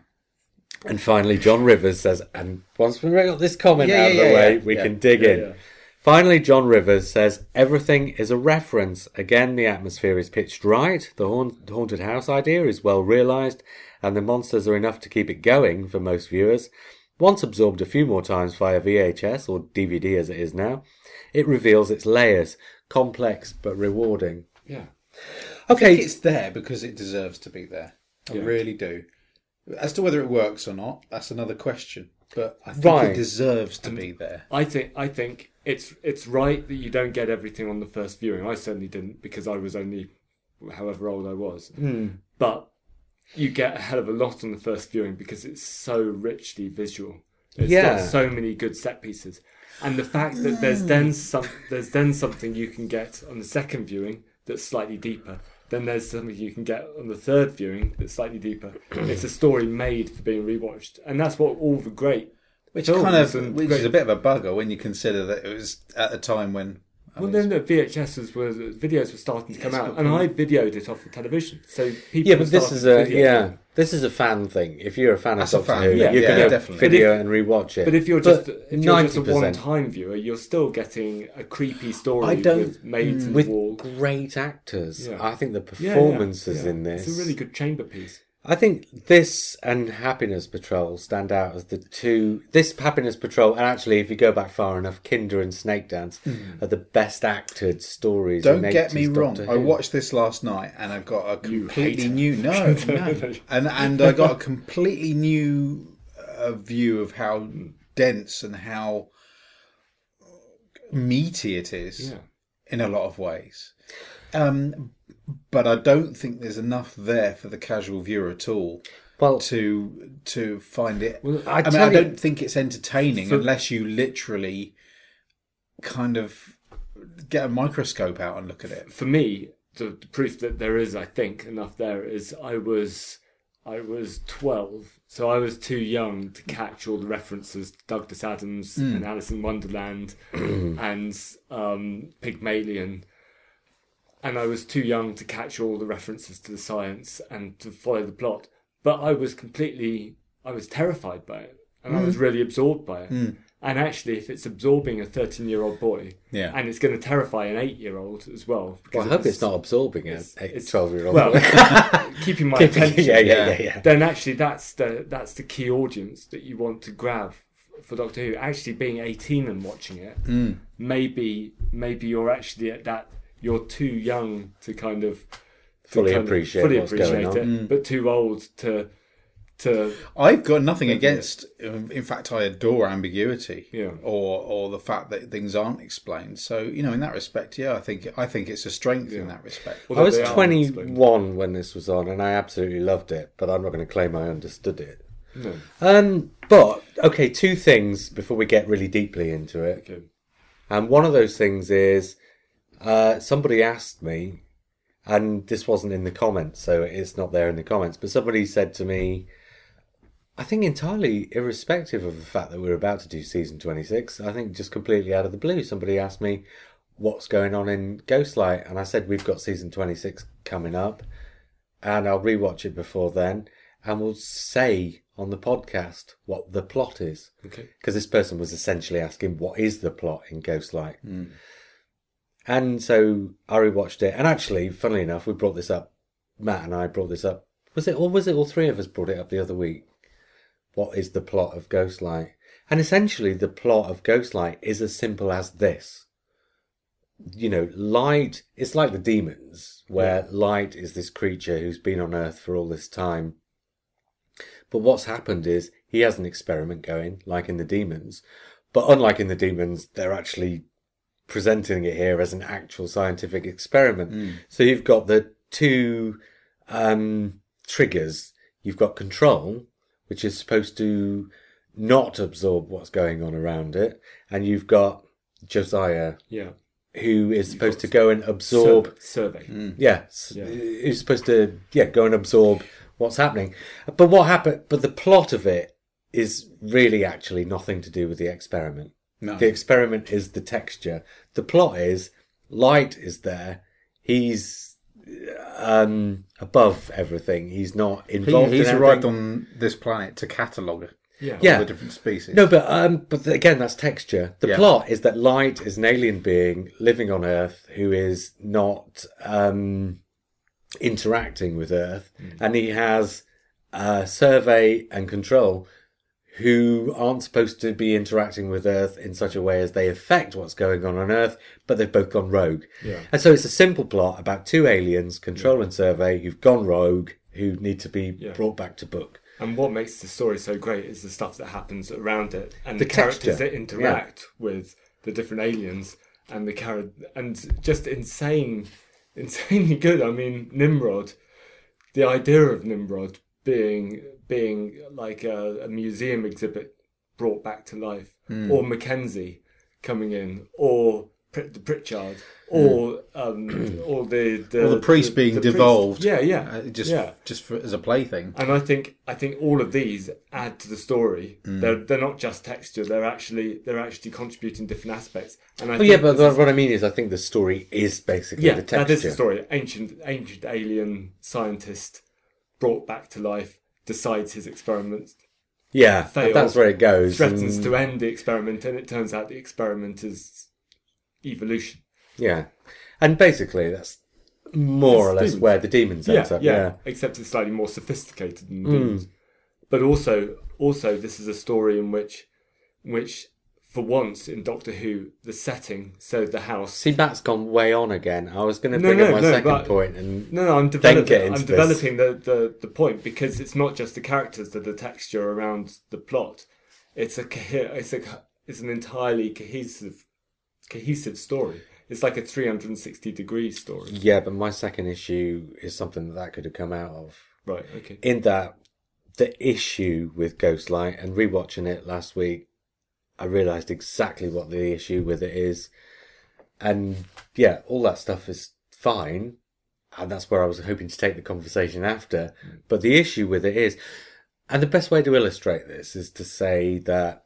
Speaker 1: And finally, John Rivers says, and once we've got this comment
Speaker 3: Yeah,
Speaker 1: out of
Speaker 3: yeah,
Speaker 1: the
Speaker 3: yeah,
Speaker 1: way,
Speaker 3: yeah.
Speaker 1: we
Speaker 3: Yeah.
Speaker 1: can dig
Speaker 2: Yeah,
Speaker 1: in.
Speaker 2: yeah.
Speaker 1: Finally, John Rivers says, everything is a reference. Again, the atmosphere is pitched right, the haunted house idea is well realised, and the monsters are enough to keep it going for most viewers. Once absorbed a few more times via VHS or DVD as it is now, it reveals its layers, complex but rewarding.
Speaker 2: Yeah.
Speaker 3: I
Speaker 1: Okay,
Speaker 3: think it's there because it deserves to be there. I
Speaker 2: Yeah.
Speaker 3: really do. As to whether it works or not, that's another question. But I think
Speaker 1: Right.
Speaker 3: it deserves to be there.
Speaker 2: I think I think it's it's right that you don't get everything on the first viewing. I certainly didn't because I was only however old I was. Hmm. But you get a hell of a lot on the first viewing because it's so richly visual. It's
Speaker 1: Yeah.
Speaker 2: got so many good set pieces. And the fact that there's then some there's then something you can get on the second viewing that's slightly deeper. Then there's something you can get on the third viewing that's slightly deeper. it's a story made for being rewatched. And that's what all the great
Speaker 3: Which kind of, which
Speaker 2: great
Speaker 3: is a bit of a bugger when you consider that it was at a time when. I
Speaker 2: Well,
Speaker 3: mean,
Speaker 2: then the VHSs were videos were starting to come out, and I videoed it off the television. So people
Speaker 1: yeah, but this is a yeah,
Speaker 2: it.
Speaker 1: this is a fan thing. If you're a fan
Speaker 3: That's
Speaker 1: of
Speaker 3: a
Speaker 1: Doctor Who,
Speaker 2: yeah,
Speaker 1: you're
Speaker 2: yeah,
Speaker 1: going to
Speaker 3: definitely.
Speaker 1: video and rewatch it.
Speaker 2: But if you're just
Speaker 1: But
Speaker 2: if you're just a
Speaker 1: 90%.
Speaker 2: one-time viewer, you're still getting a creepy story
Speaker 1: I don't-
Speaker 2: with maids in
Speaker 1: with
Speaker 2: the wall.
Speaker 1: great actors.
Speaker 2: Yeah.
Speaker 1: I think the
Speaker 2: Yeah, yeah,
Speaker 1: performances
Speaker 2: yeah.
Speaker 1: in this.
Speaker 2: It's a really good chamber piece.
Speaker 1: I think this and Happiness Patrol stand out as the two. This Happiness Patrol, and actually, if you go back far enough, Kinda and Snake Dance are the best acted stories.
Speaker 3: Don't
Speaker 1: in
Speaker 3: get me
Speaker 1: 80s
Speaker 3: wrong.
Speaker 1: Doctor
Speaker 3: I watched this last night and I've got a completely new no, no, and and I got a completely new uh, view of how dense and how meaty it is
Speaker 2: Yeah.
Speaker 3: in a lot of ways. Um, but I don't think there's enough there for the casual viewer at all
Speaker 1: Well,
Speaker 3: to to find it.
Speaker 2: Well,
Speaker 1: I
Speaker 3: I, mean, I don't think it's entertaining
Speaker 2: For-
Speaker 3: unless you literally kind of get a microscope out and look at it.
Speaker 2: For me, the, the proof that there is, I think, enough there is I was I was twelve, so I was too young to catch all the references to Douglas Adams and Alice in Wonderland and um, Pygmalion. And I was too young to catch all the references to the science and to follow the plot. But I was completely, I was terrified by it. And I was really absorbed by it. And actually, if it's absorbing a 13 year old boy,
Speaker 3: Yeah.
Speaker 2: and it's going to terrify an eight year old as well.
Speaker 1: well, I hope
Speaker 2: it's-
Speaker 1: it's not absorbing a 12 year old.
Speaker 2: Well, keeping my
Speaker 1: yeah,
Speaker 2: attention.
Speaker 1: yeah, yeah,
Speaker 3: yeah.
Speaker 1: yeah.
Speaker 2: Then actually, that's the that's the key audience that you want to grab for Doctor Who. Actually, being eighteen and watching it,
Speaker 3: Mm.
Speaker 2: maybe maybe you're actually at that. You're too young to kind of to
Speaker 1: Fully
Speaker 2: kind of
Speaker 1: appreciate
Speaker 2: fully
Speaker 1: what's going
Speaker 2: appreciate
Speaker 1: on.
Speaker 2: it, mm. but too old to to
Speaker 3: I've got nothing against. Um, in fact, I adore ambiguity,
Speaker 2: Yeah.
Speaker 3: or or the fact that things aren't explained. So you know, in that respect, yeah, I think I think it's a strength in that respect.
Speaker 1: I was 21 when this was on, and I absolutely loved it, but I'm not going to claim I understood it.
Speaker 2: No.
Speaker 1: Um, but, okay, two things before we get really deeply into it.
Speaker 2: Okay.
Speaker 1: And one of those things is uh, somebody asked me, and this wasn't in the comments, so it's not there in the comments, but somebody said to me, I think entirely irrespective of the fact that we're about to do season 26, I think just completely out of the blue, somebody asked me what's going on in Ghostlight, and I said we've got season 26 coming up, and I'll rewatch it before then, and we'll say on the podcast what the plot is.
Speaker 2: Okay.
Speaker 1: Because this person was essentially asking what is the plot in Ghostlight. And so I rewatched it, and actually, funnily enough, we brought this up. Matt and I brought this up. Was it, or was it all three of us brought it up the other week? What is the plot of Ghostlight? And essentially, the plot of Ghostlight is as simple as this. You know, light, it's like the demons, where light is this creature who's been on Earth for all this time. But what's happened is he has an experiment going, like in the demons. But unlike in the demons, they're actually presenting it here as an actual scientific experiment. So you've got the two um, triggers. You've got control, which is supposed to not absorb what's going on around it, and you've got Josiah,
Speaker 2: Yeah.
Speaker 1: who is supposed to go and absorb.
Speaker 2: Sur- survey.
Speaker 1: Yeah,
Speaker 2: Yeah.
Speaker 1: who's supposed to yeah go and absorb what's happening. But what happened? But the plot of it is really actually nothing to do with the experiment.
Speaker 3: No.
Speaker 1: The experiment is the texture. The plot is light is there. He's um, above everything. He's not
Speaker 3: He,
Speaker 1: involved.
Speaker 3: he's
Speaker 1: in
Speaker 3: arrived on this planet to catalogue
Speaker 2: Yeah.
Speaker 3: all
Speaker 1: Yeah.
Speaker 3: the different species.
Speaker 1: No, but um, but again, that's texture. The
Speaker 3: Yeah.
Speaker 1: plot is that Light is an alien being living on Earth who is not um, interacting with Earth, and he has uh, survey and control who aren't supposed to be interacting with Earth in such a way as they affect what's going on on Earth, but they've both gone rogue.
Speaker 2: Yeah.
Speaker 1: And so it's a simple plot about two aliens, control and survey, who've gone rogue, who need to be
Speaker 2: Yeah.
Speaker 1: brought back to book.
Speaker 2: And what makes the story so great is the stuff that happens around it and
Speaker 1: The
Speaker 2: the, characters that interact with the different aliens and the char- and just insane, insanely good. I mean, Nimrod, the idea of Nimrod being being like a, a museum exhibit brought back to life,
Speaker 1: Hmm.
Speaker 2: or Mackenzie coming in, or the Pritchard, or um, or the the,
Speaker 3: Or the priest being
Speaker 2: priest.
Speaker 3: devolved.
Speaker 2: Yeah, yeah,
Speaker 3: Uh, just
Speaker 2: yeah.
Speaker 3: just for, as a plaything.
Speaker 2: And I think I think all of these add to the story.
Speaker 1: Mm.
Speaker 2: They're they're not just texture. They're actually they're actually contributing different aspects. And I
Speaker 1: Oh yeah, but
Speaker 2: is-
Speaker 1: what I mean is, I think the story is basically
Speaker 2: yeah,
Speaker 1: the texture.
Speaker 2: that is the story. Ancient ancient alien scientist brought back to life decides his experiment
Speaker 1: Yeah,
Speaker 2: fails,
Speaker 1: that's where it goes.
Speaker 2: threatens
Speaker 1: and-
Speaker 2: to end the experiment, and it turns out the experiment is evolution.
Speaker 1: Yeah, and basically that's more or less
Speaker 2: demons.
Speaker 1: where the demons
Speaker 2: yeah,
Speaker 1: ends up.
Speaker 2: yeah,
Speaker 1: Yeah, Mm.
Speaker 2: Except it's slightly more sophisticated than demons. But also, also, this is a story in which, which, for once in Doctor Who, the setting, so the house.
Speaker 1: See, Matt's gone way on again. I was going to
Speaker 2: No,
Speaker 1: bring
Speaker 2: no,
Speaker 1: up my
Speaker 2: no,
Speaker 1: second point, and
Speaker 2: No, no, I'm developing. I'm
Speaker 1: this.
Speaker 2: developing the, the, the point because it's not just the characters that the texture around the plot. It's a it's a it's an entirely cohesive cohesive story. It's like a 360 degree story.
Speaker 1: yeah, but my second issue is something that, that could have come out of.
Speaker 2: Right. Okay.
Speaker 1: In that, the issue with Ghostlight and rewatching it last week, I realised exactly what the issue with it is, and yeah, all that stuff is fine, and that's where I was hoping to take the conversation after. Mm. But the issue with it is, and the best way to illustrate this is to say that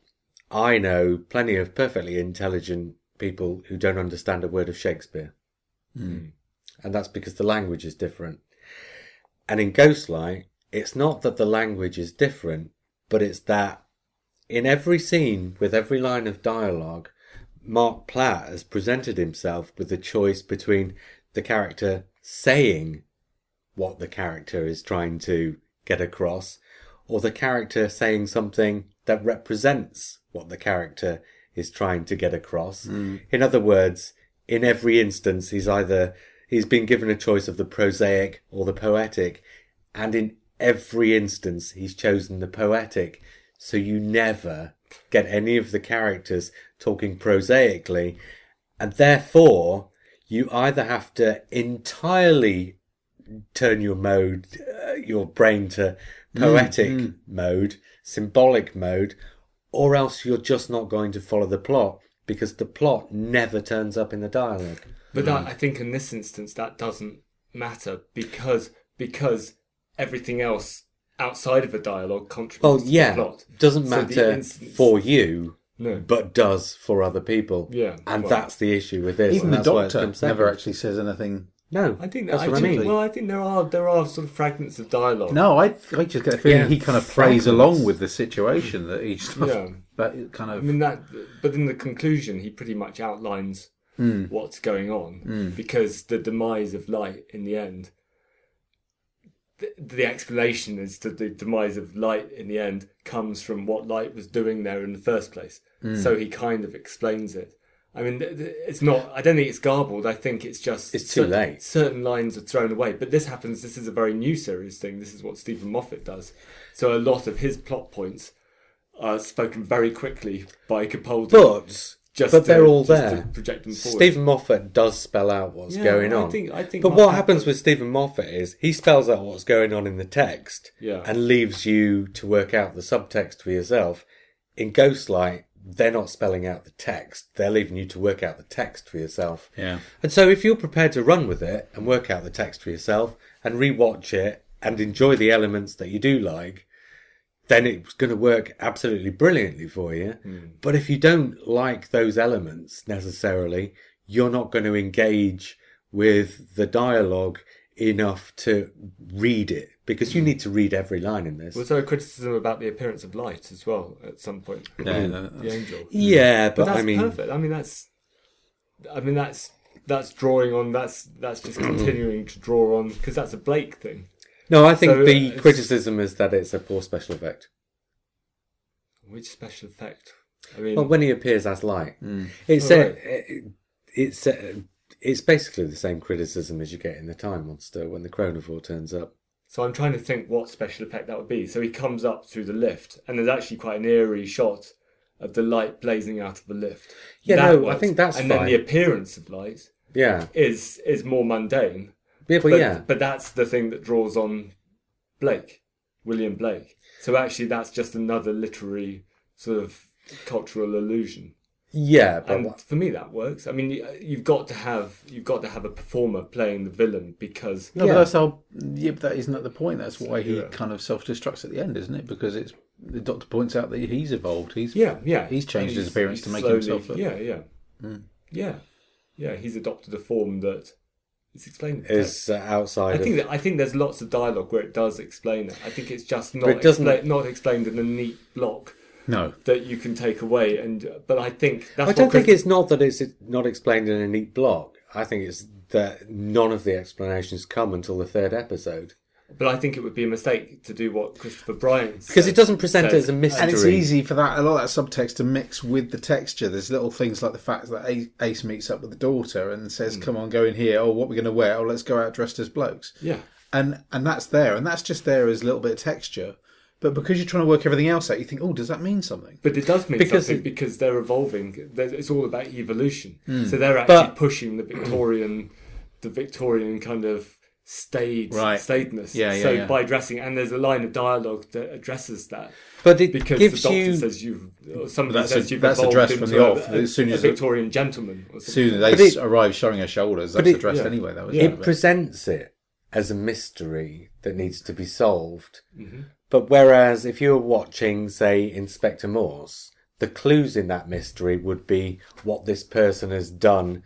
Speaker 1: I know plenty of perfectly intelligent people who don't understand a word of Shakespeare. Mm. Mm. And that's because the language is different. And in Ghostlight, it's not that the language is different, but it's that in every scene, with every line of dialogue, Marc Platt has presented himself with the choice between the character saying what the character is trying to get across, or the character saying something that represents what the character is trying to get across. Mm. In other words, in every instance, he's either he's been given a choice of the prosaic or the poetic, and in every instance, he's chosen the poetic. So you never get any of the characters talking prosaically, and therefore you either have to entirely turn your mode, uh, your brain to hmm, poetic hmm. mode, symbolic mode, or else you're just not going to follow the plot because the plot never turns up in the dialogue.
Speaker 2: But that, hmm. I think in this instance that doesn't matter because because everything else outside of a dialogue
Speaker 1: Well,
Speaker 2: contributes to
Speaker 1: yeah,
Speaker 2: the plot.
Speaker 1: doesn't
Speaker 2: So the
Speaker 1: matter
Speaker 2: instance-
Speaker 1: for you,
Speaker 2: No.
Speaker 1: but does for other people.
Speaker 2: Yeah,
Speaker 1: and
Speaker 2: well-
Speaker 1: that's the issue with this.
Speaker 3: Even the
Speaker 1: that's why it's
Speaker 3: doctor never actually says anything.
Speaker 1: No,
Speaker 2: I think
Speaker 1: that's
Speaker 2: I
Speaker 1: what I mean.
Speaker 2: Well, I think there are there are sort of fragments of dialogue.
Speaker 3: No, I, I just get a feeling
Speaker 1: Yeah,
Speaker 3: he kind of
Speaker 1: fragments.
Speaker 3: plays along with the situation that he's
Speaker 2: Yeah.
Speaker 3: But it kind
Speaker 2: I mean that, but in the conclusion, he pretty much outlines
Speaker 3: Hmm.
Speaker 2: what's going on because the demise of light in the end. The, the explanation is that the demise of light in the end comes from what light was doing there in the first place.
Speaker 3: Hmm.
Speaker 2: So he kind of explains it. I mean, it's not. I don't think it's garbled. I think it's just
Speaker 1: It's too
Speaker 2: cer-
Speaker 1: late.
Speaker 2: Certain lines are thrown away, but this happens. This is a very new series thing. This is what Steven Moffat does. So a lot of his plot points are spoken very quickly by Capaldi.
Speaker 1: but
Speaker 2: just
Speaker 1: but
Speaker 2: to-
Speaker 1: they're all
Speaker 2: just
Speaker 1: there.
Speaker 2: to project them forward.
Speaker 1: Steven Moffat does spell out what's
Speaker 2: Yeah,
Speaker 1: going
Speaker 2: I
Speaker 1: on.
Speaker 2: think- I think
Speaker 1: but what
Speaker 2: Moffat-
Speaker 1: happens with Steven Moffat is he spells out what's going on in the text
Speaker 2: Yeah.
Speaker 1: and leaves you to work out the subtext for yourself. In Ghostlight, they're not spelling out the text; they're leaving you to work out the text for yourself.
Speaker 3: yeah.
Speaker 1: And so, if you're prepared to run with it and work out the text for yourself and rewatch it and enjoy the elements that you do like, then it's going to work absolutely brilliantly for you. Hmm. But if you don't like those elements necessarily, you're not going to engage with the dialogue enough to read it because you need to read every line in this.
Speaker 2: Was there a criticism about the appearance of light as well at some point?
Speaker 3: Yeah,
Speaker 2: the angel.
Speaker 1: yeah, but,
Speaker 2: But that's
Speaker 1: I mean,
Speaker 2: perfect. I mean, that's. I mean, that's that's drawing on. That's that's just continuing to draw on because that's a Blake thing.
Speaker 1: No, I think
Speaker 2: So,
Speaker 1: the uh,
Speaker 2: it's-
Speaker 1: criticism is that it's a poor special effect.
Speaker 2: Which special effect? I mean,
Speaker 1: Well, when he appears as light, hmm. it's
Speaker 2: Oh,
Speaker 1: a,
Speaker 2: right.
Speaker 1: it's a, it's basically the same criticism as you get in the Time Monster when the Chronovore turns up.
Speaker 2: So I'm trying to think what special effect that would be. So he comes up through the lift, and there's actually quite an eerie shot of the light blazing out of the lift.
Speaker 1: Yeah,
Speaker 2: That
Speaker 1: no, I think that's
Speaker 2: and
Speaker 1: fine.
Speaker 2: then the appearance of light
Speaker 1: Yeah,
Speaker 2: is is more mundane.
Speaker 1: Yeah, but
Speaker 2: But,
Speaker 1: yeah,
Speaker 2: but that's the thing that draws on Blake, William Blake. So actually, that's just another literary sort of cultural illusion.
Speaker 1: yeah, but
Speaker 2: And for me, that works. I mean, you- you've got to have you've got to have a performer playing the villain because
Speaker 3: No,
Speaker 1: Yeah.
Speaker 3: but that's how. Yeah, but that isn't at the point. That's why he
Speaker 2: Yeah.
Speaker 3: kind of self-destructs at the end, isn't it? Because it's the doctor points out that he's evolved. He's
Speaker 2: Yeah, yeah.
Speaker 3: He's changed
Speaker 2: And
Speaker 3: his appearance to make
Speaker 2: slowly-
Speaker 3: himself look-
Speaker 2: Yeah, yeah, hmm. yeah, yeah. He's adopted a form that is explained. in the text.
Speaker 1: is uh, outside.
Speaker 2: I think
Speaker 1: of,
Speaker 2: that I think there's lots of dialogue where it does explain it. I think it's just not
Speaker 1: it doesn't-
Speaker 2: expla- not explained in a neat block
Speaker 3: no.
Speaker 2: that you can take away. And but I think that's
Speaker 1: I don't
Speaker 2: what
Speaker 1: think it's not that it's not explained in a neat block. I think it's that none of the explanations come until the third episode
Speaker 2: But I think it would be a mistake to do what Christopher Bryant
Speaker 1: because it doesn't present it
Speaker 2: says.
Speaker 1: as a mystery.
Speaker 3: And it's easy for that a lot of that subtext to mix with the texture. There's little things like the fact that Ace meets up with the daughter and says, "Come on, go in here. Oh, what we're going to wear? Oh, let's go out dressed as blokes."
Speaker 2: Yeah,
Speaker 3: And and that's there, and that's just there as a little bit of texture. But because you're trying to work everything else out, you think, "Oh, does that mean something?"
Speaker 2: but it does mean
Speaker 1: Because
Speaker 2: something
Speaker 1: it-
Speaker 2: because they're evolving. It's all about evolution.
Speaker 3: Hmm.
Speaker 2: So they're actually
Speaker 1: But-
Speaker 2: pushing the Victorian, the Victorian kind of staid
Speaker 3: Right.
Speaker 2: staidness.
Speaker 3: Yeah, yeah,
Speaker 2: So
Speaker 3: yeah.
Speaker 2: by dressing, and there's a line of dialogue that addresses that.
Speaker 1: but it
Speaker 2: because
Speaker 1: gives
Speaker 2: the doctor
Speaker 1: you.
Speaker 2: says you've or somebody
Speaker 3: That's
Speaker 2: says
Speaker 3: a-
Speaker 2: you've
Speaker 3: that's
Speaker 2: evolved
Speaker 3: addressed from the off.
Speaker 2: a,
Speaker 3: As soon
Speaker 2: a
Speaker 3: as-
Speaker 2: Victorian gentleman. Or
Speaker 3: As soon as
Speaker 1: But
Speaker 3: Ace
Speaker 1: it-
Speaker 3: arrives showing her shoulders, that's
Speaker 1: but it-
Speaker 3: addressed
Speaker 2: yeah.
Speaker 3: anyway. That was
Speaker 2: Yeah.
Speaker 1: it presents it as a mystery that needs to be solved.
Speaker 2: Mm-hmm.
Speaker 1: But whereas if you were watching, say, Inspector Morse, the clues in that mystery would be what this person has done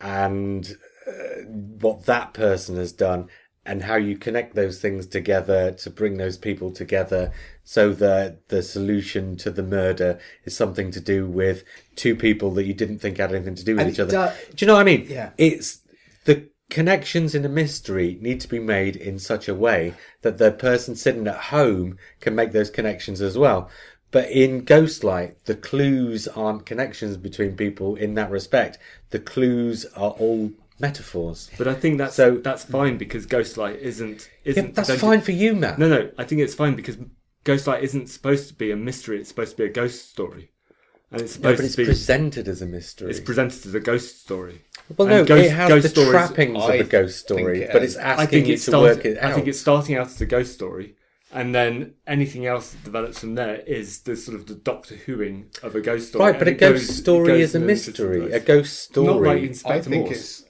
Speaker 1: and uh, what that person has done and how you connect those things together to bring those people together so that the solution to the murder is something to do with two people that you didn't think had anything to do with
Speaker 3: And
Speaker 1: each other.
Speaker 3: do-
Speaker 1: do you know what I mean?
Speaker 3: Yeah.
Speaker 1: It's the connections in a mystery need to be made in such a way that the person sitting at home can make those connections as well. But in Ghostlight, the clues aren't connections between people in that respect. The clues are all metaphors.
Speaker 2: But I think that's
Speaker 1: So-
Speaker 2: that's fine because Ghostlight isn't
Speaker 1: Yeah,
Speaker 2: isn't.
Speaker 1: that's fine for you, Matt.
Speaker 2: No, no, I think it's fine because Ghostlight isn't supposed to be a mystery. It's supposed to be a ghost story, and it's
Speaker 1: No,
Speaker 2: supposed
Speaker 1: but it's
Speaker 2: to be.
Speaker 1: presented as a mystery.
Speaker 2: it's presented as a ghost story.
Speaker 1: well,
Speaker 2: and
Speaker 1: no,
Speaker 2: ghost-
Speaker 1: it has
Speaker 2: ghost
Speaker 1: the
Speaker 2: stories-
Speaker 1: trappings
Speaker 3: I
Speaker 1: of a ghost story,
Speaker 3: it
Speaker 1: but
Speaker 3: has.
Speaker 1: it's
Speaker 2: I
Speaker 1: asking
Speaker 2: think
Speaker 1: you
Speaker 2: it's
Speaker 1: to
Speaker 2: start-
Speaker 1: work it out.
Speaker 2: I think it's starting out as a ghost story, and then anything else that develops from there is the sort of the Doctor Whoing of a ghost story.
Speaker 1: Right, but
Speaker 2: and
Speaker 1: a ghost
Speaker 2: goes-
Speaker 1: story is a mystery. A
Speaker 2: directions.
Speaker 1: ghost
Speaker 2: Not like
Speaker 1: story.
Speaker 3: I
Speaker 2: Inspector
Speaker 3: think
Speaker 2: Morse.
Speaker 3: it's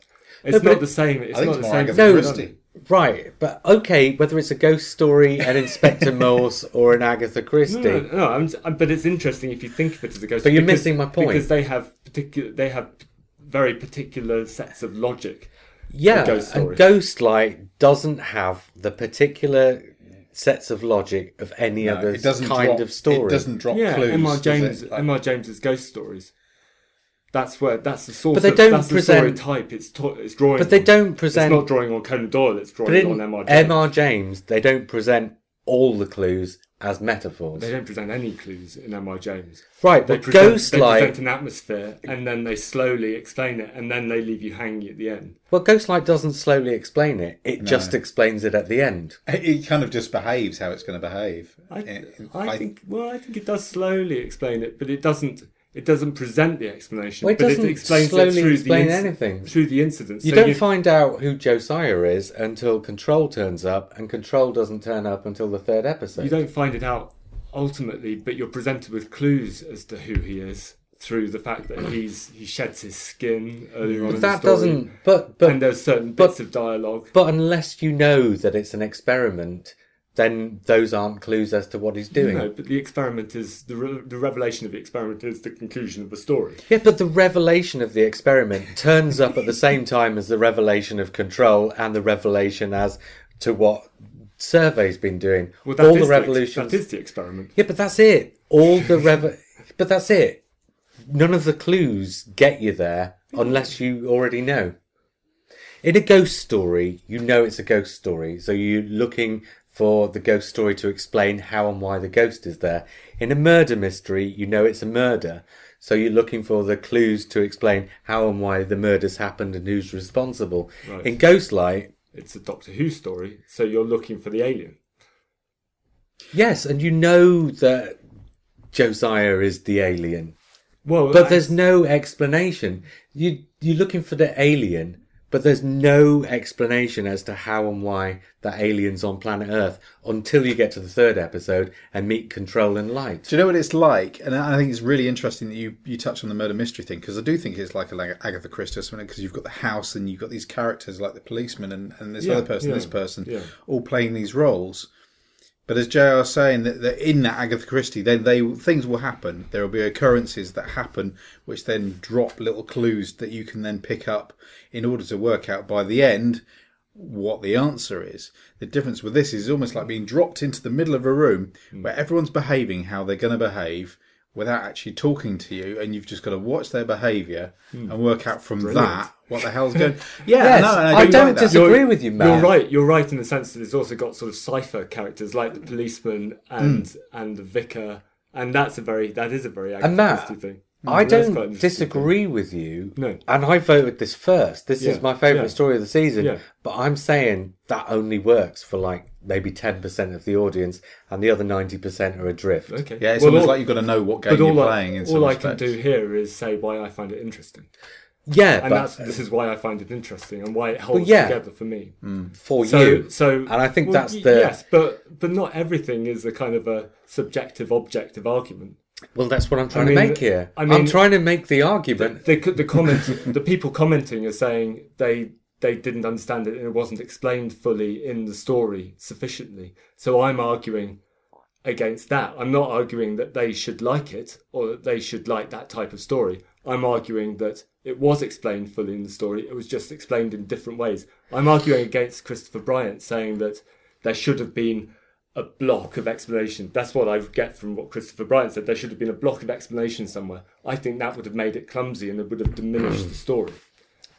Speaker 2: It's
Speaker 1: but
Speaker 2: not the same. It's
Speaker 3: I think
Speaker 2: not
Speaker 3: it's
Speaker 2: the
Speaker 3: more
Speaker 2: same.
Speaker 3: Agatha
Speaker 1: No.
Speaker 3: Christie.
Speaker 1: Right, but okay, whether it's a ghost story, an Inspector Morse, or an Agatha Christie.
Speaker 2: No, no, no I'm, I'm- but it's interesting if you think of it as a ghost.
Speaker 1: But you're
Speaker 2: because-
Speaker 1: missing my point.
Speaker 2: because they have particular. They have very particular sets of logic.
Speaker 1: Yeah,
Speaker 2: a ghost story.
Speaker 1: and Ghostlight doesn't have the particular sets of logic of any
Speaker 3: No,
Speaker 1: other kind
Speaker 3: drop,
Speaker 1: of story.
Speaker 3: It doesn't drop
Speaker 2: yeah,
Speaker 3: clues.
Speaker 2: M.R.
Speaker 3: does
Speaker 2: James.
Speaker 3: it? Like-
Speaker 2: M.R. James's ghost stories. That's where that's the source.
Speaker 1: But they
Speaker 2: of,
Speaker 1: don't
Speaker 2: that's
Speaker 1: present-
Speaker 2: the type. It's to, it's drawing.
Speaker 1: but they
Speaker 2: on.
Speaker 1: don't present.
Speaker 2: It's not drawing on Conan Doyle. It's drawing
Speaker 1: but
Speaker 2: on
Speaker 1: in
Speaker 2: M.R. James.
Speaker 1: M.R. James, they don't present all the clues as metaphors.
Speaker 2: They don't present any clues in M.R. James.
Speaker 1: right,
Speaker 2: They
Speaker 1: but
Speaker 2: present, they
Speaker 1: Ghostlight.
Speaker 2: present an atmosphere, and then they slowly explain it, and then they leave you hanging at the end.
Speaker 1: Well, Ghostlight doesn't slowly explain it; it just explains it at the end.
Speaker 3: It kind of just behaves how it's going to behave.
Speaker 2: I,
Speaker 3: It-
Speaker 2: I, think. Well, I think it does slowly explain it, but it doesn't. It doesn't present the explanation.
Speaker 1: Well, it
Speaker 2: but
Speaker 1: doesn't
Speaker 2: it explains it through
Speaker 1: explain
Speaker 2: the inci-
Speaker 1: anything.
Speaker 2: through the incidents.
Speaker 1: You
Speaker 2: So
Speaker 1: don't find out who Josiah is until Control turns up, and Control doesn't turn up until the third episode.
Speaker 2: you don't find it out ultimately, but you're presented with clues as to who he is through the fact that he's he sheds his skin earlier on
Speaker 1: but
Speaker 2: in
Speaker 1: that
Speaker 2: the story,
Speaker 1: doesn't. But but
Speaker 2: and there's certain
Speaker 1: but-
Speaker 2: bits of dialogue.
Speaker 1: But unless you know that it's an experiment, then those aren't clues as to what he's doing.
Speaker 2: No, but the experiment is the re- the revelation of the experiment is the conclusion of the story.
Speaker 1: Yeah, but the revelation of the experiment turns up at the same time as the revelation of control and the revelation as to what Survey's been doing.
Speaker 2: Well, that
Speaker 1: All the
Speaker 2: the ex- that is the experiment.
Speaker 1: Yeah, but that's it. All the rev. but that's it. None of the clues get you there unless you already know. In a ghost story, you know it's a ghost story, so you're looking for the ghost story to explain how and why the ghost is there. In a murder mystery, you know it's a murder, so you're looking for the clues to explain how and why the murder's happened and who's responsible.
Speaker 2: Right.
Speaker 1: In Ghostlight,
Speaker 2: It's a Doctor Who story, so you're looking for the alien.
Speaker 1: yes, and you know that Josiah is the alien.
Speaker 2: Well,
Speaker 1: But
Speaker 2: I-
Speaker 1: there's no explanation. You you're looking for the alien, but there's no explanation as to how and why the alien's on planet Earth until you get to the third episode and meet Control and Light.
Speaker 3: Do you know what it's like? And I think it's really interesting that you, you touch on the murder mystery thing because I do think it's like a like Agatha Christie because you've got the house and you've got these characters like the policeman and, and this
Speaker 2: Yeah,
Speaker 3: other person,
Speaker 2: yeah,
Speaker 3: this person,
Speaker 2: yeah.
Speaker 3: all playing these roles. But as JR was saying, that, that in that Agatha Christie, then they things will happen. There will be occurrences that happen, which then drop little clues that you can then pick up in order to work out by the end what the answer is. The difference with this is almost like being dropped into the middle of a room
Speaker 2: Hmm.
Speaker 3: where everyone's behaving how they're going to behave without actually talking to you, and you've just got to watch their behaviour
Speaker 2: Hmm.
Speaker 3: and work out from that what the hell's going. Yeah,
Speaker 1: Yes,
Speaker 3: no, no,
Speaker 1: I
Speaker 3: do
Speaker 1: don't
Speaker 3: like that.
Speaker 1: disagree. Agree with you, Matt.
Speaker 2: You're right. You're right in the sense that it's also got sort of cipher characters like the policeman and
Speaker 1: Hmm.
Speaker 2: and the vicar, and that's a very that is a very
Speaker 1: And
Speaker 2: Agatha
Speaker 1: Matt,
Speaker 2: Christie thing.
Speaker 1: I
Speaker 2: That's
Speaker 1: don't
Speaker 2: an interesting
Speaker 1: disagree with you.
Speaker 2: No.
Speaker 1: And I voted this first. This is my favourite
Speaker 2: yeah.
Speaker 1: story of the season.
Speaker 2: Yeah.
Speaker 1: But I'm saying that only works for like maybe 10% of the audience and the other 90% are adrift.
Speaker 2: Okay.
Speaker 3: Yeah, it's
Speaker 2: Well,
Speaker 3: almost
Speaker 2: all-
Speaker 3: like you've got to know what game
Speaker 2: all
Speaker 3: you're
Speaker 2: I,
Speaker 3: playing. In
Speaker 2: all
Speaker 3: some
Speaker 2: I can do here is say why I find it interesting,
Speaker 1: Yeah,
Speaker 2: and
Speaker 1: but
Speaker 2: that's this is why I find it interesting and why it holds
Speaker 1: yeah.
Speaker 2: together for me. Hmm.
Speaker 1: for
Speaker 2: So,
Speaker 1: you.
Speaker 2: so,
Speaker 1: And I think
Speaker 2: well,
Speaker 1: that's the-
Speaker 2: yes, but but not everything is a kind of a subjective, objective argument.
Speaker 1: Well, that's what I'm trying
Speaker 2: mean,
Speaker 1: to make here.
Speaker 2: I
Speaker 1: I
Speaker 2: mean-
Speaker 1: am trying to make the argument.
Speaker 2: They could the comment the people commenting are saying they they didn't understand it and it wasn't explained fully in the story sufficiently. So I'm arguing against that. I'm not arguing that they should like it or that they should like that type of story. I'm arguing that it was explained fully in the story. It was just explained in different ways. I'm arguing against Christopher Bryant saying that there should have been a block of explanation. That's what I get from what Christopher Bryant said. There should have been a block of explanation somewhere. I think that would have made it clumsy and it would have diminished the story.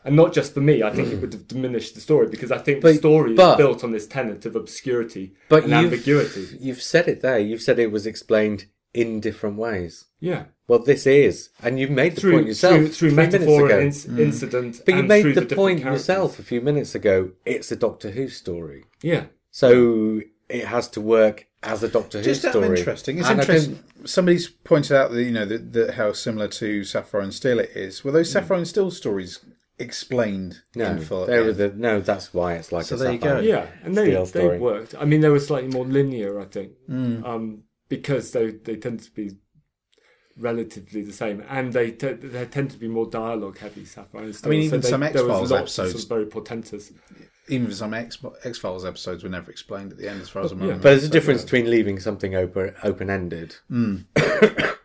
Speaker 2: And not just for me, I think it hmm. would have diminished the story because I think the story
Speaker 1: but-
Speaker 2: is built on this tenet of obscurity
Speaker 1: But
Speaker 2: and
Speaker 1: you've,
Speaker 2: ambiguity.
Speaker 1: you've said it there. You've said it was explained in different ways.
Speaker 2: Yeah.
Speaker 1: Well, this is. And you've made the
Speaker 2: Through,
Speaker 1: point yourself
Speaker 2: through, through
Speaker 1: three minutes
Speaker 2: metaphor
Speaker 1: ago.
Speaker 2: and inc- hmm. incident.
Speaker 1: But you made
Speaker 2: through
Speaker 1: the, point
Speaker 2: characters.
Speaker 1: yourself a few minutes ago. It's a Doctor Who story.
Speaker 2: Yeah.
Speaker 1: So it has to work as a Doctor Who
Speaker 3: out of
Speaker 1: story.
Speaker 3: interesting. It's
Speaker 1: And
Speaker 3: interesting. Somebody's pointed out that you know that, that how similar to Sapphire and Steel it is. Were those hmm. Sapphire and Steel stories explained
Speaker 1: No,
Speaker 3: in full?
Speaker 1: they were the, no, that's why it's like
Speaker 3: So
Speaker 1: a
Speaker 3: there you go.
Speaker 2: Yeah, and they they
Speaker 1: story.
Speaker 2: worked. I mean, they were slightly more linear, I think,
Speaker 3: Hmm.
Speaker 2: um, because they they tend to be relatively the same, and they t- they tend to be more dialogue heavy. Sapphire. and
Speaker 3: I mean,
Speaker 2: Steel,
Speaker 3: even
Speaker 2: they-
Speaker 3: some
Speaker 2: there was
Speaker 3: X-Files
Speaker 2: lots of
Speaker 3: episodes-
Speaker 2: sort of very portentous.
Speaker 3: Even for some X X Files episodes were never explained at the end, as far as I'm
Speaker 2: yeah.
Speaker 1: But there's a
Speaker 3: So,
Speaker 1: difference
Speaker 3: yeah.
Speaker 1: between leaving something open open ended,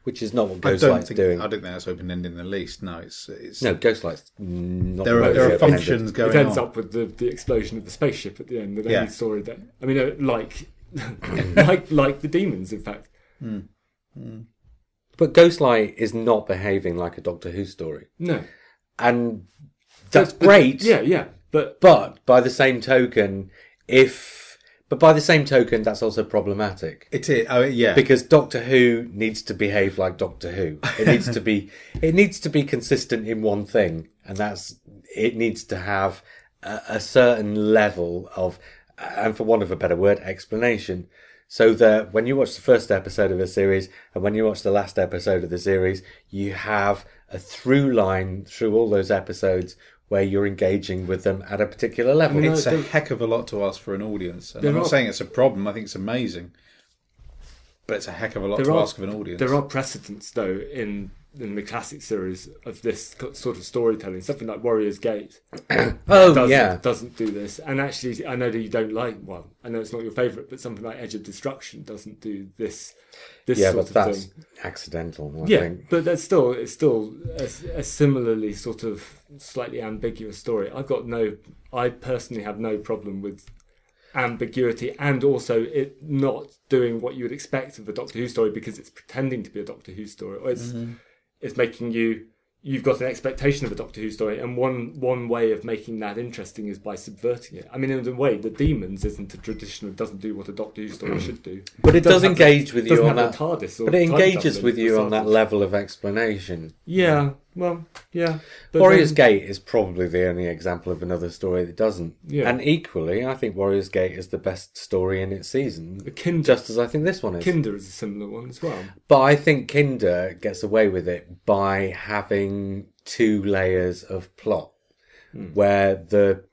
Speaker 1: which is not what
Speaker 3: I don't
Speaker 1: Ghostlight's
Speaker 3: think
Speaker 1: doing.
Speaker 3: I don't think that's open ended in the least. No, it's it's
Speaker 1: No, Ghostlight's not
Speaker 3: there are there are
Speaker 1: open-ended.
Speaker 3: functions going
Speaker 2: it ends
Speaker 3: on.
Speaker 2: up with the, the explosion of the spaceship at the end. The
Speaker 3: Yeah.
Speaker 2: story that I mean, uh, like like like the demons, in fact.
Speaker 1: But Ghostlight is not behaving like a Doctor Who story,
Speaker 2: No,
Speaker 1: and that's
Speaker 2: But- but-
Speaker 1: great.
Speaker 2: Yeah, yeah, but
Speaker 1: But by the same token, if but by the same token, that's also problematic
Speaker 3: It is. Oh, yeah.
Speaker 1: because Doctor Who needs to behave like Doctor Who. It needs to be it needs to be consistent in one thing, and that's it needs to have a, a certain level of, and for want of a better word, explanation. So that when you watch the first episode of a series and when you watch the last episode of the series, you have a through line through all those episodes where you're engaging with them at a particular level.
Speaker 2: No,
Speaker 3: it's a heck of a lot to ask for an audience. And I'm not
Speaker 2: are-
Speaker 3: saying it's a problem. I think it's amazing, but it's a heck of a lot to
Speaker 2: are-
Speaker 3: ask of an audience.
Speaker 2: there are precedents though in in the classic series of this sort of storytelling. Something like Warrior's Gate
Speaker 1: oh
Speaker 2: doesn't,
Speaker 1: yeah,
Speaker 2: doesn't do this. And actually, I know that you don't like. Well, I know it's not your favourite, but something like Edge of Destruction doesn't do this. This
Speaker 1: yeah,
Speaker 2: sort
Speaker 1: but
Speaker 2: of
Speaker 1: that's
Speaker 2: thing.
Speaker 1: accidental. I
Speaker 2: Yeah,
Speaker 1: think.
Speaker 2: but that's still it's still a, a similarly sort of slightly ambiguous story. I've got no. I personally have no problem with ambiguity and also it not doing what you would expect of a Doctor Who story because it's pretending to be a Doctor Who story or it's mm-hmm. It's making you you've got an expectation of a Doctor Who story and one one way of making that interesting is by subverting it. I mean in a way the demons isn't a traditional it doesn't do what a Doctor Who story should do.
Speaker 1: But it does
Speaker 2: have the-
Speaker 1: engage with you on that.
Speaker 2: TARDIS
Speaker 1: But it engages with you on that level of explanation.
Speaker 2: Yeah, well, yeah. But
Speaker 1: Warriors
Speaker 2: then-
Speaker 1: Gate is probably the only example of another story that doesn't.
Speaker 2: Yeah.
Speaker 1: And equally, I think Warriors Gate is the best story in its season,
Speaker 2: The Kinda,
Speaker 1: just as I think this one is.
Speaker 2: Kinda is a similar one as well.
Speaker 1: But I think Kinda gets away with it by having two layers of plot,
Speaker 2: Hmm.
Speaker 1: where the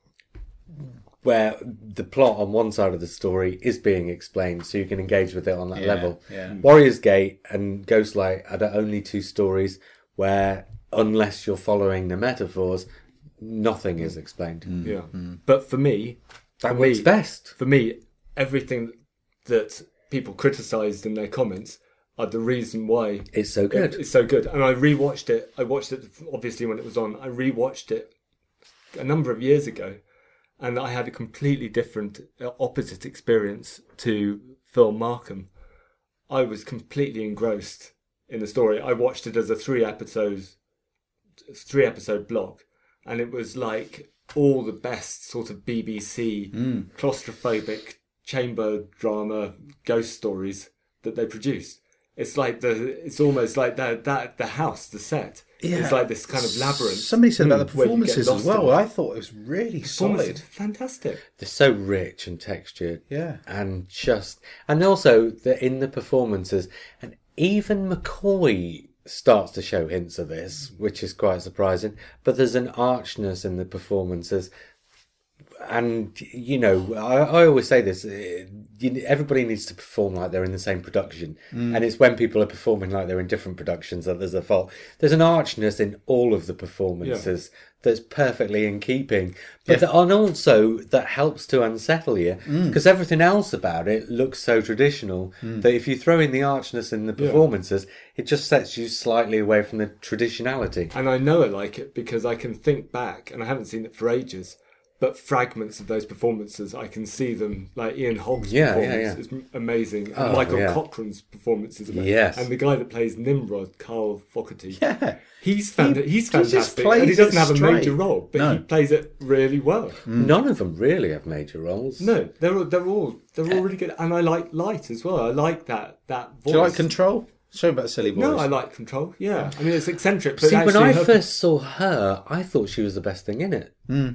Speaker 1: where the plot on one side of the story is being explained, so you can engage with it on that
Speaker 3: Yeah,
Speaker 1: level.
Speaker 3: yeah.
Speaker 1: Warriors Gate and Ghostlight are the only two stories where, unless you're following the metaphors, nothing is explained.
Speaker 2: Yeah, but for me,
Speaker 1: That
Speaker 2: for
Speaker 1: works
Speaker 2: me,
Speaker 1: best.
Speaker 2: For me, everything that people criticised in their comments are the reason why
Speaker 1: It's so good.
Speaker 2: It's so good, and I rewatched it. I watched it obviously when it was on. I rewatched it a number of years ago, and I had a completely different, uh, opposite experience to Phil Markham. I was completely engrossed in the story. I watched it as a three episodes, three episode block, and it was like all the best sort of BBC mm. claustrophobic chamber drama ghost stories that they produced. It's like the, it's almost like that, that the house, the set. It's like this kind of labyrinth.
Speaker 3: Somebody said about the
Speaker 2: where you get
Speaker 3: performances as well. I thought it was really solid.
Speaker 2: fantastic.
Speaker 1: They're so rich and textured.
Speaker 3: Yeah.
Speaker 1: And just and also the in the performances and even McCoy starts to show hints of this, which is quite surprising. But there's an archness in the performances. And you know, I, I always say this: eh, you, everybody needs to perform like they're in the same production, mm. and it's when people are performing like they're in different productions that there's a fault. There's an archness in all of the performances that's perfectly in keeping, but that, and also that helps to unsettle you mm. because everything else about it looks so traditional mm. that if you throw in the archness in the performances, it just sets you slightly away from the traditionality.
Speaker 2: And I know I like it because I can think back, and I haven't seen it for ages. But fragments of those performances, I can see them. Like Ian Hogg's
Speaker 1: Yeah,
Speaker 2: performance
Speaker 1: yeah, yeah.
Speaker 2: is amazing, and
Speaker 1: Oh,
Speaker 2: Michael
Speaker 1: yeah.
Speaker 2: Cochrane's performance is amazing.
Speaker 1: Yes.
Speaker 2: and the guy that plays Nimrod, Carl Fogarty,
Speaker 3: Yeah.
Speaker 2: he's fan-
Speaker 3: He-
Speaker 2: he's
Speaker 3: he just
Speaker 2: fantastic,
Speaker 3: plays
Speaker 2: and he doesn't have a
Speaker 3: straight.
Speaker 2: major role, but
Speaker 3: No.
Speaker 2: he plays it really well. Mm.
Speaker 1: None of them really have major roles.
Speaker 2: No, they're all, they're all they're all eh. really good, and I like Light as well. I like that that voice.
Speaker 3: Do you like Control? Show about silly boys.
Speaker 2: No, I like Control. Yeah, I mean it's eccentric, but
Speaker 1: See, when I
Speaker 2: her-
Speaker 1: first saw her, I thought she was the best thing in it. Hmm.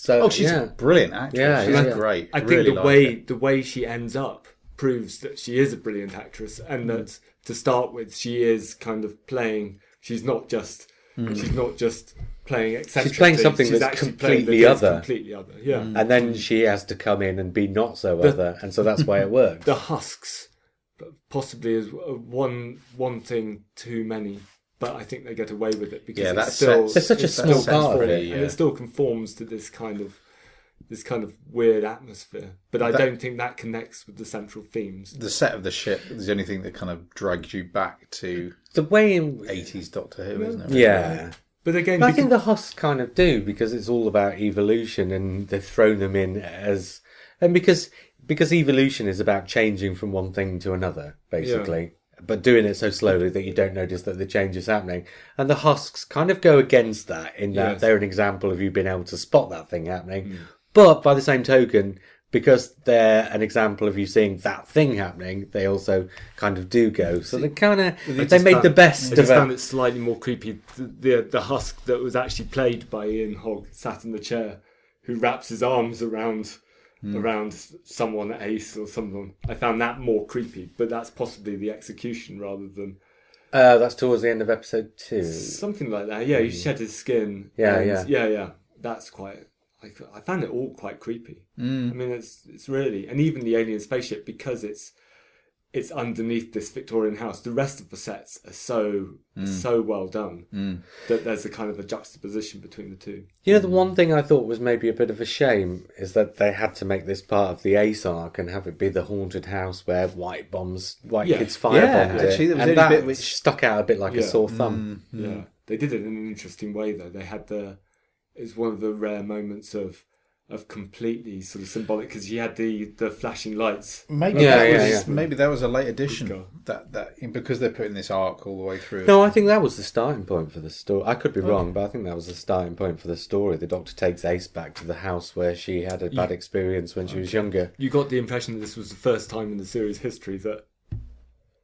Speaker 1: So,
Speaker 3: Oh, she's
Speaker 1: yeah.
Speaker 3: a brilliant actress.
Speaker 1: Yeah,
Speaker 3: she's
Speaker 1: yeah, yeah.
Speaker 3: great.
Speaker 2: I think
Speaker 3: really
Speaker 2: the
Speaker 3: like
Speaker 2: way
Speaker 3: her.
Speaker 2: the way she ends up proves that she is a brilliant actress, and
Speaker 3: Mm.
Speaker 2: that to start with, she is kind of playing. She's not just. She's not just playing eccentric.
Speaker 1: Mm. playing something
Speaker 2: she's
Speaker 1: that's completely
Speaker 2: the- that's
Speaker 1: other.
Speaker 2: Completely other. Yeah.
Speaker 1: And then she has to come in and be not so other, and so that's why it works.
Speaker 2: The husks possibly as uh, one one thing too many. But I think they get away with it because
Speaker 3: Yeah,
Speaker 2: it's
Speaker 3: that
Speaker 2: still
Speaker 3: sets-
Speaker 1: It's such a small
Speaker 2: still
Speaker 1: part of
Speaker 2: conform-
Speaker 3: it,
Speaker 2: and it still conforms to this kind of this kind of weird atmosphere. But I
Speaker 3: That-
Speaker 2: don't think that connects with the central themes.
Speaker 3: The set of the ship is the only thing that kind of drags you back to
Speaker 1: The way in
Speaker 3: 80s Doctor Who, isn't it?
Speaker 1: yeah.
Speaker 2: But again,
Speaker 1: But I think the Husks kind of do because it's all about evolution, and they've thrown them in as and because because evolution is about changing from one thing to another, basically. But doing it so slowly that you don't notice that the change is happening, and the husks kind of go against that in that
Speaker 2: Yes.
Speaker 1: they're an example of you being able to spot that thing happening. Hmm. But by the same token, because they're an example of you seeing that thing happening, they also kind of do go. So they kind of they
Speaker 2: just
Speaker 1: made
Speaker 2: found-
Speaker 1: the best
Speaker 2: I
Speaker 1: of
Speaker 2: just found
Speaker 1: it.
Speaker 2: it slightly more creepy. The, the the husk that was actually played by Ian Hogg sat in the chair, who wraps his arms around
Speaker 1: Hmm.
Speaker 2: around someone Ace or someone. I found that more creepy, but that's possibly the execution rather than
Speaker 1: Uh, that's towards the end of episode two.
Speaker 2: something like that. Yeah, he shed his skin.
Speaker 1: Hmm. Yeah, yeah.
Speaker 2: yeah, yeah. That's quite. I, I found it all quite creepy. Mm. I mean, it's it's really, and even the alien spaceship because it's it's underneath this Victorian house. The rest of the sets are so
Speaker 1: Hmm.
Speaker 2: so well done hmm. that there's a kind of a juxtaposition between the two.
Speaker 1: You know, the one thing I thought was maybe a bit of a shame is that they had to make this part of the Ace arc and have it be the haunted house where white bombs, white
Speaker 2: Yeah.
Speaker 1: kids
Speaker 3: Yeah,
Speaker 1: firebombed it.
Speaker 3: actually, there was
Speaker 1: and that
Speaker 3: bit which-
Speaker 1: stuck out a bit like a sore hmm, thumb. Hmm.
Speaker 2: Yeah, they did it in an interesting way though. They had the it's one of the rare moments of of completely sort of symbolic because you had the the flashing lights.
Speaker 3: Maybe
Speaker 1: Yeah,
Speaker 3: that
Speaker 1: yeah,
Speaker 3: was
Speaker 1: yeah.
Speaker 3: maybe that was a late addition. That that because they're putting this arc all the way through.
Speaker 1: No, I think that was the starting point for the story. I could be wrong, but I think that was the starting point for the story. The Doctor takes Ace back to the house where she had a bad experience when she was younger.
Speaker 2: You got the impression that this was the first time in the series history that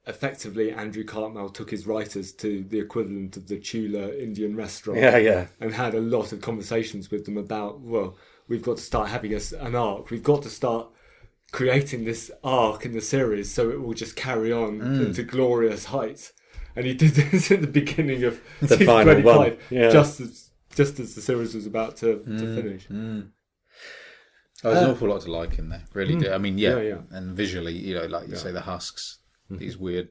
Speaker 2: effectively Andrew Cartmel took his writers to the equivalent of the Chula Indian restaurant.
Speaker 1: Yeah, yeah.
Speaker 2: and had a lot of conversations with them about well we've got to start having a, an arc we've got to start creating this arc in the series so it will just carry on
Speaker 1: Mm.
Speaker 2: into glorious heights and he did this at the beginning of
Speaker 1: The
Speaker 2: season
Speaker 1: final one,
Speaker 2: 25
Speaker 1: yeah. Mm,
Speaker 2: just as just as the series was about to, to finish
Speaker 3: Oh, there's an awful lot to like in there. Really do. I mean, yeah,
Speaker 2: Yeah, yeah.
Speaker 3: and visually, you know, like you say, the husks, these weird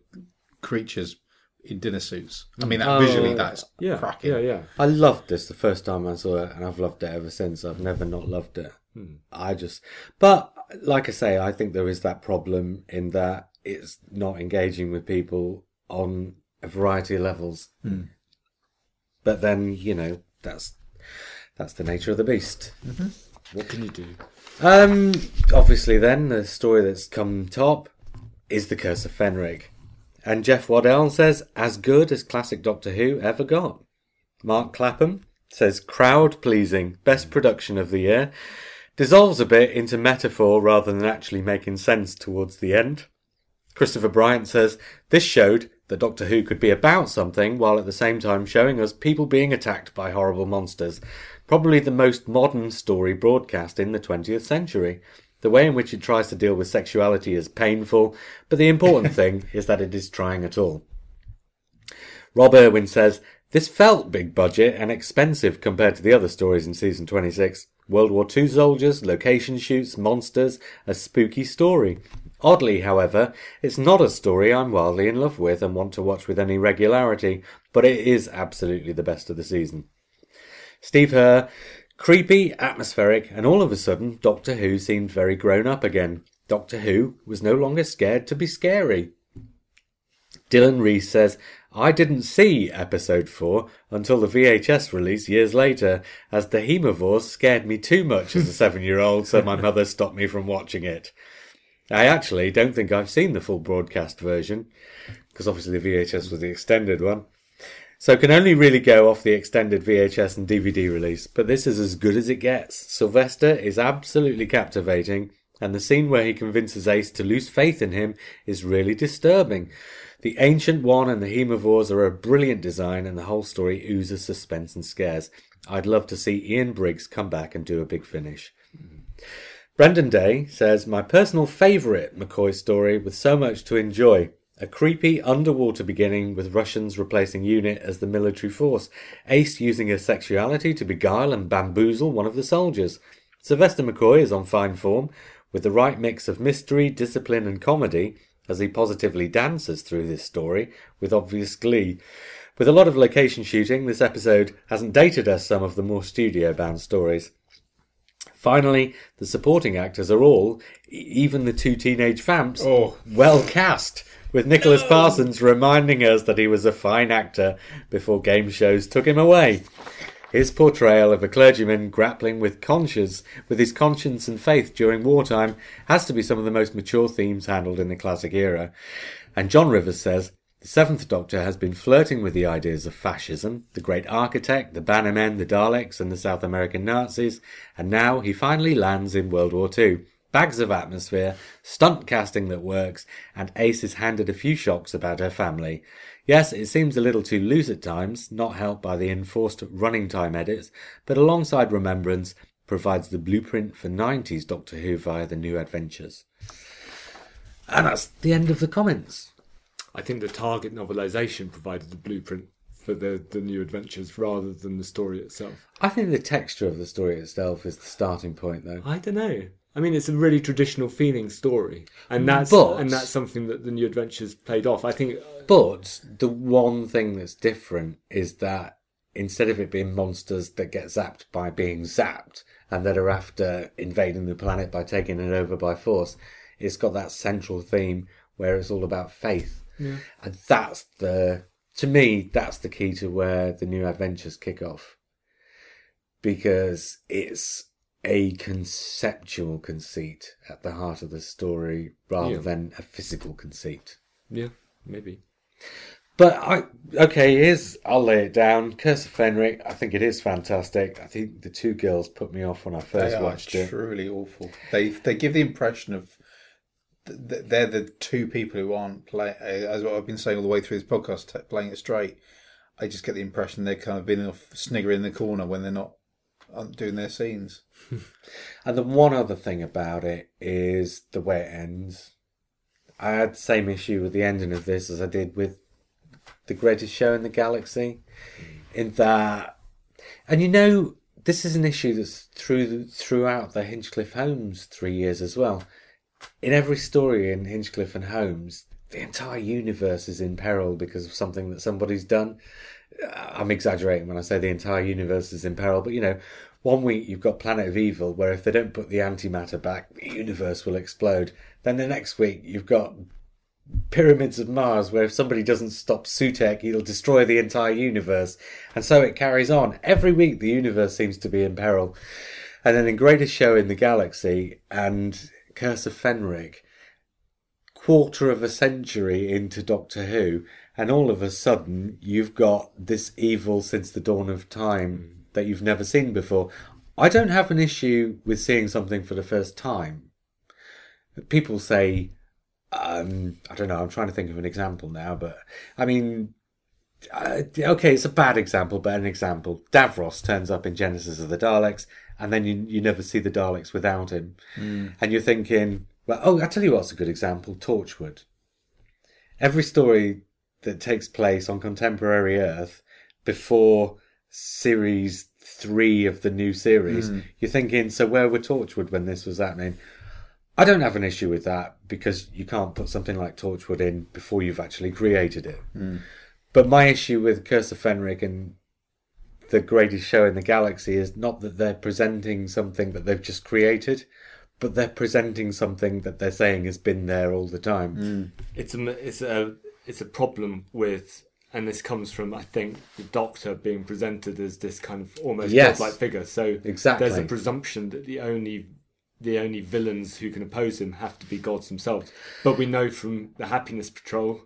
Speaker 3: creatures in dinner suits. I mean, that
Speaker 1: Oh,
Speaker 3: visually, that's
Speaker 2: yeah
Speaker 3: cracking.
Speaker 2: yeah yeah
Speaker 1: I loved this the first time I saw it, and I've loved it ever since. I've never not loved it. Hmm. I just, but like I say, I think there is that problem in that it's not engaging with people on a variety of levels. Hmm. But then, you know, that's that's the nature of the beast. Mm-hmm.
Speaker 2: what can you do
Speaker 1: Um, obviously, then the story that's come top is the Curse of Fenric, and Jeff Waddell says as good as classic Doctor Who ever got. Mark Clapham says crowd pleasing, best production of the year, dissolves a bit into metaphor rather than actually making sense towards the end. Christopher Bryant says this showed that Doctor Who could be about something while at the same time showing us people being attacked by horrible monsters. Probably the most modern story broadcast in the 20th century. The way in which it tries to deal with sexuality is painful, but the important thing is that it is trying at all. Rob Irwin says, This felt big budget and expensive compared to the other stories in season 26. World War II soldiers, location shoots, monsters, a spooky story. Oddly, however, it's not a story I'm wildly in love with and want to watch with any regularity, but it is absolutely the best of the season. Steve Herr, creepy, atmospheric, and all of a sudden, Doctor Who seemed very grown up again. Doctor Who was no longer scared to be scary. Dylan Reese says, I didn't see episode 4 until the VHS release years later, as the Haemovores scared me too much as a seven year old, so my mother stopped me from watching it. I actually don't think I've seen the full broadcast version, because obviously the VHS was the extended one. So can only really go off the extended VHS and DVD release, but this is as good as it gets. Sylvester is absolutely captivating, and the scene where he convinces Ace to lose faith in him is really disturbing. The Ancient One and the Haemovores are a brilliant design, and the whole story oozes suspense and scares. I'd love to see Ian Briggs come back and do a big finish. Brendan Day says, My personal favourite McCoy story with so much to enjoy. A creepy underwater beginning with Russians replacing UNIT as the military force. Ace using her sexuality to beguile and bamboozle one of the soldiers. Sylvester McCoy is on fine form. With the right mix of mystery, discipline, and comedy, as he positively dances through this story with obvious glee. With a lot of location shooting, this episode hasn't dated us some of the more studio bound stories. Finally, the supporting actors are all, even the two teenage vamps,
Speaker 2: Oh.
Speaker 1: well cast, with Nicholas Parsons reminding us that he was a fine actor before game shows took him away. His portrayal of a clergyman grappling with conscience, with his conscience and faith during wartime, has to be some of the most mature themes handled in the classic era. And John Rivers says the Seventh Doctor has been flirting with the ideas of fascism, the Great Architect, the Bannermen, the Daleks, and the South American Nazis, and now he finally lands in World War II. Bags of atmosphere, stunt casting that works, and Ace is handed a few shocks about her family. Yes, it seems a little too loose at times, not helped by the enforced running time edits, but alongside Remembrance provides the blueprint for 90s Doctor Who via the new adventures. And that's the end of the comments.
Speaker 2: I think the Target novelisation provided the blueprint for the, the new adventures rather than the story itself.
Speaker 1: I think the texture of the story itself is the starting point, though.
Speaker 2: I don't know. I mean, it's a really traditional feeling story, and mm, that's
Speaker 1: But-
Speaker 2: and that's something that the new adventures played off. I think uh,
Speaker 1: But the one thing that's different is that instead of it being monsters that get zapped by being zapped and that are after invading the planet by taking it over by force, it's got that central theme where it's all about faith. And that's the, to me, that's the key to where the new adventures kick off. Because it's a conceptual conceit at the heart of the story rather
Speaker 2: Yeah.
Speaker 1: than a physical conceit.
Speaker 2: yeah, maybe.
Speaker 1: But I okay, here's I'll lay it down. Curse of Fenric, I think it is fantastic. I think the two girls put me off when I
Speaker 3: They
Speaker 1: first
Speaker 3: are
Speaker 1: watched it.
Speaker 3: truly awful. They they give the impression of th- th- they're the two people who aren't playing. As what I've been saying all the way through this podcast, t- playing it straight. I just get the impression they're kind of being off sniggering in the corner when they're not aren't doing their scenes.
Speaker 1: And the one other thing about it is the way it ends. I had the same issue with the ending of this as I did with the greatest show in the galaxy. In that, and you know, this is an issue that's through throughout the Hinchcliffe Holmes three years as well. In every story in Hinchcliffe and Holmes, the entire universe is in peril because of something that somebody's done. I'm exaggerating when I say the entire universe is in peril, but you know, one week you've got Planet of Evil, where if they don't put the antimatter back, the universe will explode. Then the next week you've got Pyramids of Mars, where if somebody doesn't stop Sutekh, he'll destroy the entire universe. And so it carries on. Every week the universe seems to be in peril. And then in Greatest Show in the Galaxy and Curse of Fenric, quarter of a century into Doctor Who, and all of a sudden you've got this evil since the dawn of time that you've never seen before. I don't have an issue with seeing something for the first time. People say, um, I don't know, I'm trying to think of an example now, but I mean, uh, okay, it's a bad example, but an example. Davros turns up in Genesis of the Daleks, and then you, you never see the Daleks without him. And you're thinking, well, oh, I'll tell you what's a good example Torchwood. Every story that takes place on contemporary Earth before series three of the new series, hmm. you're thinking, so where were Torchwood when this was happening? I don't have an issue with that because you can't put something like Torchwood in before you've actually created it. Hmm. But my issue with Curse of Fenric and the greatest show in the galaxy is not that they're presenting something that they've just created, but they're presenting something that they're saying has been there all the time. Hmm.
Speaker 2: it's a it's a it's a problem with and this comes from I think the Doctor being presented as this kind of almost
Speaker 1: Yes.
Speaker 2: godlike figure. So
Speaker 1: Exactly.
Speaker 2: there's a presumption that the only the only villains who can oppose him have to be gods themselves. But we know from the Happiness Patrol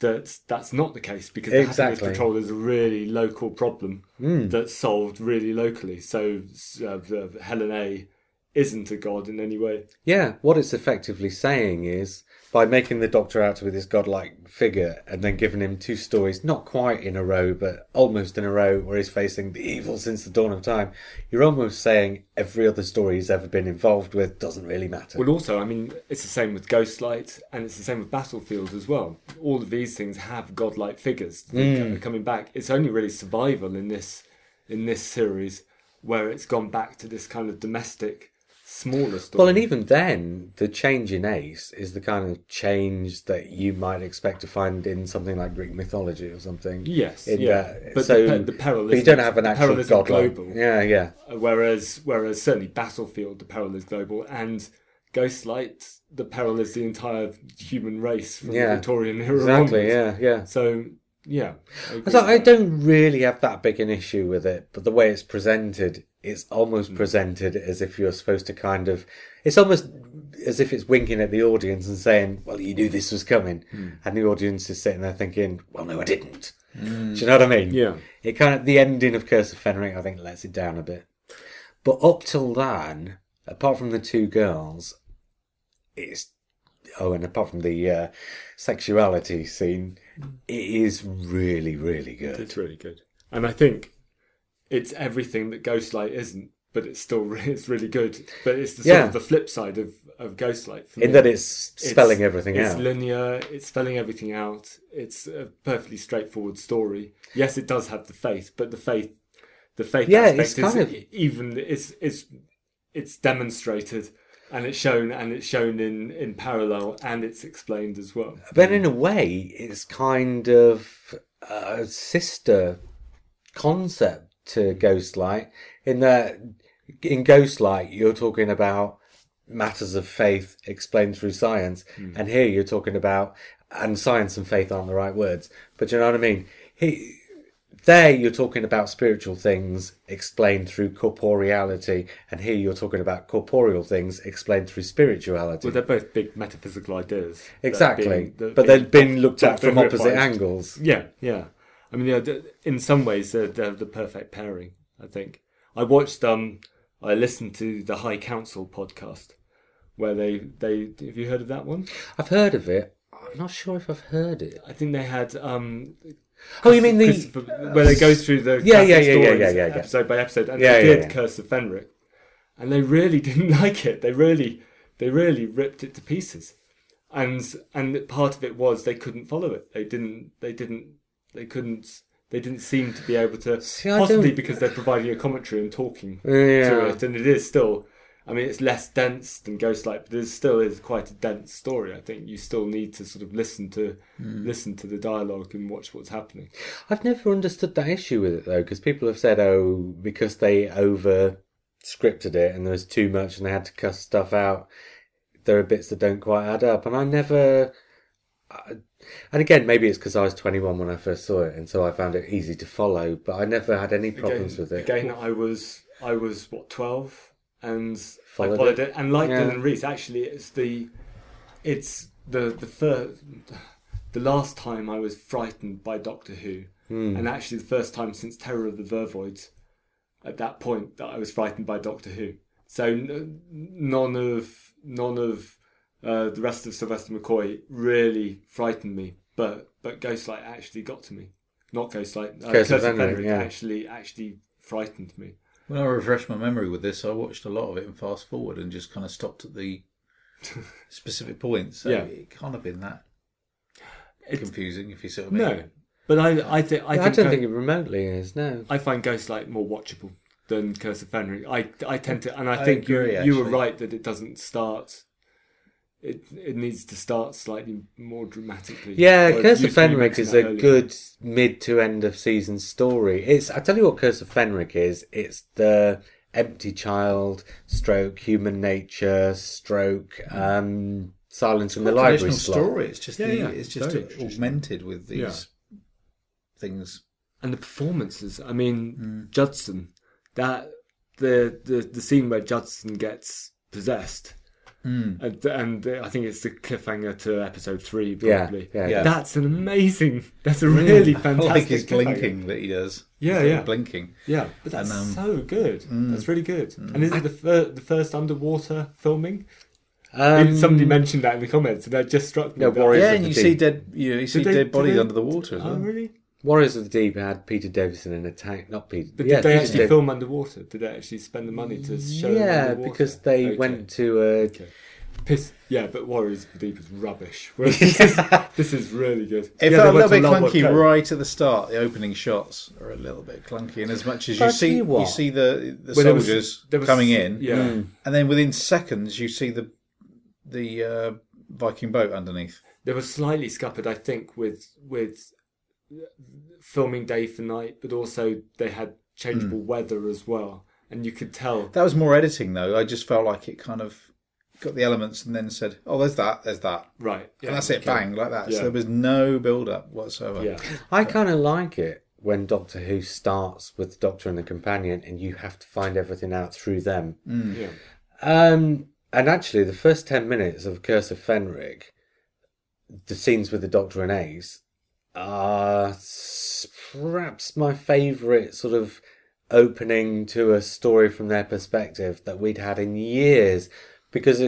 Speaker 2: that that's not the case because the
Speaker 1: Exactly.
Speaker 2: Happiness Patrol is a really local problem that's solved really locally. So uh, the Helen A isn't a god in any way.
Speaker 1: Yeah, what it's effectively saying is by making the Doctor out to be this godlike figure and then giving him two stories, not quite in a row, but almost in a row, where he's facing the evil since the dawn of time, you're almost saying every other story he's ever been involved with doesn't really matter.
Speaker 2: Well, also, I mean, it's the same with Ghostlight, and it's the same with Battlefield as well. All of these things have godlike figures that are mm. coming back. It's only really survival in this in this series where it's gone back to this kind of domestic smaller story.
Speaker 1: Well, and even then, the change in Ace is the kind of change that you might expect to find in something like Greek mythology or something.
Speaker 2: yes,
Speaker 1: In
Speaker 2: yeah,
Speaker 1: that,
Speaker 2: but
Speaker 1: so,
Speaker 2: the, the peril
Speaker 1: but you don't have an actual god
Speaker 2: global.
Speaker 1: Yeah, yeah.
Speaker 2: Uh, Whereas, whereas certainly Battlefield, the peril is global, and Ghostlight, the peril is the entire human race from
Speaker 1: Yeah,
Speaker 2: the Victorian era
Speaker 1: Exactly.
Speaker 2: onwards.
Speaker 1: Yeah, yeah.
Speaker 2: So, yeah. I
Speaker 1: So I don't really have that big an issue with it, but the way it's presented, it's almost presented as if you're supposed to kind of. It's almost as if it's winking at the audience and saying, "Well, you knew this was coming,"
Speaker 2: Hmm.
Speaker 1: and the audience is sitting there thinking, "Well, no, I didn't." Do you know what I mean?
Speaker 2: Yeah.
Speaker 1: It kind of the ending of Curse of Fenric, I think, lets it down a bit. But up till then, apart from the two girls, it's oh, and apart from the uh, sexuality scene, it is really, really good.
Speaker 2: It's really good. And I think it's everything that Ghostlight isn't, but it's still it's really good. But it's the sort
Speaker 1: Yeah.
Speaker 2: of the flip side of, of Ghostlight. For
Speaker 1: In that it's spelling everything
Speaker 2: it's
Speaker 1: out.
Speaker 2: It's linear. It's spelling everything out. It's a perfectly straightforward story. Yes, it does have the faith, but the faith, the faith
Speaker 1: Yeah,
Speaker 2: aspect
Speaker 1: it's
Speaker 2: is
Speaker 1: of-
Speaker 2: even it's it's it's demonstrated and it's shown and it's shown in in parallel and it's explained as well.
Speaker 1: But in a way, it's kind of a sister concept to Ghostlight. In that, in Ghostlight, you're talking about matters of faith explained through science, hmm. and here you're talking about, and science and faith aren't the right words, but you know what I mean. He, there you're talking about spiritual things explained through corporeality, and here you're talking about corporeal things explained through spirituality.
Speaker 2: Well, they're both big metaphysical ideas.
Speaker 1: Exactly,
Speaker 2: being-
Speaker 1: but they've been looked at from opposite
Speaker 2: refined.
Speaker 1: angles.
Speaker 2: Yeah, yeah. I mean, yeah, in some ways, they're, they're the perfect pairing. I think. I watched. Um, I listened to the High Council podcast, where they they. Have you heard of that one?
Speaker 1: I've heard of it. I'm not sure if I've heard it.
Speaker 2: I think they had. Um,
Speaker 1: Oh, you mean the?
Speaker 2: Where they go through the
Speaker 1: Yeah, yeah,
Speaker 2: classic
Speaker 1: yeah, yeah, yeah, yeah, yeah.
Speaker 2: episode by episode, and
Speaker 1: Yeah,
Speaker 2: they
Speaker 1: yeah,
Speaker 2: did
Speaker 1: yeah.
Speaker 2: Curse of Fenric, and they really didn't like it. They really, they really ripped it to pieces, and and part of it was they couldn't follow it. They didn't. They didn't. They couldn't. They didn't seem to be able to.
Speaker 1: See,
Speaker 2: possibly
Speaker 1: don't-
Speaker 2: because they're providing a commentary and talking to it, and it is still. I mean, it's less dense than Ghostlight, but it still is quite a dense story. I think you still need to sort of listen to
Speaker 1: Hmm.
Speaker 2: listen to the dialogue and watch what's happening.
Speaker 1: I've never understood that issue with it though, because people have said, oh, because they over scripted it and there was too much and they had to cut stuff out. There are bits that don't quite add up, and I never. I, and again, maybe it's because I was 21 when I first saw it, and so I found it easy to follow. But I never had any problems
Speaker 2: again,
Speaker 1: with it.
Speaker 2: Again, I was I was what twelve, and
Speaker 1: Followed
Speaker 2: I followed
Speaker 1: it.
Speaker 2: it, and like
Speaker 1: Yeah.
Speaker 2: Dylan Reese, actually, it's the it's the the first the last time I was frightened by Doctor Who,
Speaker 1: Hmm.
Speaker 2: and actually the first time since Terror of the Vervoids. At that point, that I was frightened by Doctor Who. So n- none of none of uh, the rest of Sylvester McCoy really frightened me, but but Ghostlight actually got to me. Not Ghostlight, uh,
Speaker 1: Curse
Speaker 2: Curse,
Speaker 1: of
Speaker 2: of
Speaker 1: Fenric,
Speaker 2: Fenric
Speaker 1: yeah.
Speaker 2: actually actually frightened me.
Speaker 3: When I refresh my memory with this, I watched a lot of it and fast forward and just kind of stopped at the specific points. So
Speaker 2: Yeah.
Speaker 3: it can't have been that
Speaker 2: It's,
Speaker 3: confusing, if you see what I mean.
Speaker 2: no, but I I, thi- I
Speaker 1: I,
Speaker 2: think
Speaker 1: don't
Speaker 2: I,
Speaker 1: think it remotely is. No.
Speaker 2: I find Ghostlight more watchable than Curse of Fenric. I I tend to, and I,
Speaker 3: I
Speaker 2: think
Speaker 3: agree,
Speaker 2: you you were right that it doesn't start. It it needs to start slightly more dramatically.
Speaker 1: Yeah,
Speaker 2: Or
Speaker 1: Curse of
Speaker 2: you
Speaker 1: Fenric is a
Speaker 2: earlier.
Speaker 1: good mid to end of season story. It's I tell you what Curse of Fenric is. It's the empty child, stroke human nature, stroke um, silence in the
Speaker 3: Quite a
Speaker 1: library
Speaker 3: traditional
Speaker 1: slot.
Speaker 3: story. It's just
Speaker 2: Yeah,
Speaker 3: the,
Speaker 2: yeah,
Speaker 3: it's just
Speaker 2: very
Speaker 3: augmented with these
Speaker 2: Yeah.
Speaker 3: things.
Speaker 2: and the performances. I mean,
Speaker 1: Mm.
Speaker 2: Judson, that the the the scene where Judson gets possessed,
Speaker 1: Mm.
Speaker 2: and, and I think it's the cliffhanger to episode three, probably.
Speaker 1: yeah,
Speaker 3: Yeah.
Speaker 2: That's an amazing. That's a really
Speaker 3: I
Speaker 2: fantastic.
Speaker 3: like his blinking that he does.
Speaker 2: Yeah, yeah.
Speaker 3: blinking.
Speaker 2: Yeah, but that's
Speaker 3: And, um,
Speaker 2: so good. That's really good. And is it the fir- the first underwater filming?
Speaker 1: Um,
Speaker 2: Somebody mentioned that in the comments, and that just struck me.
Speaker 1: No, Warriors
Speaker 3: Yeah, and you see dead, you, know, you see dead bodies under the water as
Speaker 2: Oh,
Speaker 3: well.
Speaker 2: really?
Speaker 1: Warriors of the Deep had Peter Davison in a tank, not Peter.
Speaker 2: But
Speaker 1: yeah,
Speaker 2: did they
Speaker 1: Peter
Speaker 2: actually
Speaker 1: Dav-
Speaker 2: film underwater? Did they actually spend the money to show?
Speaker 1: Yeah,
Speaker 2: underwater?
Speaker 1: because they
Speaker 2: Okay.
Speaker 1: went to a
Speaker 2: Okay. Piss, yeah, but Warriors of the Deep is rubbish. Whereas this, is, this is really good.
Speaker 3: It
Speaker 2: yeah,
Speaker 3: felt a little bit clunky right at the start. The opening shots are a little bit clunky, and as much as you
Speaker 1: I
Speaker 3: see,
Speaker 1: you
Speaker 3: you, see the the
Speaker 2: Well, there was-
Speaker 3: soldiers
Speaker 2: there was-
Speaker 3: coming in,
Speaker 2: Yeah,
Speaker 1: Mm.
Speaker 3: and then within seconds you see the the uh, Viking boat underneath.
Speaker 2: they were slightly scuppered, I think, with with filming day for night, but also they had changeable
Speaker 3: Hmm.
Speaker 2: weather as well, and you could tell.
Speaker 3: That was more editing, though. I just felt like it kind of got the elements and then said, "Oh, there's that, there's that,"
Speaker 2: Right, yeah,
Speaker 3: and that's it,
Speaker 2: okay.
Speaker 3: bang, like that.
Speaker 2: Yeah.
Speaker 3: So there was no build up whatsoever.
Speaker 2: Yeah,
Speaker 1: I kind of like it when Doctor Who starts with the Doctor and the Companion, and you have to find everything out through them.
Speaker 2: yeah.
Speaker 1: Um, and actually, the first ten minutes of Curse of Fenric, the scenes with the Doctor and Ace, Uh, s- perhaps my favourite sort of opening to a story from their perspective that we'd had in years, because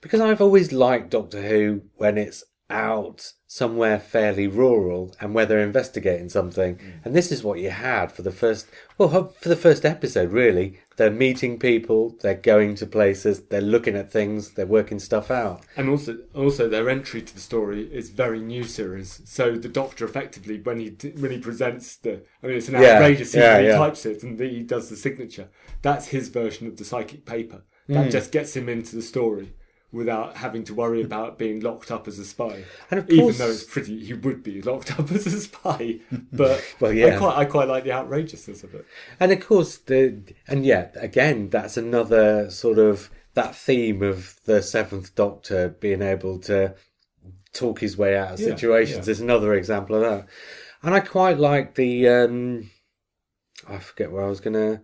Speaker 1: because I've always liked Doctor Who when it's out somewhere fairly rural and where they're investigating something. And this is what you had for the first, well, for the first episode, really. They're meeting people, they're going to places, they're looking at things, they're working stuff out.
Speaker 2: And also, also their entry to the story is very new series. So the Doctor effectively, when he when he presents the, I mean, it's an
Speaker 1: Yeah,
Speaker 2: outrageous scene.
Speaker 1: yeah,
Speaker 2: when he
Speaker 1: yeah.
Speaker 2: types it and he does the signature. That's his version of the psychic paper. That
Speaker 1: Hmm.
Speaker 2: just gets him into the story without having to worry about being locked up as a spy.
Speaker 1: And of
Speaker 2: Even though it's pretty, he would be locked up as a spy. But
Speaker 1: Well, yeah.
Speaker 2: I quite, I quite like the outrageousness of it.
Speaker 1: And of course, the and yeah, again, that's another sort of that theme of the Seventh Doctor being able to talk his way out of
Speaker 2: Yeah,
Speaker 1: situations
Speaker 2: yeah.
Speaker 1: is another example of that. And I quite like the um, I forget where I was gonna.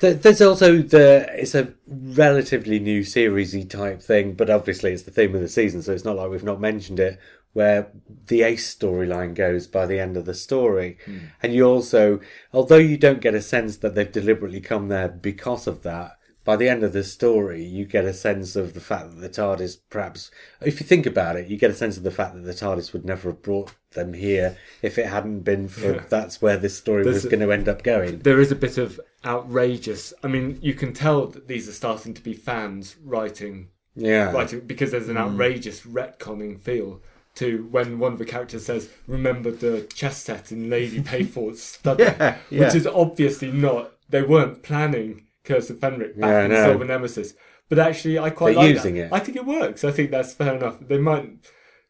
Speaker 1: There- There's also the it's a relatively new seriesy type thing, but obviously it's the theme of the season, so it's not like we've not mentioned it. Where the Ace storyline goes by the end of the story, hmm. and you also, although you don't get a sense that they've deliberately come there because of that, by the end of the story, you get a sense of the fact that the TARDIS perhaps, if you think about it, you get a sense of the fact that the TARDIS would never have brought them here if it hadn't been for
Speaker 2: Yeah.
Speaker 1: that's where this story
Speaker 2: There's
Speaker 1: was
Speaker 2: a-
Speaker 1: going to end up going.
Speaker 2: there is a bit of outrageous. I mean, you can tell that these are starting to be fans writing,
Speaker 1: Yeah.
Speaker 2: writing because there's an hmm. outrageous retconning feel to when one of the characters says, "Remember the chess set in Lady Peinforte's study,"
Speaker 3: Yeah, yeah.
Speaker 2: which is obviously not. They weren't planning Curse of Fenric back
Speaker 1: Yeah,
Speaker 2: in. Silver Nemesis, but actually, I quite
Speaker 1: They're
Speaker 2: like
Speaker 1: using
Speaker 2: that.
Speaker 1: it.
Speaker 2: I think it works. I think that's fair enough. They might.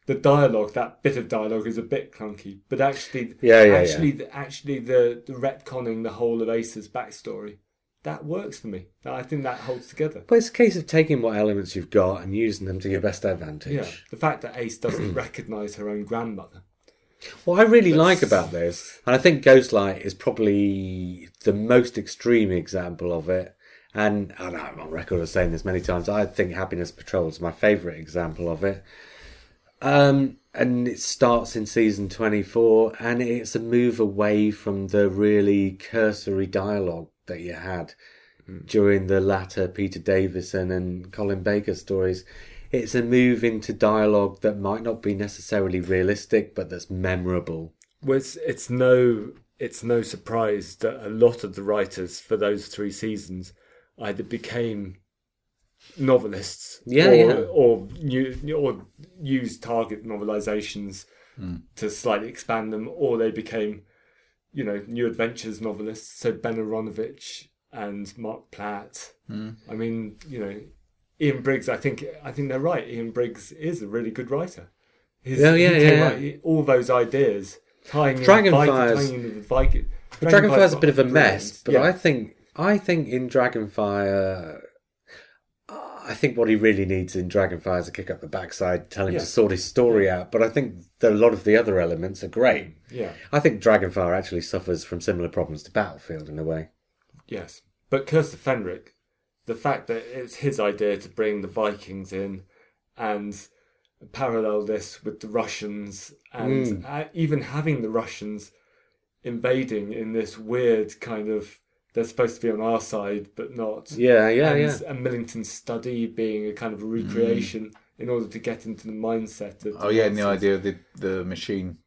Speaker 2: The dialogue, that bit of dialogue, is a bit clunky, but actually,
Speaker 1: Yeah, yeah,
Speaker 2: actually, the, actually, the the retconning the whole of Ace's backstory, that works for me. I think that holds together.
Speaker 1: But it's a case of taking what elements you've got and using them to your best advantage.
Speaker 2: Yeah, the fact that Ace doesn't recognise her own grandmother.
Speaker 1: What I really
Speaker 2: That's-
Speaker 1: like about this, and I think Ghostlight is probably the most extreme example of it, and, and I'm on record of saying this many times, I think Happiness Patrol is my favourite example of it. Um, and it starts in season 24, and it's a move away from the really cursory dialogue that you had during the latter Peter Davison and Colin Baker stories. It's a move into dialogue that might not be necessarily realistic, but that's memorable.
Speaker 2: Well, it's, it's no it's no surprise that a lot of the writers for those three seasons either became novelists,
Speaker 1: Yeah,
Speaker 2: or,
Speaker 1: yeah.
Speaker 2: or new, or used target novelizations hmm. to slightly expand them, or they became, you know, new adventures novelists. So Ben Aaronovitch and Marc Platt. Hmm. I mean, you know, Ian Briggs. I think I think they're right. Ian Briggs is a really good writer. His,
Speaker 1: Yeah, yeah, yeah,
Speaker 2: up- he- all those ideas tying in
Speaker 1: Dragonfire's-
Speaker 2: Viking, tying in with Viking.
Speaker 1: Dragonfire's a bit of a mess, but
Speaker 2: yeah.
Speaker 1: I think I think in Dragonfire, I think what he really needs in Dragonfire is a kick up the backside, tell him
Speaker 2: Yeah.
Speaker 1: to sort his story out. But I think that a lot of the other elements are great.
Speaker 2: yeah,
Speaker 1: I think Dragonfire actually suffers from similar problems to Battlefield in a way.
Speaker 2: yes. But Curse of Fenric, the fact that it's his idea to bring the Vikings in and parallel this with the Russians and
Speaker 1: Mm.
Speaker 2: even having the Russians invading in this weird kind of they're supposed to be on our side but not.
Speaker 1: Yeah, yeah,
Speaker 2: and,
Speaker 1: yeah.
Speaker 2: and Millington's study being a kind of a recreation in order to get into the mindset of.
Speaker 3: Oh yeah, and the idea of the the machine,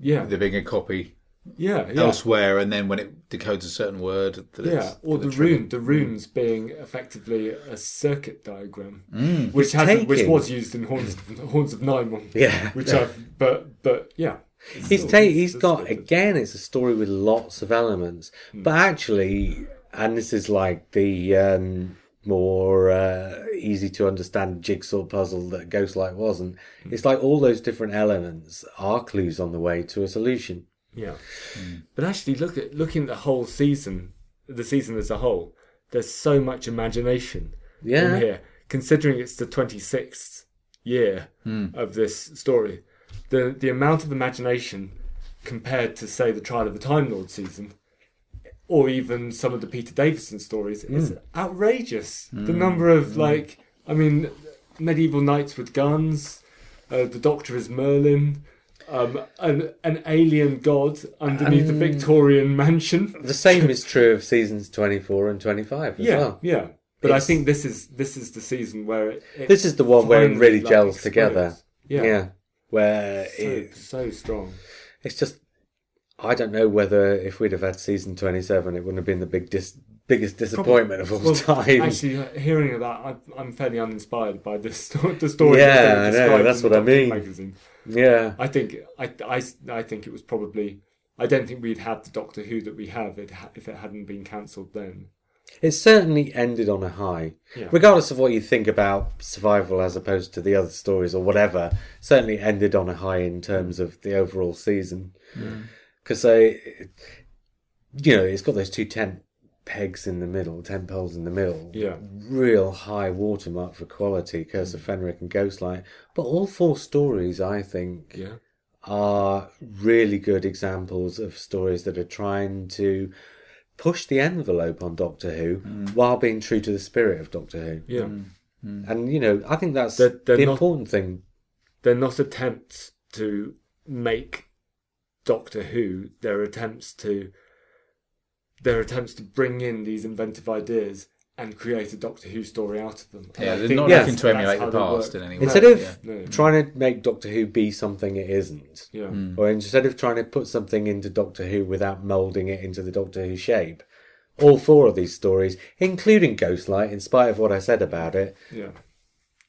Speaker 2: Yeah,
Speaker 3: there being a copy
Speaker 2: Yeah, yeah.
Speaker 3: elsewhere, and then when it decodes a certain word, that
Speaker 2: Yeah, or the rune, the runes being effectively a circuit diagram,
Speaker 3: Mm.
Speaker 2: which has which was used in Horns Horns of Nimon.
Speaker 1: Yeah.
Speaker 2: which I've but but yeah, It's
Speaker 1: He's ta- he's got again. It's a story with lots of elements, but actually, and this is like the um, more uh, easy to understand jigsaw puzzle that Ghostlight wasn't. It's like all those different elements are clues on the way to a solution.
Speaker 2: Yeah, mm. but actually, look at looking at the whole season, the season as a whole. There's so much imagination
Speaker 1: Yeah.
Speaker 2: in here, considering it's the 26th year hmm. of this story. The the amount of imagination compared to say the Trial of the Time Lord season, or even some of the Peter Davison stories, is hmm. outrageous. The hmm. number of like, I mean, medieval knights with guns. Uh, the Doctor is Merlin. Um, an an alien god underneath the Victorian mansion.
Speaker 1: The same is true of seasons twenty four and twenty five as
Speaker 2: Yeah,
Speaker 1: well.
Speaker 2: yeah. But I think this is this is the season where it, it
Speaker 1: This is the one where it really
Speaker 2: like,
Speaker 1: gels
Speaker 2: explodes.
Speaker 1: together.
Speaker 2: Yeah,
Speaker 1: Yeah, where
Speaker 2: So,
Speaker 1: it,
Speaker 2: so strong.
Speaker 1: it's just I don't know whether if we'd have had season twenty seven, it wouldn't have been the big dis- biggest disappointment of all
Speaker 2: Well,
Speaker 1: time.
Speaker 2: Actually, uh, hearing about, I'm, I'm fairly uninspired by sto- the story.
Speaker 1: Yeah, I know, that's what I mean.
Speaker 2: Magazine.
Speaker 1: yeah,
Speaker 2: I think I, I, I think it was probably. I don't think we'd had the Doctor Who that we have it, if it hadn't been cancelled then.
Speaker 1: it certainly ended on a high.
Speaker 2: Yeah.
Speaker 1: Regardless of what you think about survival as opposed to the other stories or whatever, certainly ended on a high in terms of the overall season. Because they, you know, it's got those two tent pegs in the middle, tent poles in the middle.
Speaker 2: Yeah.
Speaker 1: Real high watermark for quality, Curse of mm. Fenric and Ghostlight. But all four stories, I think,
Speaker 2: Yeah,
Speaker 1: are really good examples of stories that are trying to push the envelope on Doctor Who mm. while being true to the spirit of Doctor Who.
Speaker 2: yeah. Mm.
Speaker 1: And you know, I think that's
Speaker 2: They're- they're
Speaker 1: the
Speaker 2: not-
Speaker 1: important thing.
Speaker 2: They're not attempts to make Doctor Who. They're attempts to. They're attempts to bring in these inventive ideas and create a Doctor Who story out of them. And
Speaker 3: Yeah,
Speaker 2: I
Speaker 3: they're not
Speaker 1: Yeah.
Speaker 3: looking to emulate the past in any way.
Speaker 1: Instead of
Speaker 3: yeah.
Speaker 2: No.
Speaker 1: trying to make Doctor Who be something it isn't,
Speaker 2: Yeah, hmm.
Speaker 1: or instead of trying to put something into Doctor Who without moulding it into the Doctor Who shape, all four of these stories, including Ghostlight, in spite of what I said about it,
Speaker 2: yeah.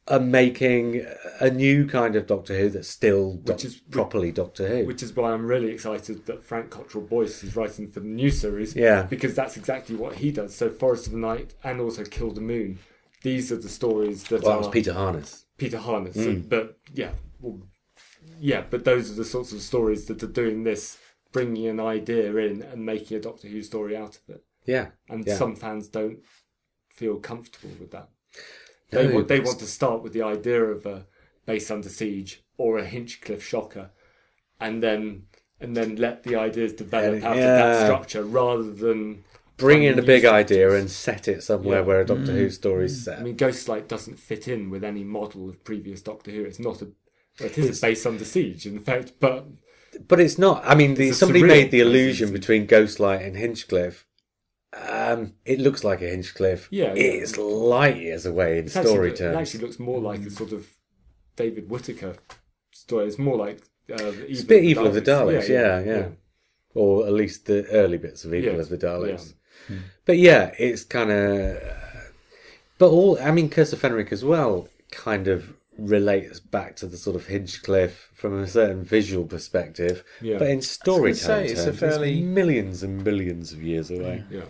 Speaker 1: Are making a new kind of Doctor Who that's still
Speaker 2: Which is-
Speaker 1: properly Doctor Who.
Speaker 2: Which is why I'm really excited that Frank Cottrell Boyce is writing for the new series.
Speaker 1: Yeah.
Speaker 2: Because that's exactly what he does. So Forest of the Night and also Kill the Moon. These are the stories that
Speaker 1: well,
Speaker 2: are
Speaker 1: that was Peter Harness.
Speaker 2: Peter Harness.
Speaker 1: Mm.
Speaker 2: But yeah, well, yeah, but those are the sorts of stories that are doing this, bringing an idea in and making a Doctor Who story out of it.
Speaker 1: Yeah.
Speaker 2: And
Speaker 1: Yeah.
Speaker 2: some fans don't feel comfortable with that. They
Speaker 1: No,
Speaker 2: want they want to start with the idea of a base under siege or a Hinchcliffe shocker, and then and then let the ideas develop
Speaker 1: Yeah,
Speaker 2: out of that structure rather than
Speaker 1: Bring in a big
Speaker 2: structures.
Speaker 1: idea and set it somewhere
Speaker 2: Yeah.
Speaker 1: where a Doctor Who mm. story's mm. set.
Speaker 2: I mean, Ghostlight doesn't fit in with any model of previous Doctor Who. It's not a. It is a base under siege, in fact, but
Speaker 1: But it's not. I mean, the, somebody made the
Speaker 2: process.
Speaker 1: illusion between Ghostlight and Hinchcliffe. Um, it looks like a Hinchcliffe.
Speaker 2: Yeah, yeah.
Speaker 1: It's light years away in
Speaker 2: it's
Speaker 1: story
Speaker 2: actually, it actually looks more like a sort of David Whitaker story. It's more like uh,
Speaker 1: It's a bit Evil of the Daleks, yeah, yeah.
Speaker 2: yeah.
Speaker 1: or at least the early bits of Evil
Speaker 2: Yeah,
Speaker 1: of the Daleks.
Speaker 2: yeah.
Speaker 1: But yeah, it's kind of. But all, I mean, Curse of Fenric as well kind of relates back to the sort of Hinchcliffe from a certain visual perspective.
Speaker 2: Yeah.
Speaker 1: But in storytelling
Speaker 3: say, it's a
Speaker 1: terms,
Speaker 3: fairly-
Speaker 1: millions and millions of years away.
Speaker 2: Yeah.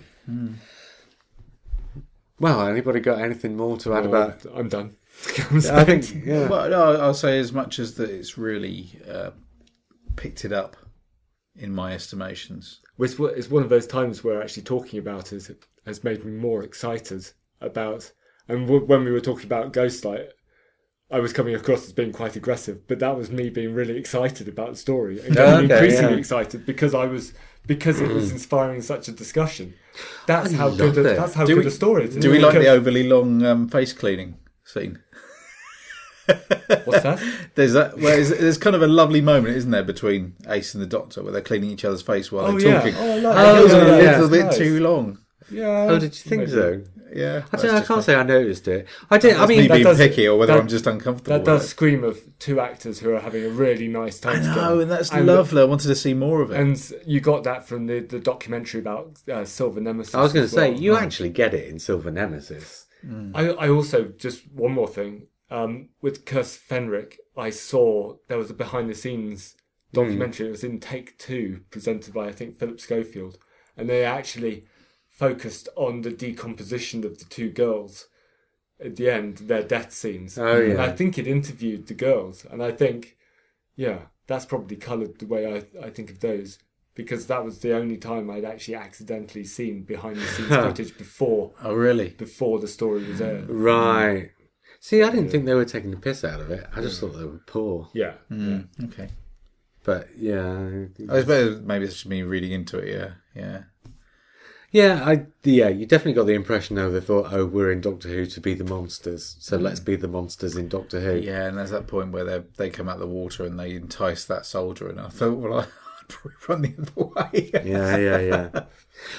Speaker 1: Well, anybody got anything more to add
Speaker 2: Well,
Speaker 1: about?
Speaker 2: I'm done.
Speaker 1: I think, yeah.
Speaker 3: Well, no, I'll say as much as that it's really uh, picked it up in my estimations.
Speaker 2: It's, one- it's one of those times where actually talking about it has made me more excited about. And w- when we were talking about Ghostlight, I was coming across as being quite aggressive, but that was me being really excited about the story and
Speaker 1: Oh,
Speaker 2: getting
Speaker 1: okay,
Speaker 2: increasingly
Speaker 1: yeah.
Speaker 2: excited because I was because it was inspiring such a discussion. That's
Speaker 1: I
Speaker 2: how good. A,
Speaker 1: it.
Speaker 2: that's how
Speaker 3: Do
Speaker 2: good
Speaker 3: we-
Speaker 2: a story is.
Speaker 3: Do we like the overly long um, face cleaning scene?
Speaker 2: What's that?
Speaker 3: There's that. Well, there's, there's kind of a lovely moment, isn't there, between Ace and the Doctor, where they're cleaning each other's face while
Speaker 2: Oh
Speaker 3: they're
Speaker 2: yeah.
Speaker 3: talking.
Speaker 2: Oh, I like
Speaker 1: Oh,
Speaker 3: it was
Speaker 2: that.
Speaker 3: a little
Speaker 1: yeah.
Speaker 3: bit
Speaker 2: Nice.
Speaker 3: too long.
Speaker 2: Yeah.
Speaker 1: Oh, did you think
Speaker 2: maybe.
Speaker 1: so?
Speaker 3: Yeah,
Speaker 1: I, don't I can't say I noticed it. I did. I mean,
Speaker 3: me
Speaker 2: that
Speaker 3: being
Speaker 2: does-
Speaker 3: picky, or whether
Speaker 2: that-
Speaker 3: I'm just uncomfortable.
Speaker 2: That does
Speaker 3: it.
Speaker 2: scream of two actors who are having a really nice time
Speaker 3: I know,
Speaker 2: together.
Speaker 3: and that's
Speaker 2: And-
Speaker 3: lovely. I wanted to see more of it.
Speaker 2: And you got that from the, the documentary about uh, Silver Nemesis.
Speaker 1: I was going to say
Speaker 2: well.
Speaker 1: you actually get it in Silver Nemesis.
Speaker 2: I, I also just one more thing um, with Curse Fenric. I saw there was a behind the scenes documentary. It was in Take Two, presented by I think Philip Schofield, and they actually focused on the decomposition of the two girls at the end, their death scenes.
Speaker 1: Oh, yeah.
Speaker 2: and I think it interviewed the girls, and I think, yeah, that's probably coloured the way I I think of those. Because that was the only time I'd actually accidentally seen behind the scenes footage before
Speaker 3: oh, really?
Speaker 2: before the story was aired.
Speaker 1: Right. See, I didn't think they were taking the piss out of it. I just thought they were poor.
Speaker 2: Yeah.
Speaker 3: Mm, okay.
Speaker 1: But yeah,
Speaker 3: I suppose maybe it's just me reading into it. Yeah, yeah.
Speaker 1: Yeah, I yeah, you definitely got the impression though they thought, oh, we're in Doctor Who to be the monsters, so mm. let's be the monsters in Doctor Who.
Speaker 3: Yeah, and there's that point where they they come out of the water and they entice that soldier, and I thought, well, I'd probably run the other way.
Speaker 1: yeah, yeah, yeah.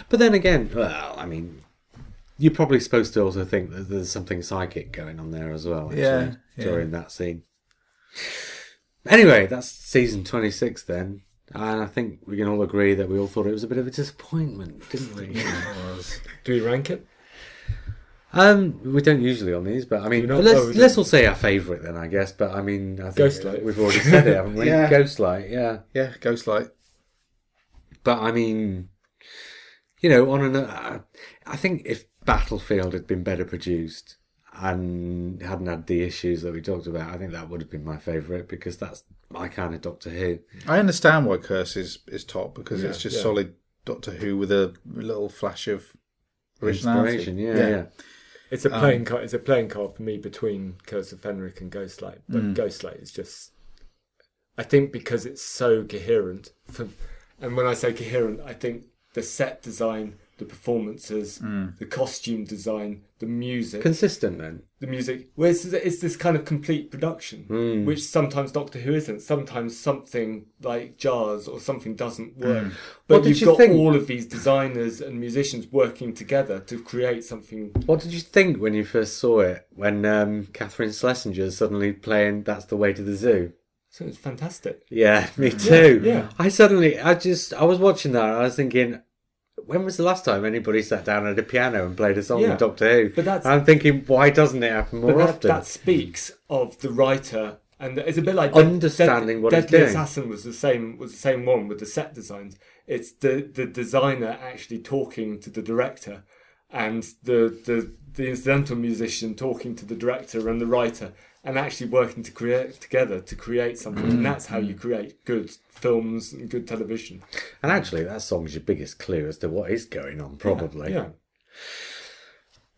Speaker 1: But then again, well, I mean, you're probably supposed to also think that there's something psychic going on there as well. Actually,
Speaker 3: Yeah, yeah.
Speaker 1: during that scene. Anyway, that's season 26 then. And I think we can all agree that we all thought it was a bit of a disappointment, didn't we?
Speaker 2: Do we rank it?
Speaker 1: Um, we don't usually on these, but I mean,
Speaker 2: not?
Speaker 1: let's
Speaker 2: Oh,
Speaker 1: let's all say our favourite then, I guess. But I mean, I think
Speaker 2: Ghostlight.
Speaker 1: we've already said it, haven't we?
Speaker 3: Yeah.
Speaker 1: Ghostlight, yeah.
Speaker 3: yeah, Ghostlight.
Speaker 1: But I mean, you know, on an, uh, I think if Battlefield had been better produced and hadn't had the issues that we talked about, I think that would have been my favourite because that's my kind of Doctor Who.
Speaker 3: I understand why Curse is, is top because it's just
Speaker 2: yeah.
Speaker 3: solid Doctor Who with a little flash of originality.
Speaker 1: Inspiration, yeah, yeah.
Speaker 2: It's a um, playing card. It's a playing card for me between Curse of Fenric and Ghostlight. But mm. Ghostlight is just, I think, because it's so coherent. For, and when I say coherent, I think the set design, the performances, mm. the costume design, the music,
Speaker 1: Consistent then.
Speaker 2: the music. Well, it's, it's this kind of complete production, mm. which sometimes Doctor Who isn't. Sometimes something like jars or something doesn't work.
Speaker 1: Mm. But
Speaker 2: you've
Speaker 1: you
Speaker 2: got
Speaker 1: think?
Speaker 2: all of these designers and musicians working together to create something.
Speaker 1: What did you think when you first saw it? When um, Katharine Schlesinger suddenly playing "That's the Way to the Zoo."
Speaker 2: So it's fantastic.
Speaker 1: Yeah, me too.
Speaker 2: yeah.
Speaker 1: I suddenly, I just, I was watching that. and I was thinking, when was the last time anybody sat down at a piano and played a song
Speaker 2: Yeah.
Speaker 1: in Doctor Who?
Speaker 2: But that's-
Speaker 1: I'm thinking, why doesn't it happen more
Speaker 2: that,
Speaker 1: often?
Speaker 2: that speaks of the writer, and it's a bit like
Speaker 1: Understanding what
Speaker 2: Deadly
Speaker 1: doing.
Speaker 2: Assassin was the same was the same one with the set designs. It's the the designer actually talking to the director, and the the the incidental musician talking to the director and the writer, and actually working to create together to create something. And that's how you create good films and good television.
Speaker 1: And actually, that song's your biggest clue as to what is going on, probably.
Speaker 2: Yeah.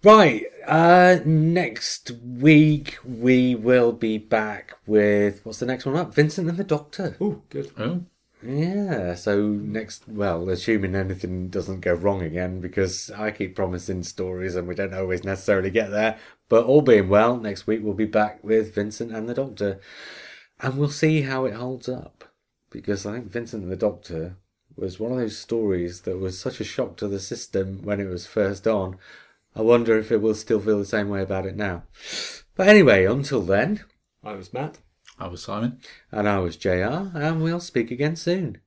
Speaker 1: Right. Uh, next week we will be back with what's the next one up? Vincent and the Doctor.
Speaker 2: Oh, good.
Speaker 3: Oh,
Speaker 1: Yeah. So next, well, assuming anything doesn't go wrong again, because I keep promising stories and we don't always necessarily get there. But all being well, next week we'll be back with Vincent and the Doctor, and we'll see how it holds up. Because I think Vincent and the Doctor was one of those stories that was such a shock to the system when it was first on. I wonder if it will still feel the same way about it now. But anyway, until then,
Speaker 2: I was Matt.
Speaker 3: I was Simon.
Speaker 1: and I was JR, and we'll speak again soon.